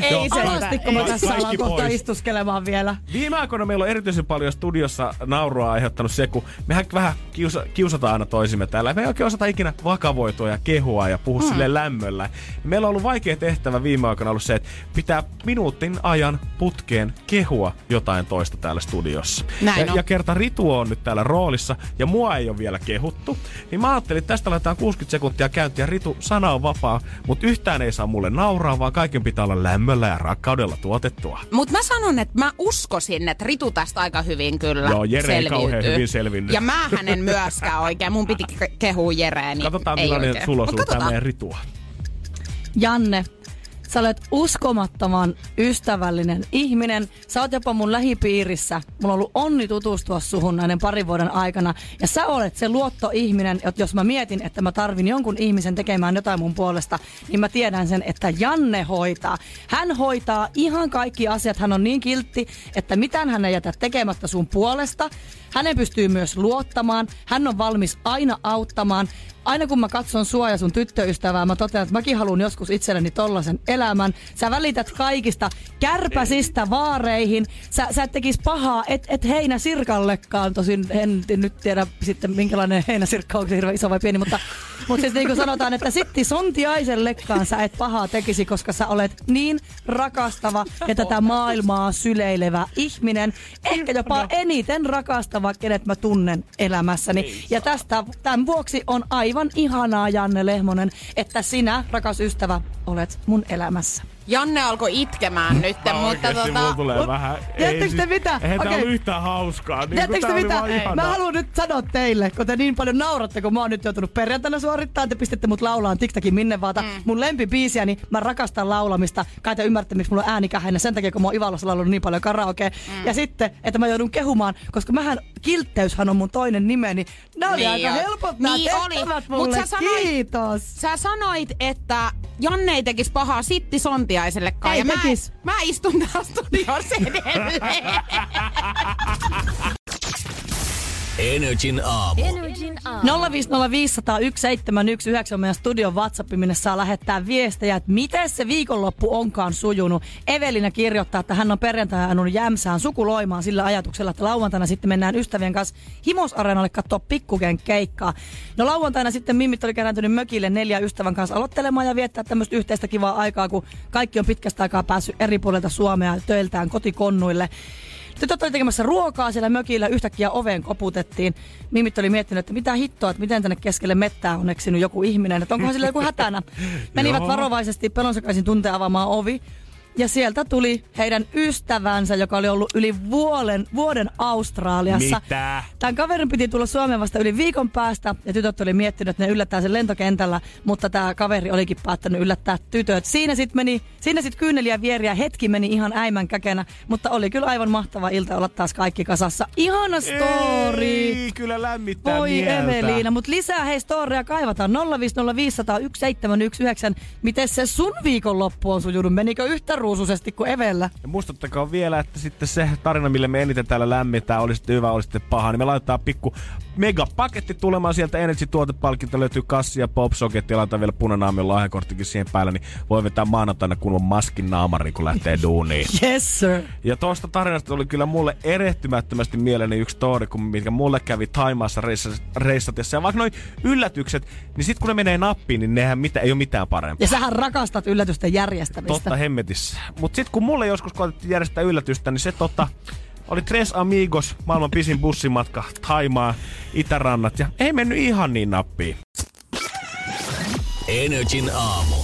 [SPEAKER 6] Ei
[SPEAKER 3] Joo,
[SPEAKER 6] se-
[SPEAKER 2] mä tässä ollaan kohta istuskelemaan vielä.
[SPEAKER 3] Viime aikoina meillä on erityisen paljon studiossa naurua aiheuttanut se, kun mehän vähän kiusa, kiusataan aina toisimme täällä. Me ei oikein osata ikinä vakavoitua ja kehua ja puhua mm. sille lämmöllä. Meillä on ollut vaikea tehtävä viime aikoina ollut se, että pitää minuutin ajan putkeen kehua jotain toista täällä studiossa.
[SPEAKER 6] Näin
[SPEAKER 3] ja,
[SPEAKER 6] on.
[SPEAKER 3] ja kerta Ritu on nyt täällä roolissa ja mua ei ole vielä kehuttu, niin mä ajattelin, että tästä laitetaan 60 sekuntia käyntiä. Ritu, sana on vapaa, mutta yhtään ei saa mulle nauraa, vaan kaiken pitää olla lämmöllä ja rakkaudella tuotettua.
[SPEAKER 6] Mutta mä sanon, että mä uskoisin, että Ritu tästä aika hyvin kyllä
[SPEAKER 3] Joo, Jere ei kauhean
[SPEAKER 6] selviytyy.
[SPEAKER 3] Hyvin selvinnyt.
[SPEAKER 6] Ja mä hänen myöskään oikein. Mun piti ke- kehua Jereä, niin
[SPEAKER 3] Katsotaan
[SPEAKER 6] ei
[SPEAKER 3] millainen
[SPEAKER 6] oikein.
[SPEAKER 3] sulla on tämä
[SPEAKER 6] katsotaan.
[SPEAKER 3] meidän ritua.
[SPEAKER 2] Janne, sä olet uskomattoman ystävällinen ihminen. Sä oot jopa mun lähipiirissä. Mulla on ollut onni tutustua suhun näiden parin vuoden aikana. Ja sä olet se luottoihminen, että jos mä mietin, että mä tarvin jonkun ihmisen tekemään jotain mun puolesta, niin mä tiedän sen, että Janne hoitaa. Hän hoitaa ihan kaikki asiat. Hän on niin kiltti, että mitään hän ei jätä tekemättä sun puolesta. Hänen pystyy myös luottamaan. Hän on valmis aina auttamaan. Aina kun mä katson sua ja sun tyttöystävää, mä totean, että mäkin haluan joskus itselleni tollasen elämän. Sä välität kaikista kärpäsistä vaareihin. Sä, sä et tekis pahaa, et, et heinä sirkallekaan. Tosin en nyt tiedä sitten minkälainen heinäsirkka on, onko se hirveän iso vai pieni, mutta, mutta siis niin kuin sanotaan, että sitti sontiaisellekaan sä et pahaa tekisi, koska sä olet niin rakastava ja tätä maailmaa syleilevä ihminen. Ehkä jopa eniten rakastava, kenet mä tunnen elämässäni. Ja tästä tämän vuoksi on aivan ihanaa, Janne Lehmonen, että sinä, rakas ystävä, olet mun elämässä.
[SPEAKER 6] Janne alkoi itkemään nyt, mutta
[SPEAKER 3] Oikeesti mulla
[SPEAKER 6] tota...
[SPEAKER 3] tulee
[SPEAKER 2] mut-
[SPEAKER 3] vähän...
[SPEAKER 2] tiedättekö te mitä?
[SPEAKER 3] Eihän tää
[SPEAKER 2] Okei.
[SPEAKER 3] ole yhtään hauskaa. Niin
[SPEAKER 2] Tiedättekö te mitä?
[SPEAKER 3] Mä
[SPEAKER 2] Mä haluan nyt sanoa teille, kun te niin paljon nauratte, kun mä oon nyt joutunut perjantaina suorittaa, te pistätte mut laulaan TikTokin minne vaata. Mm. Mun lempibiisiä, niin mä rakastan laulamista. Kai te ymmärrätte, miksi mulla on ääni kähennä sen takia, kun mä oon Ivalossa laulanut niin paljon karaoke. Mm. Ja sitten, että mä joudun kehumaan, koska mähän, kiltteyshän on mun toinen nimeni. Nää oli
[SPEAKER 6] Niin
[SPEAKER 2] aika
[SPEAKER 6] on.
[SPEAKER 2] helpot nää
[SPEAKER 6] Niin oli.
[SPEAKER 2] tehtävät
[SPEAKER 6] Mut
[SPEAKER 2] mulle.
[SPEAKER 6] sä sanoit-
[SPEAKER 2] Kiitos.
[SPEAKER 6] Sä sanoit, että Janne ei tekisi pahaa sitti sontiaisellekaan.
[SPEAKER 2] Ei
[SPEAKER 6] ja mä, mä istun täällä studiossa edelleen.
[SPEAKER 1] Energin aamu.
[SPEAKER 4] Energin aamu.
[SPEAKER 2] 050501719 on meidän studion WhatsApp, minne saa lähettää viestejä, että miten se viikonloppu onkaan sujunut. Evelina kirjoittaa, että hän on perjantaina ajanut Jämsään sukuloimaan sillä ajatuksella, että lauantaina sitten mennään ystävien kanssa Himosareenalle katsoa pikkuken keikkaa. No lauantaina sitten Mimmit oli kerääntynyt mökille neljä ystävän kanssa aloittelemaan ja viettää tämmöistä yhteistä kivaa aikaa, kun kaikki on pitkästä aikaa päässyt eri puolilta Suomea töiltään kotikonnuille. Tytöt oli tekemässä ruokaa siellä mökillä, yhtäkkiä oveen koputettiin. Mimit oli miettinyt, että mitä hittoa, että miten tänne keskelle mettää on eksynyt joku ihminen, että onkohan sillä joku hätänä. Menivät varovaisesti pelonsekaisin tunteen avaamaan ovi. Ja sieltä tuli heidän ystävänsä, joka oli ollut yli vuoden, vuoden Australiassa.
[SPEAKER 3] Mitä?
[SPEAKER 2] Tämän kaverin piti tulla Suomeen vasta yli viikon päästä ja tytöt oli miettinyt, että ne yllättää sen lentokentällä, mutta tämä kaveri olikin päättänyt yllättää tytöt. Siinä sitten meni, siinä sitten kyyneliä vieriä, hetki meni ihan äimän käkenä, mutta oli kyllä aivan mahtava ilta olla taas kaikki kasassa. Ihana story!
[SPEAKER 3] Ei, kyllä lämmittää
[SPEAKER 2] Voi
[SPEAKER 3] mieltä.
[SPEAKER 2] Eveliina, mutta lisää hei storia kaivataan 050501719. Miten se sun viikonloppu on sujunut? Menikö yhtä ruusuisesti kuin Evellä?
[SPEAKER 3] Ja muistuttakaa vielä, että sitten se tarina, millä me eniten täällä lämmitään, oli sitten hyvä, oli sitten paha, niin me laitetaan pikku megapaketti tulemaan sieltä Energy-tuotepalkinto, löytyy kassi ja popsoketti, ja laitetaan vielä punanaamion lahjakorttikin siihen päälle, niin voi vetää maanantaina kunnon maskin naamari, kun lähtee duuniin.
[SPEAKER 2] Yes sir.
[SPEAKER 3] Ja tuosta tarinasta tuli kyllä mulle erehtymättömästi mieleeni yksi story, kun mikä mulle kävi Taimaassa reissat- reissatessa. Ja vaikka noin yllätykset, niin sit kun ne menee nappiin, niin nehän mitä, ei ole mitään parempaa.
[SPEAKER 2] Ja sähän rakastat yllätysten järjestämistä.
[SPEAKER 3] Totta hemmetissä. Mut sit kun mulle joskus koetettiin järjestää yllätystä, niin se tota, Oli Tres Amigos, maailman pisin bussimatka, Taimaa, Itärannat ja ei mennyt ihan niin nappiin.
[SPEAKER 1] Energin aamu.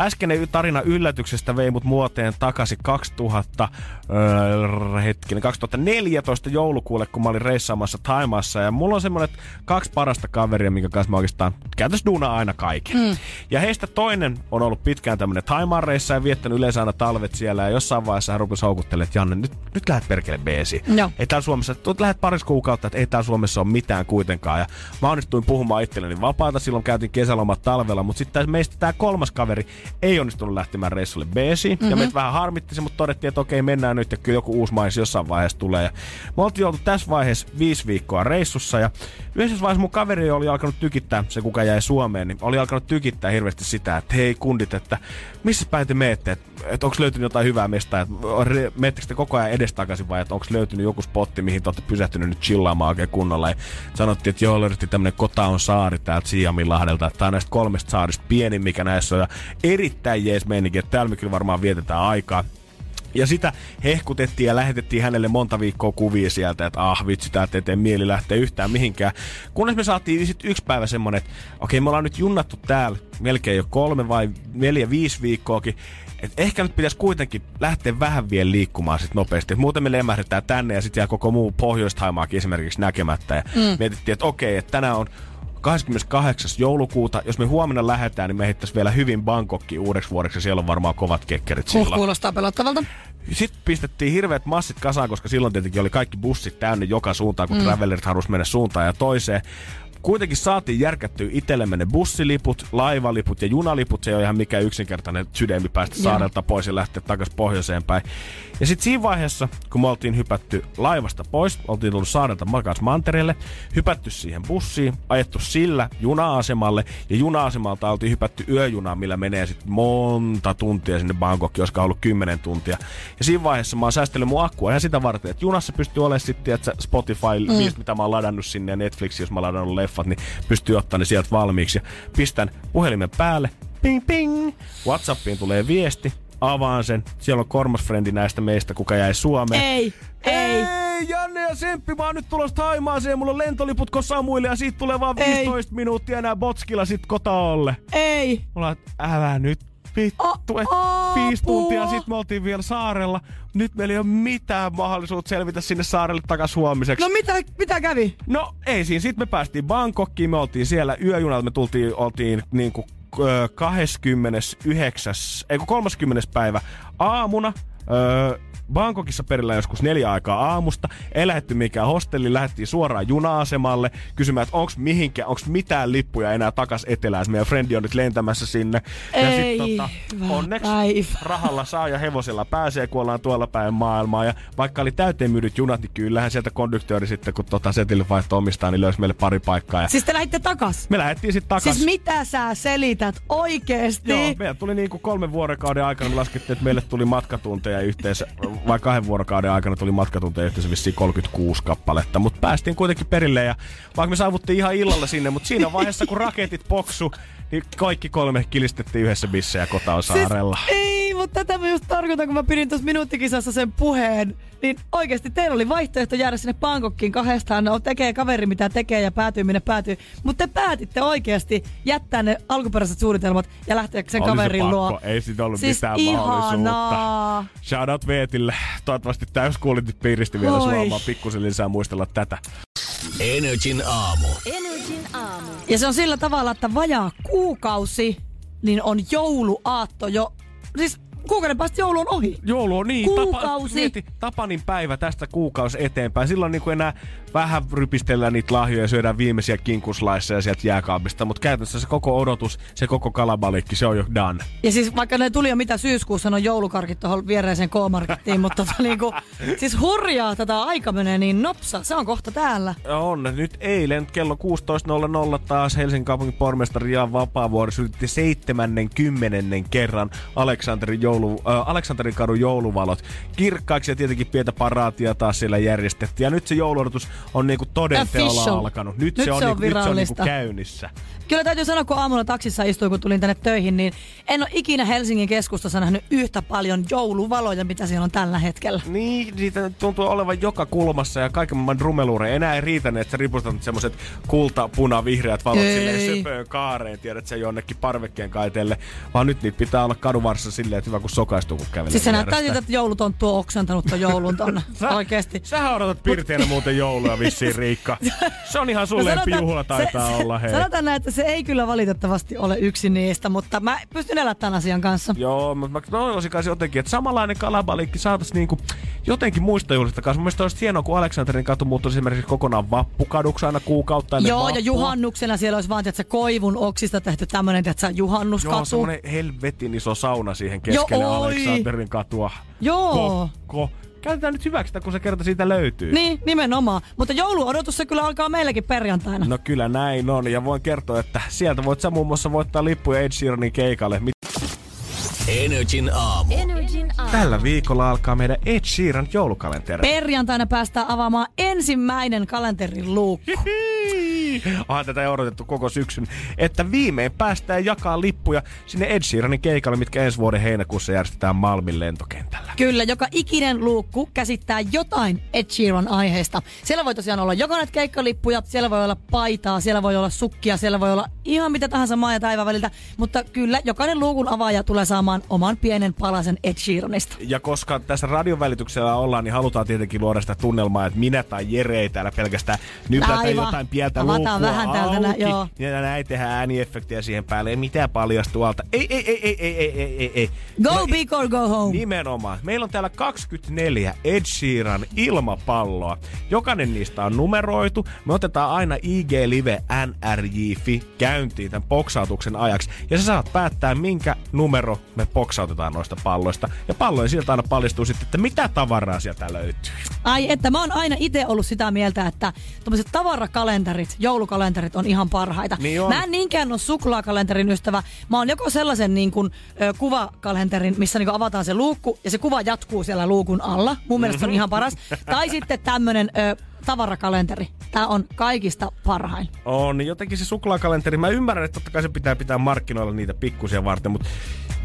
[SPEAKER 3] Äskeinen tarina yllätyksestä vei mut muoteen takaisin 2000, öö, hetkinen, 2014 joulukuulle, kun mä olin reissaamassa Taimassa. Ja mulla on semmonet kaksi parasta kaveria, minkä kanssa mä oikeastaan käytännössä duuna aina kaiken. Mm. Ja heistä toinen on ollut pitkään tämmönen Taimaan reissa ja viettänyt yleensä aina talvet siellä. Ja jossain vaiheessa hän rupesi houkuttelemaan, että Janne, nyt, nyt lähdet perkele beesi.
[SPEAKER 2] Joo.
[SPEAKER 3] Ei täällä Suomessa, tuot lähdet parissa kuukautta, että ei täällä Suomessa ole mitään kuitenkaan. Ja mä onnistuin puhumaan itselleni vapaata, silloin käytiin kesälomat talvella, mutta sitten meistä tämä kolmas kaveri ei onnistunut lähtemään reissulle beesiin. Mm-hmm. Ja meitä vähän harmitti se, mutta todettiin, että okei, mennään nyt ja kyllä joku uusi mais jossain vaiheessa tulee. Ja me oltiin oltu tässä vaiheessa viisi viikkoa reissussa ja yhdessä vaiheessa mun kaveri oli alkanut tykittää, se kuka jäi Suomeen, niin oli alkanut tykittää hirveästi sitä, että hei kundit, että missä päin te meette, että, että onko löytynyt jotain hyvää mestaa, että meettekö te koko ajan edestakaisin vai että onko löytynyt joku spotti, mihin te olette pysähtynyt nyt chillaamaan oikein kunnolla. Ja sanottiin, että joo, löydettiin tämmönen Kota on saari täältä Siaminlahdelta, että tämä on näistä kolmesta saarista pienin, mikä näissä on. Ja erittäin jees meininki, että täällä me kyllä varmaan vietetään aikaa. Ja sitä hehkutettiin ja lähetettiin hänelle monta viikkoa kuvia sieltä, että ah vitsi, täältä ei tee mieli lähteä yhtään mihinkään. Kunnes me saatiin sitten yksi päivä semmonen, että okei, me ollaan nyt junnattu täällä melkein jo kolme vai neljä, viisi viikkoakin. Et ehkä nyt pitäisi kuitenkin lähteä vähän vielä liikkumaan sit nopeasti. Et muuten me lemähdetään tänne ja sitten jää koko muu Pohjois-Taimaakin esimerkiksi näkemättä. Ja mm. mietittiin, että okei, että tänään on 28. joulukuuta. Jos me huomenna lähdetään, niin me heittäisiin vielä hyvin Bangkokkiin uudeksi vuodeksi ja siellä on varmaan kovat kekkerit
[SPEAKER 2] Huh,
[SPEAKER 3] silloin.
[SPEAKER 2] kuulostaa pelottavalta.
[SPEAKER 3] Sitten pistettiin hirveät massit kasaan, koska silloin tietenkin oli kaikki bussit täynnä joka suuntaan, kun mm. travellerit halusi mennä suuntaan ja toiseen. Kuitenkin saatiin järkättyä itsellemme ne bussiliput, laivaliput ja junaliput. Se ei ole ihan mikään yksinkertainen sydämi päästä saarelta pois ja lähteä takaisin pohjoiseen päin. Ja sitten siinä vaiheessa, kun me oltiin hypätty laivasta pois, oltiin tullut saarelta makas mantereelle, hypätty siihen bussiin, ajettu sillä juna-asemalle ja juna-asemalta oltiin hypätty yöjunaan, millä menee sitten monta tuntia sinne Bangkokiin, olisiko ollut 10 tuntia. Ja siinä vaiheessa mä oon säästellyt mun akkua ihan sitä varten, että junassa pystyy olemaan sitten, että Spotify, mm. mitä mä oon ladannut sinne ja Netflix, jos mä oon ladannut leffat, niin pystyy ottaa ne sieltä valmiiksi. Ja pistän puhelimen päälle, ping ping, Whatsappiin tulee viesti, avaan sen, siellä on kolmas frendi näistä meistä, kuka jäi Suomeen.
[SPEAKER 2] Ei, ei.
[SPEAKER 3] Ei, Janne ja Semppi, mä oon nyt tulossa Taimaaseen, mulla on lentoliput Samuille ja siitä tulee vaan
[SPEAKER 2] Ei.
[SPEAKER 3] 15 minuuttia enää Botskilla sit kotaolle.
[SPEAKER 2] Ei.
[SPEAKER 3] Mulla on, että älä nyt vittu,
[SPEAKER 2] A-
[SPEAKER 3] et
[SPEAKER 2] apua.
[SPEAKER 3] viisi tuntia sit me oltiin vielä saarella. Nyt meillä ei ole mitään mahdollisuutta selvitä sinne saarelle takas huomiseksi.
[SPEAKER 2] No mitä, mitä kävi?
[SPEAKER 3] No ei siinä. Sitten me päästiin Bangkokkiin, me oltiin siellä yöjunalla, me tultiin, oltiin niinku ö, 29. ei kun 30. päivä aamuna. Öö, Bangkokissa perillä joskus neljä aikaa aamusta. Ei lähetty mikään hostelli, lähdettiin suoraan juna-asemalle kysymään, että onko mihinkään, onko mitään lippuja enää takas etelään. Meidän frendi on nyt lentämässä sinne. ja
[SPEAKER 2] Ei,
[SPEAKER 3] sit, tota, onneksi
[SPEAKER 2] päivä.
[SPEAKER 3] rahalla saa ja hevosella pääsee, kun ollaan tuolla päin maailmaa. Ja vaikka oli täyteen myydyt junat, niin kyllähän sieltä konduktööri sitten, kun tota setille vaihtoi omistaan, niin löysi meille pari paikkaa. Ja
[SPEAKER 2] Siis te lähditte takas?
[SPEAKER 3] me lähdettiin sitten takas.
[SPEAKER 2] Siis mitä sä selität oikeesti?
[SPEAKER 3] Joo, meillä tuli niinku kolmen vuorokauden aikana, me laskettiin, että meille tuli matkatunteja yhteensä, vai kahden vuorokauden aikana tuli matkatunteja yhteensä vissiin 36 kappaletta, mutta päästiin kuitenkin perille ja vaikka me saavuttiin ihan illalla sinne, mutta siinä vaiheessa kun raketit poksu, niin kaikki kolme kilistettiin yhdessä bissejä kotaan saarella.
[SPEAKER 2] Siis, ei, mutta tätä mä just tarkoitan, kun mä pidin tuossa minuuttikisassa sen puheen. Niin oikeasti teillä oli vaihtoehto jäädä sinne Bangkokkiin kahdestaan. No, tekee kaveri mitä tekee ja päätyy minne päätyy. Mutta te päätitte oikeasti jättää ne alkuperäiset suunnitelmat ja lähteä sen
[SPEAKER 3] Oli se
[SPEAKER 2] kaverin
[SPEAKER 3] pakko,
[SPEAKER 2] luo.
[SPEAKER 3] ei siitä ollut
[SPEAKER 2] siis
[SPEAKER 3] mitään
[SPEAKER 2] ihanaa.
[SPEAKER 3] mahdollisuutta. Shoutout Veetille. Toivottavasti täyskuulitit piiristi vielä
[SPEAKER 2] Oi.
[SPEAKER 3] suomaan pikkusen lisää muistella tätä.
[SPEAKER 1] Energin aamu.
[SPEAKER 4] Energin aamu.
[SPEAKER 2] Ja se on sillä tavalla, että vajaa kuukausi, niin on jouluaatto jo. Siis kuukauden päästä joulu on ohi.
[SPEAKER 3] Joulu on niin.
[SPEAKER 2] Kuukausi.
[SPEAKER 3] Tapa, mieti, Tapanin päivä tästä kuukausi eteenpäin. Silloin niin kuin enää vähän rypistellään niitä lahjoja ja syödään viimeisiä kinkuslaisseja sieltä jääkaapista. Mutta käytännössä se koko odotus, se koko kalabalikki, se on jo done.
[SPEAKER 2] Ja siis vaikka ne tuli jo mitä syyskuussa, on joulukarkit tuohon viereiseen K-markettiin, mutta tota niinku, siis hurjaa tätä aika menee niin nopsa. Se on kohta täällä.
[SPEAKER 3] On. Nyt eilen kello 16.00 taas Helsingin kaupungin pormestari Jaan Vapaavuori sytytti 70. kerran Aleksanterin joulu, äh, Aleksanterin kadun jouluvalot kirkkaiksi ja tietenkin pientä paraatia taas siellä järjestettiin. Ja nyt se jouluodotus on niinku toden teolla alkanut. Nyt,
[SPEAKER 2] Nyt
[SPEAKER 3] se on,
[SPEAKER 2] se on
[SPEAKER 3] niinku, nyt se on niinku käynnissä.
[SPEAKER 2] Kyllä täytyy sanoa, kun aamulla taksissa istuin, kun tulin tänne töihin, niin en ole ikinä Helsingin keskustassa nähnyt yhtä paljon jouluvaloja, mitä siellä on tällä hetkellä.
[SPEAKER 3] Niin, niitä tuntuu olevan joka kulmassa ja kaiken maailman drumeluureja. Enää ei riitä että sä ripustat semmoset kulta, puna, vihreät valot
[SPEAKER 2] Ei.
[SPEAKER 3] silleen söpöön kaareen, tiedät sä jonnekin parvekkeen kaiteelle. Vaan nyt niitä pitää olla kadunvarsissa silleen, että hyvä kun sokaistuu, kun kävelee.
[SPEAKER 2] Siis se näyttää siltä, että joulutonttu on oksentanut ton joulun tonne. Oikeesti.
[SPEAKER 3] Sähän odotat pirteenä muuten joulua vissiin, Riikka. Se on ihan sulle
[SPEAKER 2] No sanotaan-
[SPEAKER 3] juhla taitaa
[SPEAKER 2] se,
[SPEAKER 3] olla, hei.
[SPEAKER 2] Sanotaan näin, että se ei kyllä valitettavasti ole yksi niistä, mutta mä pystyn elämään tämän asian kanssa.
[SPEAKER 3] Joo, mutta mä toivoisin kanssa jotenkin, että samanlainen kalabalikki saataisiin niinku jotenkin muista juhlista kanssa. Mun mielestä olisi hienoa, kun Aleksanterin katu muuttuisi esimerkiksi kokonaan vappukaduksi aina kuukautta ennen
[SPEAKER 2] Joo, ja
[SPEAKER 3] vappua.
[SPEAKER 2] juhannuksena siellä olisi vaan, että se koivun oksista tehty tämmönen, että
[SPEAKER 3] Joo,
[SPEAKER 2] juhannuskatu.
[SPEAKER 3] semmonen helvetin iso sauna siihen keskelle
[SPEAKER 2] Joo, oi.
[SPEAKER 3] Aleksanterin katua.
[SPEAKER 2] Joo.
[SPEAKER 3] Ko, ko. Käytetään nyt hyväksi, sitä, kun se kerta siitä löytyy.
[SPEAKER 2] Niin, nimenomaan. Mutta jouluodotus se kyllä alkaa meilläkin perjantaina.
[SPEAKER 3] No kyllä näin on, ja voin kertoa, että sieltä voit sä muun muassa voittaa lippuja Ed Sheeranin keikalle. Mit-
[SPEAKER 1] Energin aamu.
[SPEAKER 4] Energin aamu.
[SPEAKER 3] Tällä viikolla alkaa meidän Ed Sheeran joulukalenteri.
[SPEAKER 2] Perjantaina päästään avaamaan ensimmäinen kalenterin luukku.
[SPEAKER 3] Onhan tätä odotettu koko syksyn, että viimein päästään jakaa lippuja sinne Ed Sheeranin keikalle, mitkä ensi vuoden heinäkuussa järjestetään Malmin lentokentällä.
[SPEAKER 2] Kyllä, joka ikinen luukku käsittää jotain Ed Sheeran aiheesta. Siellä voi tosiaan olla joko näitä keikkalippuja, siellä voi olla paitaa, siellä voi olla sukkia, siellä voi olla ihan mitä tahansa maa ja taivaan väliltä. Mutta kyllä, jokainen luukun avaaja tulee saamaan oman pienen palasen Ed Sheeranista.
[SPEAKER 3] Ja koska tässä radion välityksellä ollaan, niin halutaan tietenkin luoda sitä tunnelmaa, että minä tai Jere ei täällä pelkästään nypätä
[SPEAKER 2] Aivan.
[SPEAKER 3] jotain pientä
[SPEAKER 2] Avataan vähän täältä nä-
[SPEAKER 3] auki,
[SPEAKER 2] joo.
[SPEAKER 3] ja näin tehdään ääniefektiä siihen päälle, ei mitään paljastuu alta. Ei, ei, ei, ei, ei, ei, ei, ei, ei.
[SPEAKER 2] Go
[SPEAKER 3] No,
[SPEAKER 2] big or go home.
[SPEAKER 3] Nimenomaan. Meillä on täällä 24 Ed Sheeran ilmapalloa. Jokainen niistä on numeroitu. Me otetaan aina IG Live NRJ.fi käyntiin tämän boksautuksen ajaksi. Ja sä saat päättää, minkä numero me boksautetaan noista palloista. Ja pallojen sieltä aina paljastuu sitten, että mitä tavaraa sieltä löytyy.
[SPEAKER 2] Ai että mä oon aina itse ollut sitä mieltä, että tommoset tavarakalenterit, joulukalenterit on ihan parhaita.
[SPEAKER 3] Niin on.
[SPEAKER 2] Mä en niinkään ole suklaakalenterin ystävä. Mä oon joko sellaisen niin kuin, ö, kuvakalenterin, missä niin kuin avataan se luukku ja se kuva jatkuu siellä luukun alla. Mun mielestä se on ihan paras. Tai sitten tämmönen ö, tavarakalenteri. Tää on kaikista parhain.
[SPEAKER 3] On jotenkin se suklaakalenteri. Mä ymmärrän, että totta kai se pitää pitää markkinoilla niitä pikkusia varten, mutta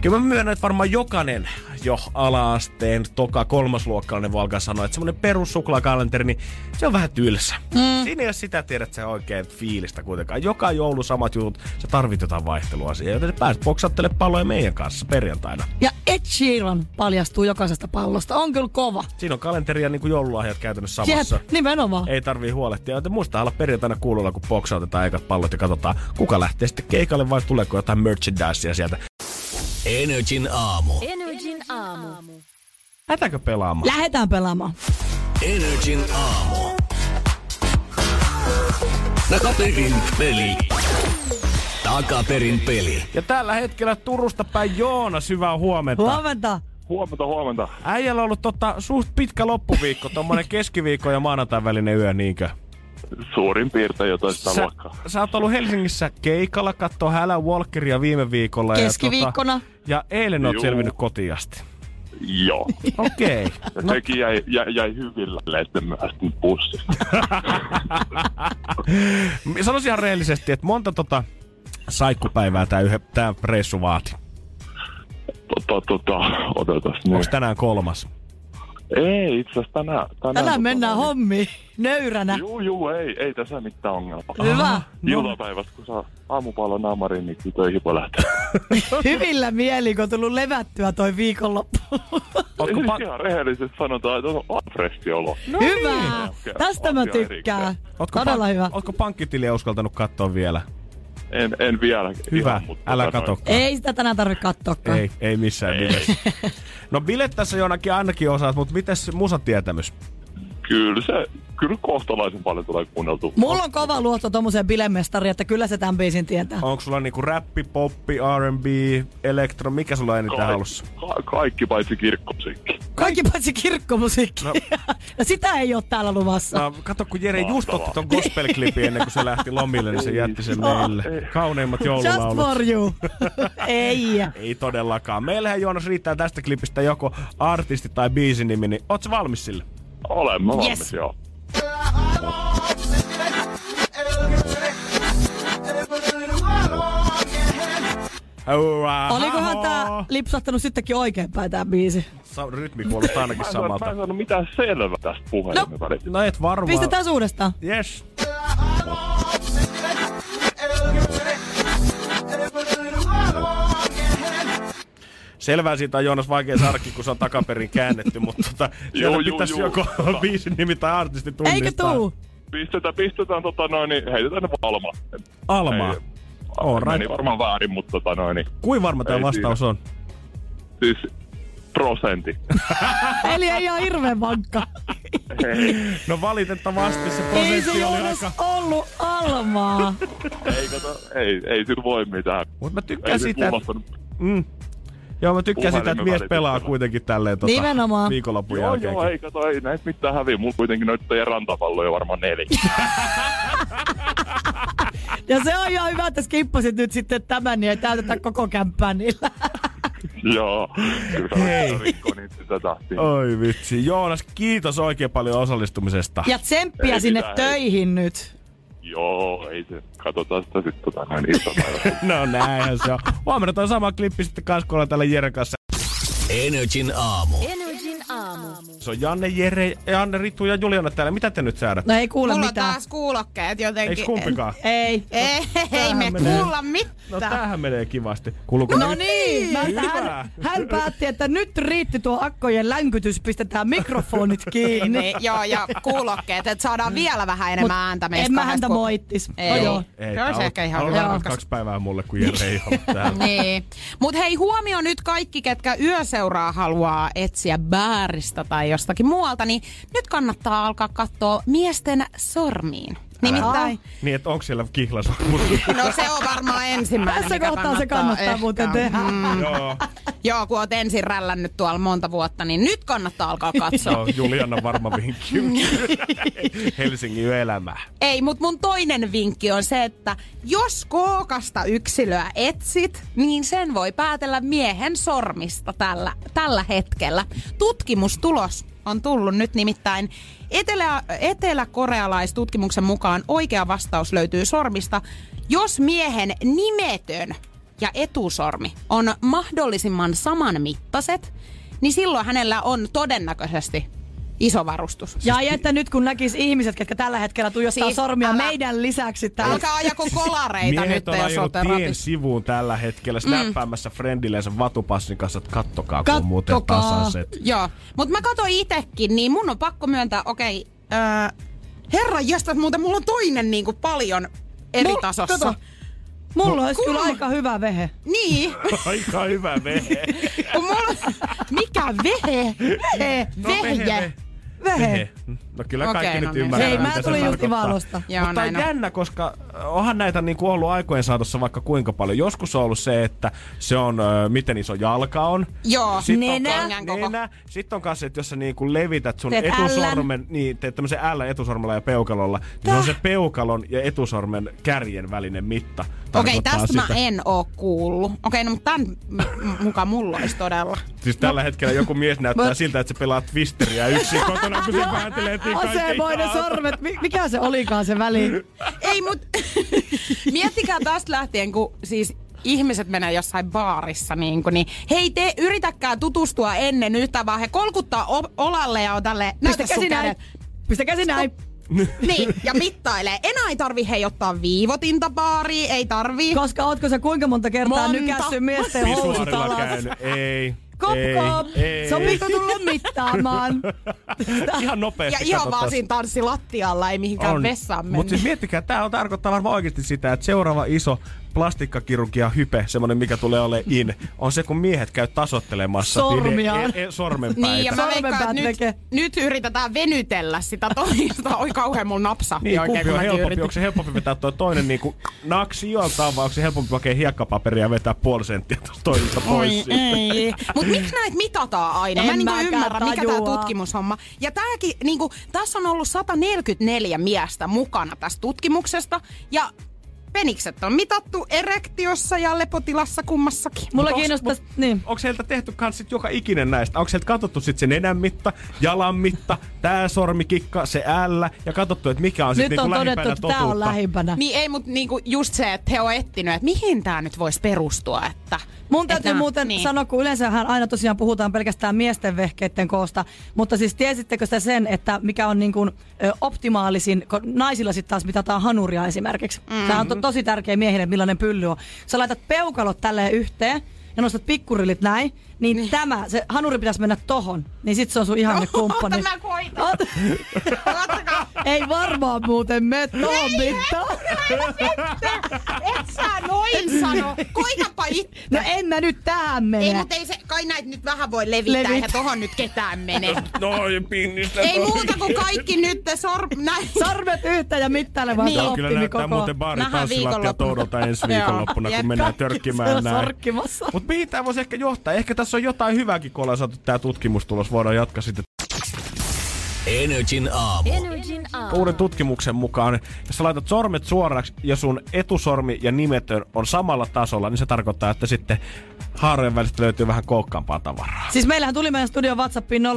[SPEAKER 3] kyllä mä myönnän, että varmaan jokainen jo ala-asteen toka kolmasluokkalainen voi alkaa sanoa, että semmonen perussuklaakalenteri, niin se on vähän tylsä. Mm. Siinä ei ole sitä tiedät se oikein fiilistä kuitenkaan. Joka joulu samat jutut, sä tarvit jotain vaihtelua siihen, joten sä pääset boksattele palloja meidän kanssa perjantaina.
[SPEAKER 2] Ja Ed Sheeran paljastuu jokaisesta pallosta. On kyllä kova.
[SPEAKER 3] Siinä on kalenteri ja niin kuin joululahjat käytännössä samassa.
[SPEAKER 2] Jep, nimenomaan.
[SPEAKER 3] Ei tarvii huolehtia. Joten muista olla perjantaina kuulolla, kun boksautetaan ekat pallot ja katsotaan, kuka lähtee sitten keikalle vai tuleeko jotain merchandisea sieltä.
[SPEAKER 1] Energin aamu.
[SPEAKER 4] Energin aamu.
[SPEAKER 3] Lähdetäänkö pelaamaan?
[SPEAKER 2] Lähdetään pelaamaan.
[SPEAKER 1] Energin aamu. Takaperin peli. Takaperin peli.
[SPEAKER 3] Ja tällä hetkellä Turusta päin Joonas, hyvää huomenta.
[SPEAKER 2] Huomenta.
[SPEAKER 7] Huomenta, huomenta.
[SPEAKER 3] Äijällä on ollut tota, suht pitkä loppuviikko, tommonen keskiviikko ja maanantain välinen yö, niinkö?
[SPEAKER 7] Suurin piirtein jotain sitä
[SPEAKER 3] Sä,
[SPEAKER 7] luokkaa.
[SPEAKER 3] sä oot ollut Helsingissä keikalla, kattoo Hälä Walkeria viime viikolla.
[SPEAKER 2] Keskiviikkona.
[SPEAKER 3] Ja, tota, ja eilen oot
[SPEAKER 7] Juu.
[SPEAKER 3] selvinnyt kotiin asti.
[SPEAKER 7] Joo.
[SPEAKER 3] Okei. Okay.
[SPEAKER 7] Ja sekin jäi, jäi, jäi hyvillä, että myöhästyn bussista.
[SPEAKER 3] Sanoisin ihan rehellisesti, että monta tota saikkupäivää tää, yhä, tää reissu vaati.
[SPEAKER 7] Tota, tota, odotas nyt.
[SPEAKER 3] Onko tänään kolmas?
[SPEAKER 7] Ei, itse asiassa tänään. Tänään,
[SPEAKER 2] Tänään
[SPEAKER 7] tota,
[SPEAKER 2] mennään
[SPEAKER 7] niin-
[SPEAKER 2] hommiin. Nöyränä.
[SPEAKER 7] Juu, juu, ei, ei tässä mitään ongelmaa.
[SPEAKER 2] Hyvä.
[SPEAKER 7] Iltapäivästä, kun saa aamupallon naamariin, niin kyllä töihin voi lähteä.
[SPEAKER 2] Hyvillä mieli, kun on tullut levättyä toi viikonloppu.
[SPEAKER 3] Ootko pa-
[SPEAKER 7] Ihan rehellisesti sanotaan, että on, freshi olo.
[SPEAKER 2] No hyvä.
[SPEAKER 7] Okei,
[SPEAKER 2] Tästä mä tykkään.
[SPEAKER 3] Ootko,
[SPEAKER 2] Todella
[SPEAKER 3] pank-
[SPEAKER 2] hyvä.
[SPEAKER 3] Ootko pankkitiliä uskaltanut katsoa vielä?
[SPEAKER 7] En, en vielä.
[SPEAKER 3] Hyvä,
[SPEAKER 7] ihan, mutta
[SPEAKER 3] älä
[SPEAKER 7] tota
[SPEAKER 3] kato.
[SPEAKER 2] Ei sitä tänään tarvitse katsoakaan.
[SPEAKER 3] Ei, ei missään nimessä. No bilet tässä jonakin ainakin osaat, mutta mites musatietämys?
[SPEAKER 7] Kyllä se, kyllä kohtalaisen paljon tulee kuunneltu.
[SPEAKER 2] Mulla on kova luotto tommoseen bilemestariin, että kyllä se tämän biisin tietää.
[SPEAKER 3] Onko sulla niinku räppi, poppi, R&B, elektro, mikä sulla on eniten
[SPEAKER 7] Kaik-
[SPEAKER 3] halussa?
[SPEAKER 7] ka- kaikki paitsi kirkkomusiikki.
[SPEAKER 2] Kaikki paitsi kirkkomusiikki. No. ja sitä ei ole täällä luvassa.
[SPEAKER 3] No, kato, kun Jere just otti ton gospel-klipin ennen kuin se lähti lomille, niin se jätti sen meille. Kauneimmat
[SPEAKER 2] Just
[SPEAKER 3] joululaulut.
[SPEAKER 2] for you. ei.
[SPEAKER 3] Ei todellakaan. Meillähän Joonas riittää tästä klipistä joko artisti tai biisin nimi, niin oot sä valmis sille?
[SPEAKER 7] Olen mä valmis,
[SPEAKER 2] Yes.
[SPEAKER 7] joo.
[SPEAKER 2] Olikohan tää lipsahtanut sittenkin oikeinpäin tää biisi?
[SPEAKER 3] Sa- rytmi kuulostaa ainakin
[SPEAKER 7] saanut, mä
[SPEAKER 3] samalta.
[SPEAKER 7] en saanut mitään selvää tästä puhelimen
[SPEAKER 2] No.
[SPEAKER 7] välillä.
[SPEAKER 3] No et varmaan.
[SPEAKER 2] Pistetään uudestaan.
[SPEAKER 3] Yes. Selvää siitä on Joonas vaikea saadakin, kun se on takaperin käännetty, mutta tota,
[SPEAKER 7] Joo,
[SPEAKER 3] siellä
[SPEAKER 7] joo,
[SPEAKER 3] pitäisi
[SPEAKER 7] joo.
[SPEAKER 3] joko biisin nimi tai artisti tunnistaa.
[SPEAKER 2] Eikö tuu?
[SPEAKER 7] Pistetään, pistetään tota noin, niin heitetään ne Alma.
[SPEAKER 3] Alma.
[SPEAKER 7] Ei,
[SPEAKER 3] All right.
[SPEAKER 7] Meni varmaan väärin, mutta tota noin, niin
[SPEAKER 3] Kuin varma tämä vastaus on?
[SPEAKER 7] siis prosentti.
[SPEAKER 2] Eli ei ole hirveän vankka.
[SPEAKER 3] No valitettavasti se
[SPEAKER 2] ei se
[SPEAKER 3] prosentti oli aika...
[SPEAKER 2] ollut Almaa.
[SPEAKER 7] ei, kato, ei, ei sillä voi mitään.
[SPEAKER 3] Mutta mä tykkään
[SPEAKER 7] Ei
[SPEAKER 3] sitä,
[SPEAKER 7] kuulostanut.
[SPEAKER 3] Mm. Joo, mä tykkään sitä, että mies pelaa kuitenkin tälleen tota,
[SPEAKER 2] Nimenomaan.
[SPEAKER 3] viikonlopun
[SPEAKER 7] Joo,
[SPEAKER 3] jälkeen.
[SPEAKER 7] joo, ei kato, ei näitä mitään häviä. Mulla kuitenkin noita teidän rantapalloja varmaan neljä.
[SPEAKER 2] Ja se on ihan hyvä, että skippasit nyt sitten tämän, niin ei täytetä koko kämppää niillä.
[SPEAKER 7] joo, kyllä
[SPEAKER 3] Hei.
[SPEAKER 7] se rikkoo niitä sitä tahtia.
[SPEAKER 3] Oi vitsi. Joonas, kiitos oikein paljon osallistumisesta.
[SPEAKER 2] Ja tsemppiä
[SPEAKER 7] Ei
[SPEAKER 2] sinne
[SPEAKER 7] mitään, ei.
[SPEAKER 2] töihin nyt.
[SPEAKER 7] Joo, ei se. Katsotaan sitä sitten tota noin iltapäivällä.
[SPEAKER 3] No näinhän se on. Huomenna toi sama klippi sitten kanssa, kun ollaan täällä Jeren kanssa.
[SPEAKER 1] Energin aamu.
[SPEAKER 4] Energin aamu.
[SPEAKER 3] Se on Janne, Jere, Janne, Ritu ja Juliana täällä. Mitä te nyt säädät?
[SPEAKER 2] No ei kuule
[SPEAKER 6] Mulla on
[SPEAKER 2] mitään.
[SPEAKER 6] taas kuulokkeet jotenkin.
[SPEAKER 3] Eiks kumpikaan?
[SPEAKER 2] Ei.
[SPEAKER 6] Ei, ei me
[SPEAKER 3] menee.
[SPEAKER 6] kuulla
[SPEAKER 3] No
[SPEAKER 6] mitään.
[SPEAKER 3] tämähän menee kivasti. Kuuluuko
[SPEAKER 2] No
[SPEAKER 3] nyt?
[SPEAKER 2] niin, mä, hän, hän päätti, että nyt riitti tuo akkojen länkytys, pistetään mikrofonit kiinni.
[SPEAKER 6] Niin, joo, ja kuulokkeet, että saadaan vielä vähän enemmän ääntä meistä
[SPEAKER 2] en mä häntä
[SPEAKER 6] kun-
[SPEAKER 2] moittis.
[SPEAKER 6] Ei.
[SPEAKER 2] No joo.
[SPEAKER 3] Ei,
[SPEAKER 6] Se olisi
[SPEAKER 3] on-
[SPEAKER 6] ehkä ihan hyvä
[SPEAKER 3] kaksi päivää mulle, kun Jere ei ole täällä.
[SPEAKER 6] Niin. Mutta hei, huomio nyt kaikki, ketkä yöseuraa haluaa etsiä baarista tai jostakin muualta, niin nyt kannattaa alkaa katsoa miesten sormiin. Nimittäin,
[SPEAKER 3] Niin, että onko siellä kihlas?
[SPEAKER 6] no se on varmaan ensimmäinen,
[SPEAKER 2] Tässä
[SPEAKER 6] mikä
[SPEAKER 2] kohtaa se kannattaa
[SPEAKER 6] ehkä.
[SPEAKER 2] muuten tehdä.
[SPEAKER 6] Mm,
[SPEAKER 3] Joo.
[SPEAKER 6] joo, kun oot ensin rällännyt tuolla monta vuotta, niin nyt kannattaa alkaa katsoa.
[SPEAKER 3] Joo, Juliana varma vinkki. Helsingin yöelämää.
[SPEAKER 6] Ei, mutta mun toinen vinkki on se, että jos kookasta yksilöä etsit, niin sen voi päätellä miehen sormista tällä, tällä hetkellä. Tutkimustulos on tullut nyt nimittäin Etelä, eteläkorealaistutkimuksen mukaan oikea vastaus löytyy sormista, jos miehen nimetön ja etusormi on mahdollisimman samanmittaiset, niin silloin hänellä on todennäköisesti iso varustus.
[SPEAKER 2] Ja ai, että nyt kun näkis ihmiset, ketkä tällä hetkellä tuijottaa
[SPEAKER 6] Siis
[SPEAKER 2] sormia
[SPEAKER 6] älä-
[SPEAKER 2] meidän lisäksi täällä.
[SPEAKER 6] Älkää ajako kolareita
[SPEAKER 3] Miehet
[SPEAKER 6] nyt,
[SPEAKER 3] on
[SPEAKER 6] jos
[SPEAKER 3] ajanut
[SPEAKER 6] olette
[SPEAKER 3] tien sivuun tällä hetkellä snappaamassa friendilleensä vatupassin kanssa, että kattokaa, kun on muuten
[SPEAKER 2] Kattokaa.
[SPEAKER 3] tasaiset.
[SPEAKER 6] Joo, mutta mä katsoin itekin, niin mun on pakko myöntää, okei, okay, herra jästä, muuten mulla on toinen niin kuin paljon eri
[SPEAKER 2] Mul-
[SPEAKER 6] tasossa.
[SPEAKER 2] kato. Mulla olisi
[SPEAKER 6] Kun-
[SPEAKER 2] kyllä aika hyvä vehe.
[SPEAKER 6] Niin,
[SPEAKER 3] Aika hyvä vehe.
[SPEAKER 6] kun mulla... Mikä vehe? Vehe.
[SPEAKER 3] No, vehe, vehe.
[SPEAKER 2] Vehe.
[SPEAKER 3] No kyllä
[SPEAKER 6] Okei,
[SPEAKER 3] kaikki
[SPEAKER 6] no
[SPEAKER 3] nyt
[SPEAKER 6] niin.
[SPEAKER 3] ymmärtää,
[SPEAKER 2] Hei, mä tulin just. Ivalosta.
[SPEAKER 6] Joo,
[SPEAKER 3] Mutta on
[SPEAKER 6] näin on.
[SPEAKER 3] jännä, koska onhan näitä niin kuin ollut aikojen saatossa vaikka kuinka paljon. Joskus on ollut se, että se on, ö, miten iso jalka on.
[SPEAKER 6] Joo,
[SPEAKER 3] Sitten on,
[SPEAKER 6] nenä. Kengän koko.
[SPEAKER 3] nenä. Sitten on kanssa, se, että jos sä niin kuin levität sun
[SPEAKER 2] Teet
[SPEAKER 3] etusormen, niin teet tämmöisen L etusormella ja peukalolla, niin se on se peukalon ja etusormen kärjen välinen mitta.
[SPEAKER 6] Okei,
[SPEAKER 3] Tarkoittaa
[SPEAKER 6] tästä mä
[SPEAKER 3] sitä.
[SPEAKER 6] en oo kuullut. Okei, no mutta tämän mukaan mulla olisi todella.
[SPEAKER 3] Siis tällä hetkellä joku mies näyttää siltä, että se pelaa Twisteriä yksin kotona, kun se kaikki
[SPEAKER 2] Asemoinen sormet. Mi- Mikä se olikaan se väli?
[SPEAKER 6] Ei, mut miettikää tästä lähtien, kun siis ihmiset menee jossain baarissa, niin, kuin, niin hei te yritäkää tutustua ennen yhtä, vaan he kolkuttaa o- olalle ja on tälleen,
[SPEAKER 2] Pistä
[SPEAKER 6] näytä sun
[SPEAKER 2] käsi näin. Pistä käsi näin.
[SPEAKER 6] Niin, ja mittailee. Enää ei tarvi hei ottaa viivotinta baariin, ei tarvii.
[SPEAKER 2] Koska ootko sä kuinka monta kertaa
[SPEAKER 6] Monta.
[SPEAKER 2] nykässy miesten housut
[SPEAKER 3] Pisuarilla
[SPEAKER 2] alas?
[SPEAKER 3] Ei.
[SPEAKER 2] Kop,
[SPEAKER 3] ei,
[SPEAKER 2] kop.
[SPEAKER 3] ei.
[SPEAKER 2] Sopiiko tulla mittaamaan?
[SPEAKER 3] Ihan nopeasti
[SPEAKER 6] Ja ihan vaan siinä tanssilattialla, ei mihinkään vessaan mennyt.
[SPEAKER 3] Mutta siis miettikää, tämä on tarkoittaa varmaan oikeasti sitä, että seuraava iso plastikkakirurgia hype, semmonen mikä tulee ole in, on se, kun miehet käy tasottelemassa
[SPEAKER 2] Sormiaan.
[SPEAKER 3] niiden e- e- sormenpäitä.
[SPEAKER 6] Niin, ja mä veikkaan, että nyt,
[SPEAKER 2] tekee.
[SPEAKER 6] nyt yritetään venytellä sitä toista. Oi kauhean mulla napsahti
[SPEAKER 3] Niin,
[SPEAKER 6] oikein,
[SPEAKER 3] on helpompi? Onko se helpompi vetää tuo toinen niinku naksi joltain vai onko se helpompi hakea hiekkapaperia ja vetää puoli senttiä tuosta toisesta pois?
[SPEAKER 6] Ei. Mut miksi näitä mitataan aina?
[SPEAKER 2] En
[SPEAKER 6] Mä niinku
[SPEAKER 2] mäkään
[SPEAKER 6] ymmärrän, mikä tää
[SPEAKER 2] tajua.
[SPEAKER 6] tutkimushomma. Ja tääkin, niinku, tässä on ollut 144 miestä mukana tästä tutkimuksesta. Ja penikset on mitattu erektiossa ja lepotilassa kummassakin.
[SPEAKER 2] Mulla
[SPEAKER 3] Mut onks-
[SPEAKER 2] kiinnostaisi,
[SPEAKER 3] mut
[SPEAKER 2] niin.
[SPEAKER 3] Onko heiltä tehty kans sit joka ikinen näistä? Onko heiltä katsottu sit se nenän mitta, jalan mitta, tää sormikikka, se L ja katsottu, että mikä on sit
[SPEAKER 2] Nyt
[SPEAKER 3] niinku
[SPEAKER 2] on todettu,
[SPEAKER 3] lähimpänä
[SPEAKER 2] että tää on
[SPEAKER 3] totuutta?
[SPEAKER 2] lähimpänä.
[SPEAKER 6] Niin ei, mutta niinku just se, että he on etsinyt, että mihin tämä nyt voisi perustua. Että,
[SPEAKER 2] Mun täytyy
[SPEAKER 6] että-
[SPEAKER 2] muuten
[SPEAKER 6] niin.
[SPEAKER 2] sanoa, kun yleensähän aina tosiaan puhutaan pelkästään miesten vehkeiden koosta, mutta siis tiesittekö sitä sen, että mikä on niin kuin, ö, optimaalisin, kun naisilla sitten taas mitataan hanuria esimerkiksi. Mm-hmm. Tämä on to- tosi tärkeä miehille, millainen pylly on. Sä laitat peukalot tälleen yhteen ja nostat pikkurillit näin, niin, niin. tämä, se hanuri pitäisi mennä tohon, niin sit se on sun ihanne kumppani.
[SPEAKER 6] Ota mä koitan.
[SPEAKER 2] Oot-. Ei varmaan muuten me tohon mittaan.
[SPEAKER 6] Et sä noin sano. Koitapa itse.
[SPEAKER 2] No en mä nyt tähän mene.
[SPEAKER 6] Ei, mutta ei se, kai näitä nyt vähän voi levittää,
[SPEAKER 2] Levittää.
[SPEAKER 6] eihän tohon nyt ketään mene.
[SPEAKER 3] Noin pinnistä.
[SPEAKER 6] ei muuta kuin kaikki nyt sor... Näin.
[SPEAKER 2] Sarvet yhtä ja mittailemaan
[SPEAKER 6] Niin.
[SPEAKER 3] Joo, kyllä näyttää muuten baari
[SPEAKER 6] Nähdään
[SPEAKER 3] tanssilattia
[SPEAKER 6] viikonloppuna.
[SPEAKER 3] toudolta ensi viikonloppuna, kun mennään
[SPEAKER 2] Se
[SPEAKER 3] törkkimään
[SPEAKER 2] on
[SPEAKER 3] näin.
[SPEAKER 2] sorkkimassa.
[SPEAKER 3] Mutta mihin tämä voisi ehkä johtaa? Ehkä tässä on jotain hyvääkin, kun ollaan saatu tämä tutkimustulos. Voidaan jatkaa sitten
[SPEAKER 1] Energin aamu.
[SPEAKER 4] Energin aamu.
[SPEAKER 3] uuden tutkimuksen mukaan, jos sä laitat sormet suoraksi ja sun etusormi ja nimetön on samalla tasolla, niin se tarkoittaa, että sitten haarojen välistä löytyy vähän kookkaampaa tavaraa.
[SPEAKER 2] Siis meillähän tuli meidän studion WhatsAppiin 050501719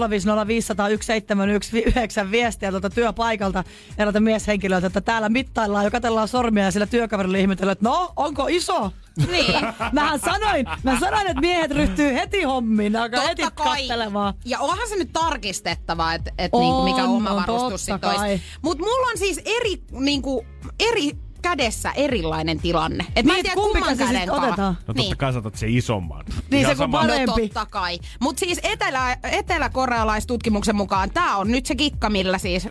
[SPEAKER 2] viestiä tuolta työpaikalta eräältä mieshenkilöltä, että täällä mittaillaan ja katsellaan sormia ja sillä työkaverilla ihmetellään, että no, onko iso?
[SPEAKER 6] Niin.
[SPEAKER 2] Mähän sanoin, mä sanoin, että miehet ryhtyy heti hommiin, ne alkaa heti kattelemaan.
[SPEAKER 6] Ja onhan se nyt tarkistettava, että et
[SPEAKER 2] On,
[SPEAKER 6] niinku mikä
[SPEAKER 2] on,
[SPEAKER 6] oma varustus
[SPEAKER 2] totta
[SPEAKER 6] sit olisi.
[SPEAKER 2] kai.
[SPEAKER 6] Mut mulla on siis eri, niinku, eri kädessä erilainen tilanne. Et mä en
[SPEAKER 2] Niin,
[SPEAKER 6] tiedä kumman
[SPEAKER 2] sit
[SPEAKER 6] käden kala.
[SPEAKER 2] otetaan?
[SPEAKER 3] No totta kai sä se isomman.
[SPEAKER 2] Niin,
[SPEAKER 3] Ihan
[SPEAKER 2] se kun
[SPEAKER 6] No
[SPEAKER 2] Parempi.
[SPEAKER 6] totta kai. Mutta siis etelä, eteläkorealaistutkimuksen mukaan tämä on nyt se kikka, millä siis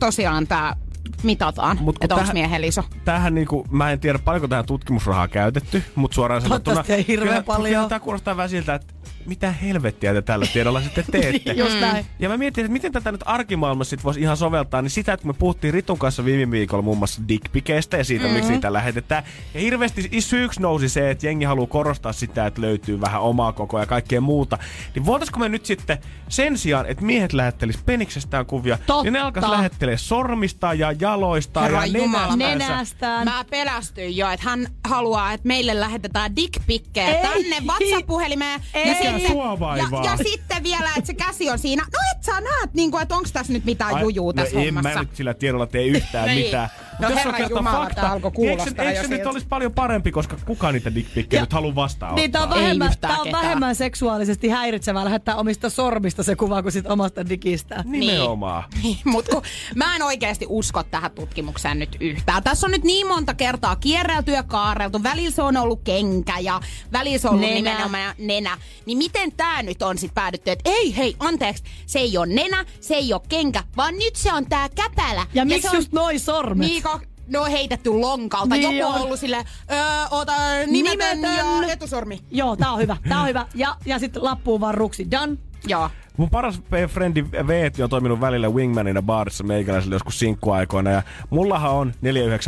[SPEAKER 6] tosiaan tämä mitataan,
[SPEAKER 3] Mut
[SPEAKER 6] että onko
[SPEAKER 3] tähän-
[SPEAKER 6] miehellä iso.
[SPEAKER 3] Tähän niinku, mä en tiedä paljonko tähän tutkimusrahaa käytetty, mutta suoraan sanottuna...
[SPEAKER 2] Toivottavasti ei hirveän
[SPEAKER 3] kyllä-
[SPEAKER 2] paljon.
[SPEAKER 3] Kyllä tää kuulostaa vähän siltä, että mitä helvettiä te tällä tiedolla sitten teette.
[SPEAKER 2] Just näin.
[SPEAKER 3] Ja mä mietin, että miten tätä nyt arkimaailmassa sit voisi ihan soveltaa, niin sitä, että kun me puhuttiin Ritun kanssa viime viikolla muun muassa dickpikeistä ja siitä, mm-hmm. miksi niitä lähetetään. Ja hirveästi syyksi nousi se, että jengi haluaa korostaa sitä, että löytyy vähän omaa kokoa ja kaikkea muuta. Niin voitaisiko me nyt sitten sen sijaan, että miehet lähettelis peniksestään kuvia,
[SPEAKER 2] Totta.
[SPEAKER 3] niin ne alkaisi lähettelee sormista ja jaloista
[SPEAKER 6] Herra
[SPEAKER 3] ja
[SPEAKER 6] Jumala.
[SPEAKER 3] nenästänsä.
[SPEAKER 2] Nenästään.
[SPEAKER 6] Mä pelästyin jo, että hän haluaa, että meille lähetetään dickpikkejä tänne WhatsApp-puhelimeen.
[SPEAKER 2] Ei.
[SPEAKER 6] Ja,
[SPEAKER 3] Sua vaivaa.
[SPEAKER 6] ja, ja sitten vielä, että se käsi on siinä. No et sä näet, niin kuin, että onko tässä nyt mitään
[SPEAKER 3] Ai,
[SPEAKER 6] jujuu tässä
[SPEAKER 3] no en
[SPEAKER 6] hommassa.
[SPEAKER 3] mä nyt sillä tiedolla tee yhtään
[SPEAKER 6] Niin.
[SPEAKER 3] mitään.
[SPEAKER 6] No
[SPEAKER 3] Jos on
[SPEAKER 6] herra
[SPEAKER 3] kerta
[SPEAKER 6] Jumala, tää alkoi
[SPEAKER 3] niin eikö, se-
[SPEAKER 6] kuulostaa
[SPEAKER 3] eikö
[SPEAKER 6] jo
[SPEAKER 3] se nyt olisi paljon parempi, koska kukaan niitä dickpikkejä nyt halua vastaanottaa.
[SPEAKER 2] Niin tää on,
[SPEAKER 6] Ei
[SPEAKER 2] vähemmän, tää on vähemmän seksuaalisesti häiritsevää lähettää omista sormista se kuva kuin sit omasta digistä.
[SPEAKER 3] Nimenomaan.
[SPEAKER 6] Niin, Mutta kun mä en oikeasti usko tähän tutkimukseen nyt yhtään. Tässä on nyt niin monta kertaa kierrelty ja kaareltu. Välillä se on ollut kenkä ja välillä se on ollut
[SPEAKER 2] Nenä.
[SPEAKER 6] nimenomaan nenä. Niin miten tää nyt on sit päädytty, että ei hei, anteeksi, se ei ole nenä, se ei ole kenkä, vaan nyt se on tää käpälä.
[SPEAKER 2] Ja, miksi
[SPEAKER 6] se on,
[SPEAKER 2] just noi sormet?
[SPEAKER 6] Niin, ka- ne on heitetty lonkalta.
[SPEAKER 2] Niin
[SPEAKER 6] Joku on
[SPEAKER 2] on.
[SPEAKER 6] ollut silleen, öö, ota nimetön,
[SPEAKER 2] Nimetön.
[SPEAKER 6] ja etusormi.
[SPEAKER 2] Joo, tää on hyvä, tää on hyvä. Ja, ja sitten lappuun vaan ruksi. Done.
[SPEAKER 6] Joo.
[SPEAKER 3] Mun paras frendi Veeti on toiminut välillä wingmanina baarissa meikäläisellä joskus sinkkuaikoina ja mullahan on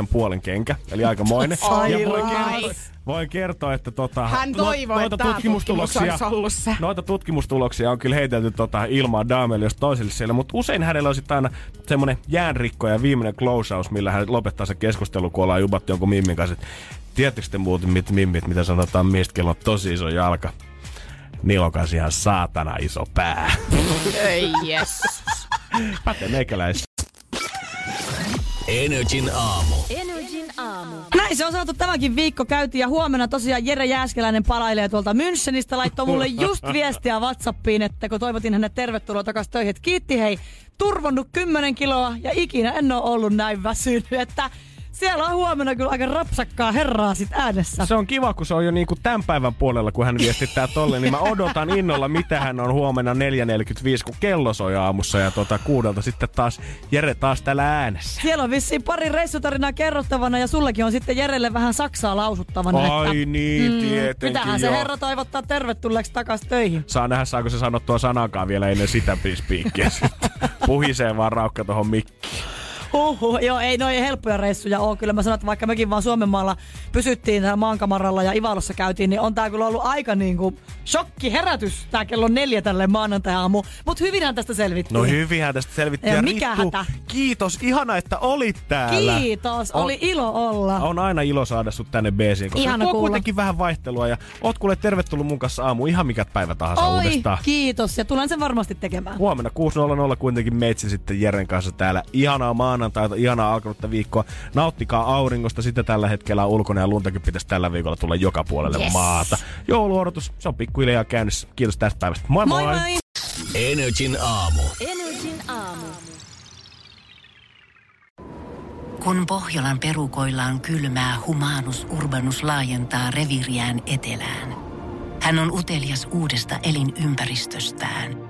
[SPEAKER 3] 4,9 puolen kenkä, eli aikamoinen.
[SPEAKER 2] Ai
[SPEAKER 3] ja voin
[SPEAKER 2] lais.
[SPEAKER 3] kertoa, voin kertoa, että tota,
[SPEAKER 6] Hän toivoi,
[SPEAKER 3] noita
[SPEAKER 6] että tää tutkimus.
[SPEAKER 3] Noita tutkimustuloksia on kyllä heitelty tota ilmaa daamelle jos toiselle siellä, mutta usein hänellä on sitten aina semmonen jäänrikko ja viimeinen closeaus, millä hän lopettaa se keskustelu, kun ollaan jubattu jonkun mimmin kanssa. että Tiedättekö te muuten mit, mimmit, mitä sanotaan miestä, kello on tosi iso jalka? Niillä on kanssa ihan saatana iso pää.
[SPEAKER 6] Ei yes.
[SPEAKER 3] Pätee meikäläis.
[SPEAKER 1] Energin aamu.
[SPEAKER 4] Aamu.
[SPEAKER 2] Näin se on saatu tämäkin viikko käytiin ja huomenna tosiaan Jere Jääskeläinen palailee tuolta Münchenistä. Laittoi mulle just viestiä Whatsappiin, että kun toivotin hänet tervetuloa takaisin töihin, että kiitti hei, turvonnut 10 kiloa ja ikinä en ole ollut näin väsynyt, että siellä on huomenna kyllä aika rapsakkaa herraa sit äänessä.
[SPEAKER 3] Se on kiva, kun se on jo niinku tämän päivän puolella, kun hän viestittää tolle, niin mä odotan innolla, mitä hän on huomenna 4.45, kun kello soi aamussa ja tota, kuudelta sitten taas Jere taas täällä äänessä.
[SPEAKER 2] Siellä on vissiin pari reissutarinaa kerrottavana ja sullekin on sitten Jerelle vähän Saksaa lausuttavana.
[SPEAKER 3] Ai
[SPEAKER 2] että,
[SPEAKER 3] niin, tietenkin
[SPEAKER 2] Mitähän se
[SPEAKER 3] joo.
[SPEAKER 2] herra toivottaa tervetulleeksi takaisin töihin.
[SPEAKER 3] Saa nähdä, saako se sanottua sanakaan vielä ennen sitä pispiikkiä sitten. Puhisee vaan raukka tohon mikkiin.
[SPEAKER 2] Huhhuh, joo, ei noin helppoja reissuja ole. Kyllä mä sanon, että vaikka mekin vaan Suomen maalla pysyttiin täällä maankamaralla ja Ivalossa käytiin, niin on tää kyllä ollut aika niinku shokki, herätys tää kello neljä tälle maanantai-aamu. Mut hyvinhän tästä selvittiin.
[SPEAKER 3] No hyvinhän tästä selvittiin. Ja
[SPEAKER 2] mikä
[SPEAKER 3] Rittu,
[SPEAKER 2] hätä.
[SPEAKER 3] kiitos. Ihana, että olit täällä.
[SPEAKER 2] Kiitos,
[SPEAKER 3] On-
[SPEAKER 2] oli ilo olla.
[SPEAKER 3] On aina ilo saada sut tänne beesiin, koska
[SPEAKER 2] Ihana
[SPEAKER 3] tuo
[SPEAKER 2] kuulla.
[SPEAKER 3] kuitenkin vähän vaihtelua ja oot kuule tervetullut mun kanssa aamu ihan mikä päivä tahansa
[SPEAKER 2] Oi,
[SPEAKER 3] uudestaan.
[SPEAKER 2] kiitos ja tulen sen varmasti tekemään.
[SPEAKER 3] Huomenna 6.00 kuitenkin meitsi sitten Jeren kanssa täällä. Ihanaa maanantaita, ihanaa alkanutta viikkoa. Nauttikaa auringosta, sitä tällä hetkellä on ulkona ja luntakin pitäisi tällä viikolla tulla joka puolelle
[SPEAKER 2] Yes.
[SPEAKER 3] maata. Jouluodotus, se on pikkuhiljaa käynnissä. Kiitos tästä päivästä. Moi moi!
[SPEAKER 2] Moi moi!
[SPEAKER 1] Energin aamu.
[SPEAKER 4] Energin aamu.
[SPEAKER 8] Kun Pohjolan perukoillaan kylmää, humanus urbanus laajentaa reviriään etelään. Hän on utelias uudesta elinympäristöstään.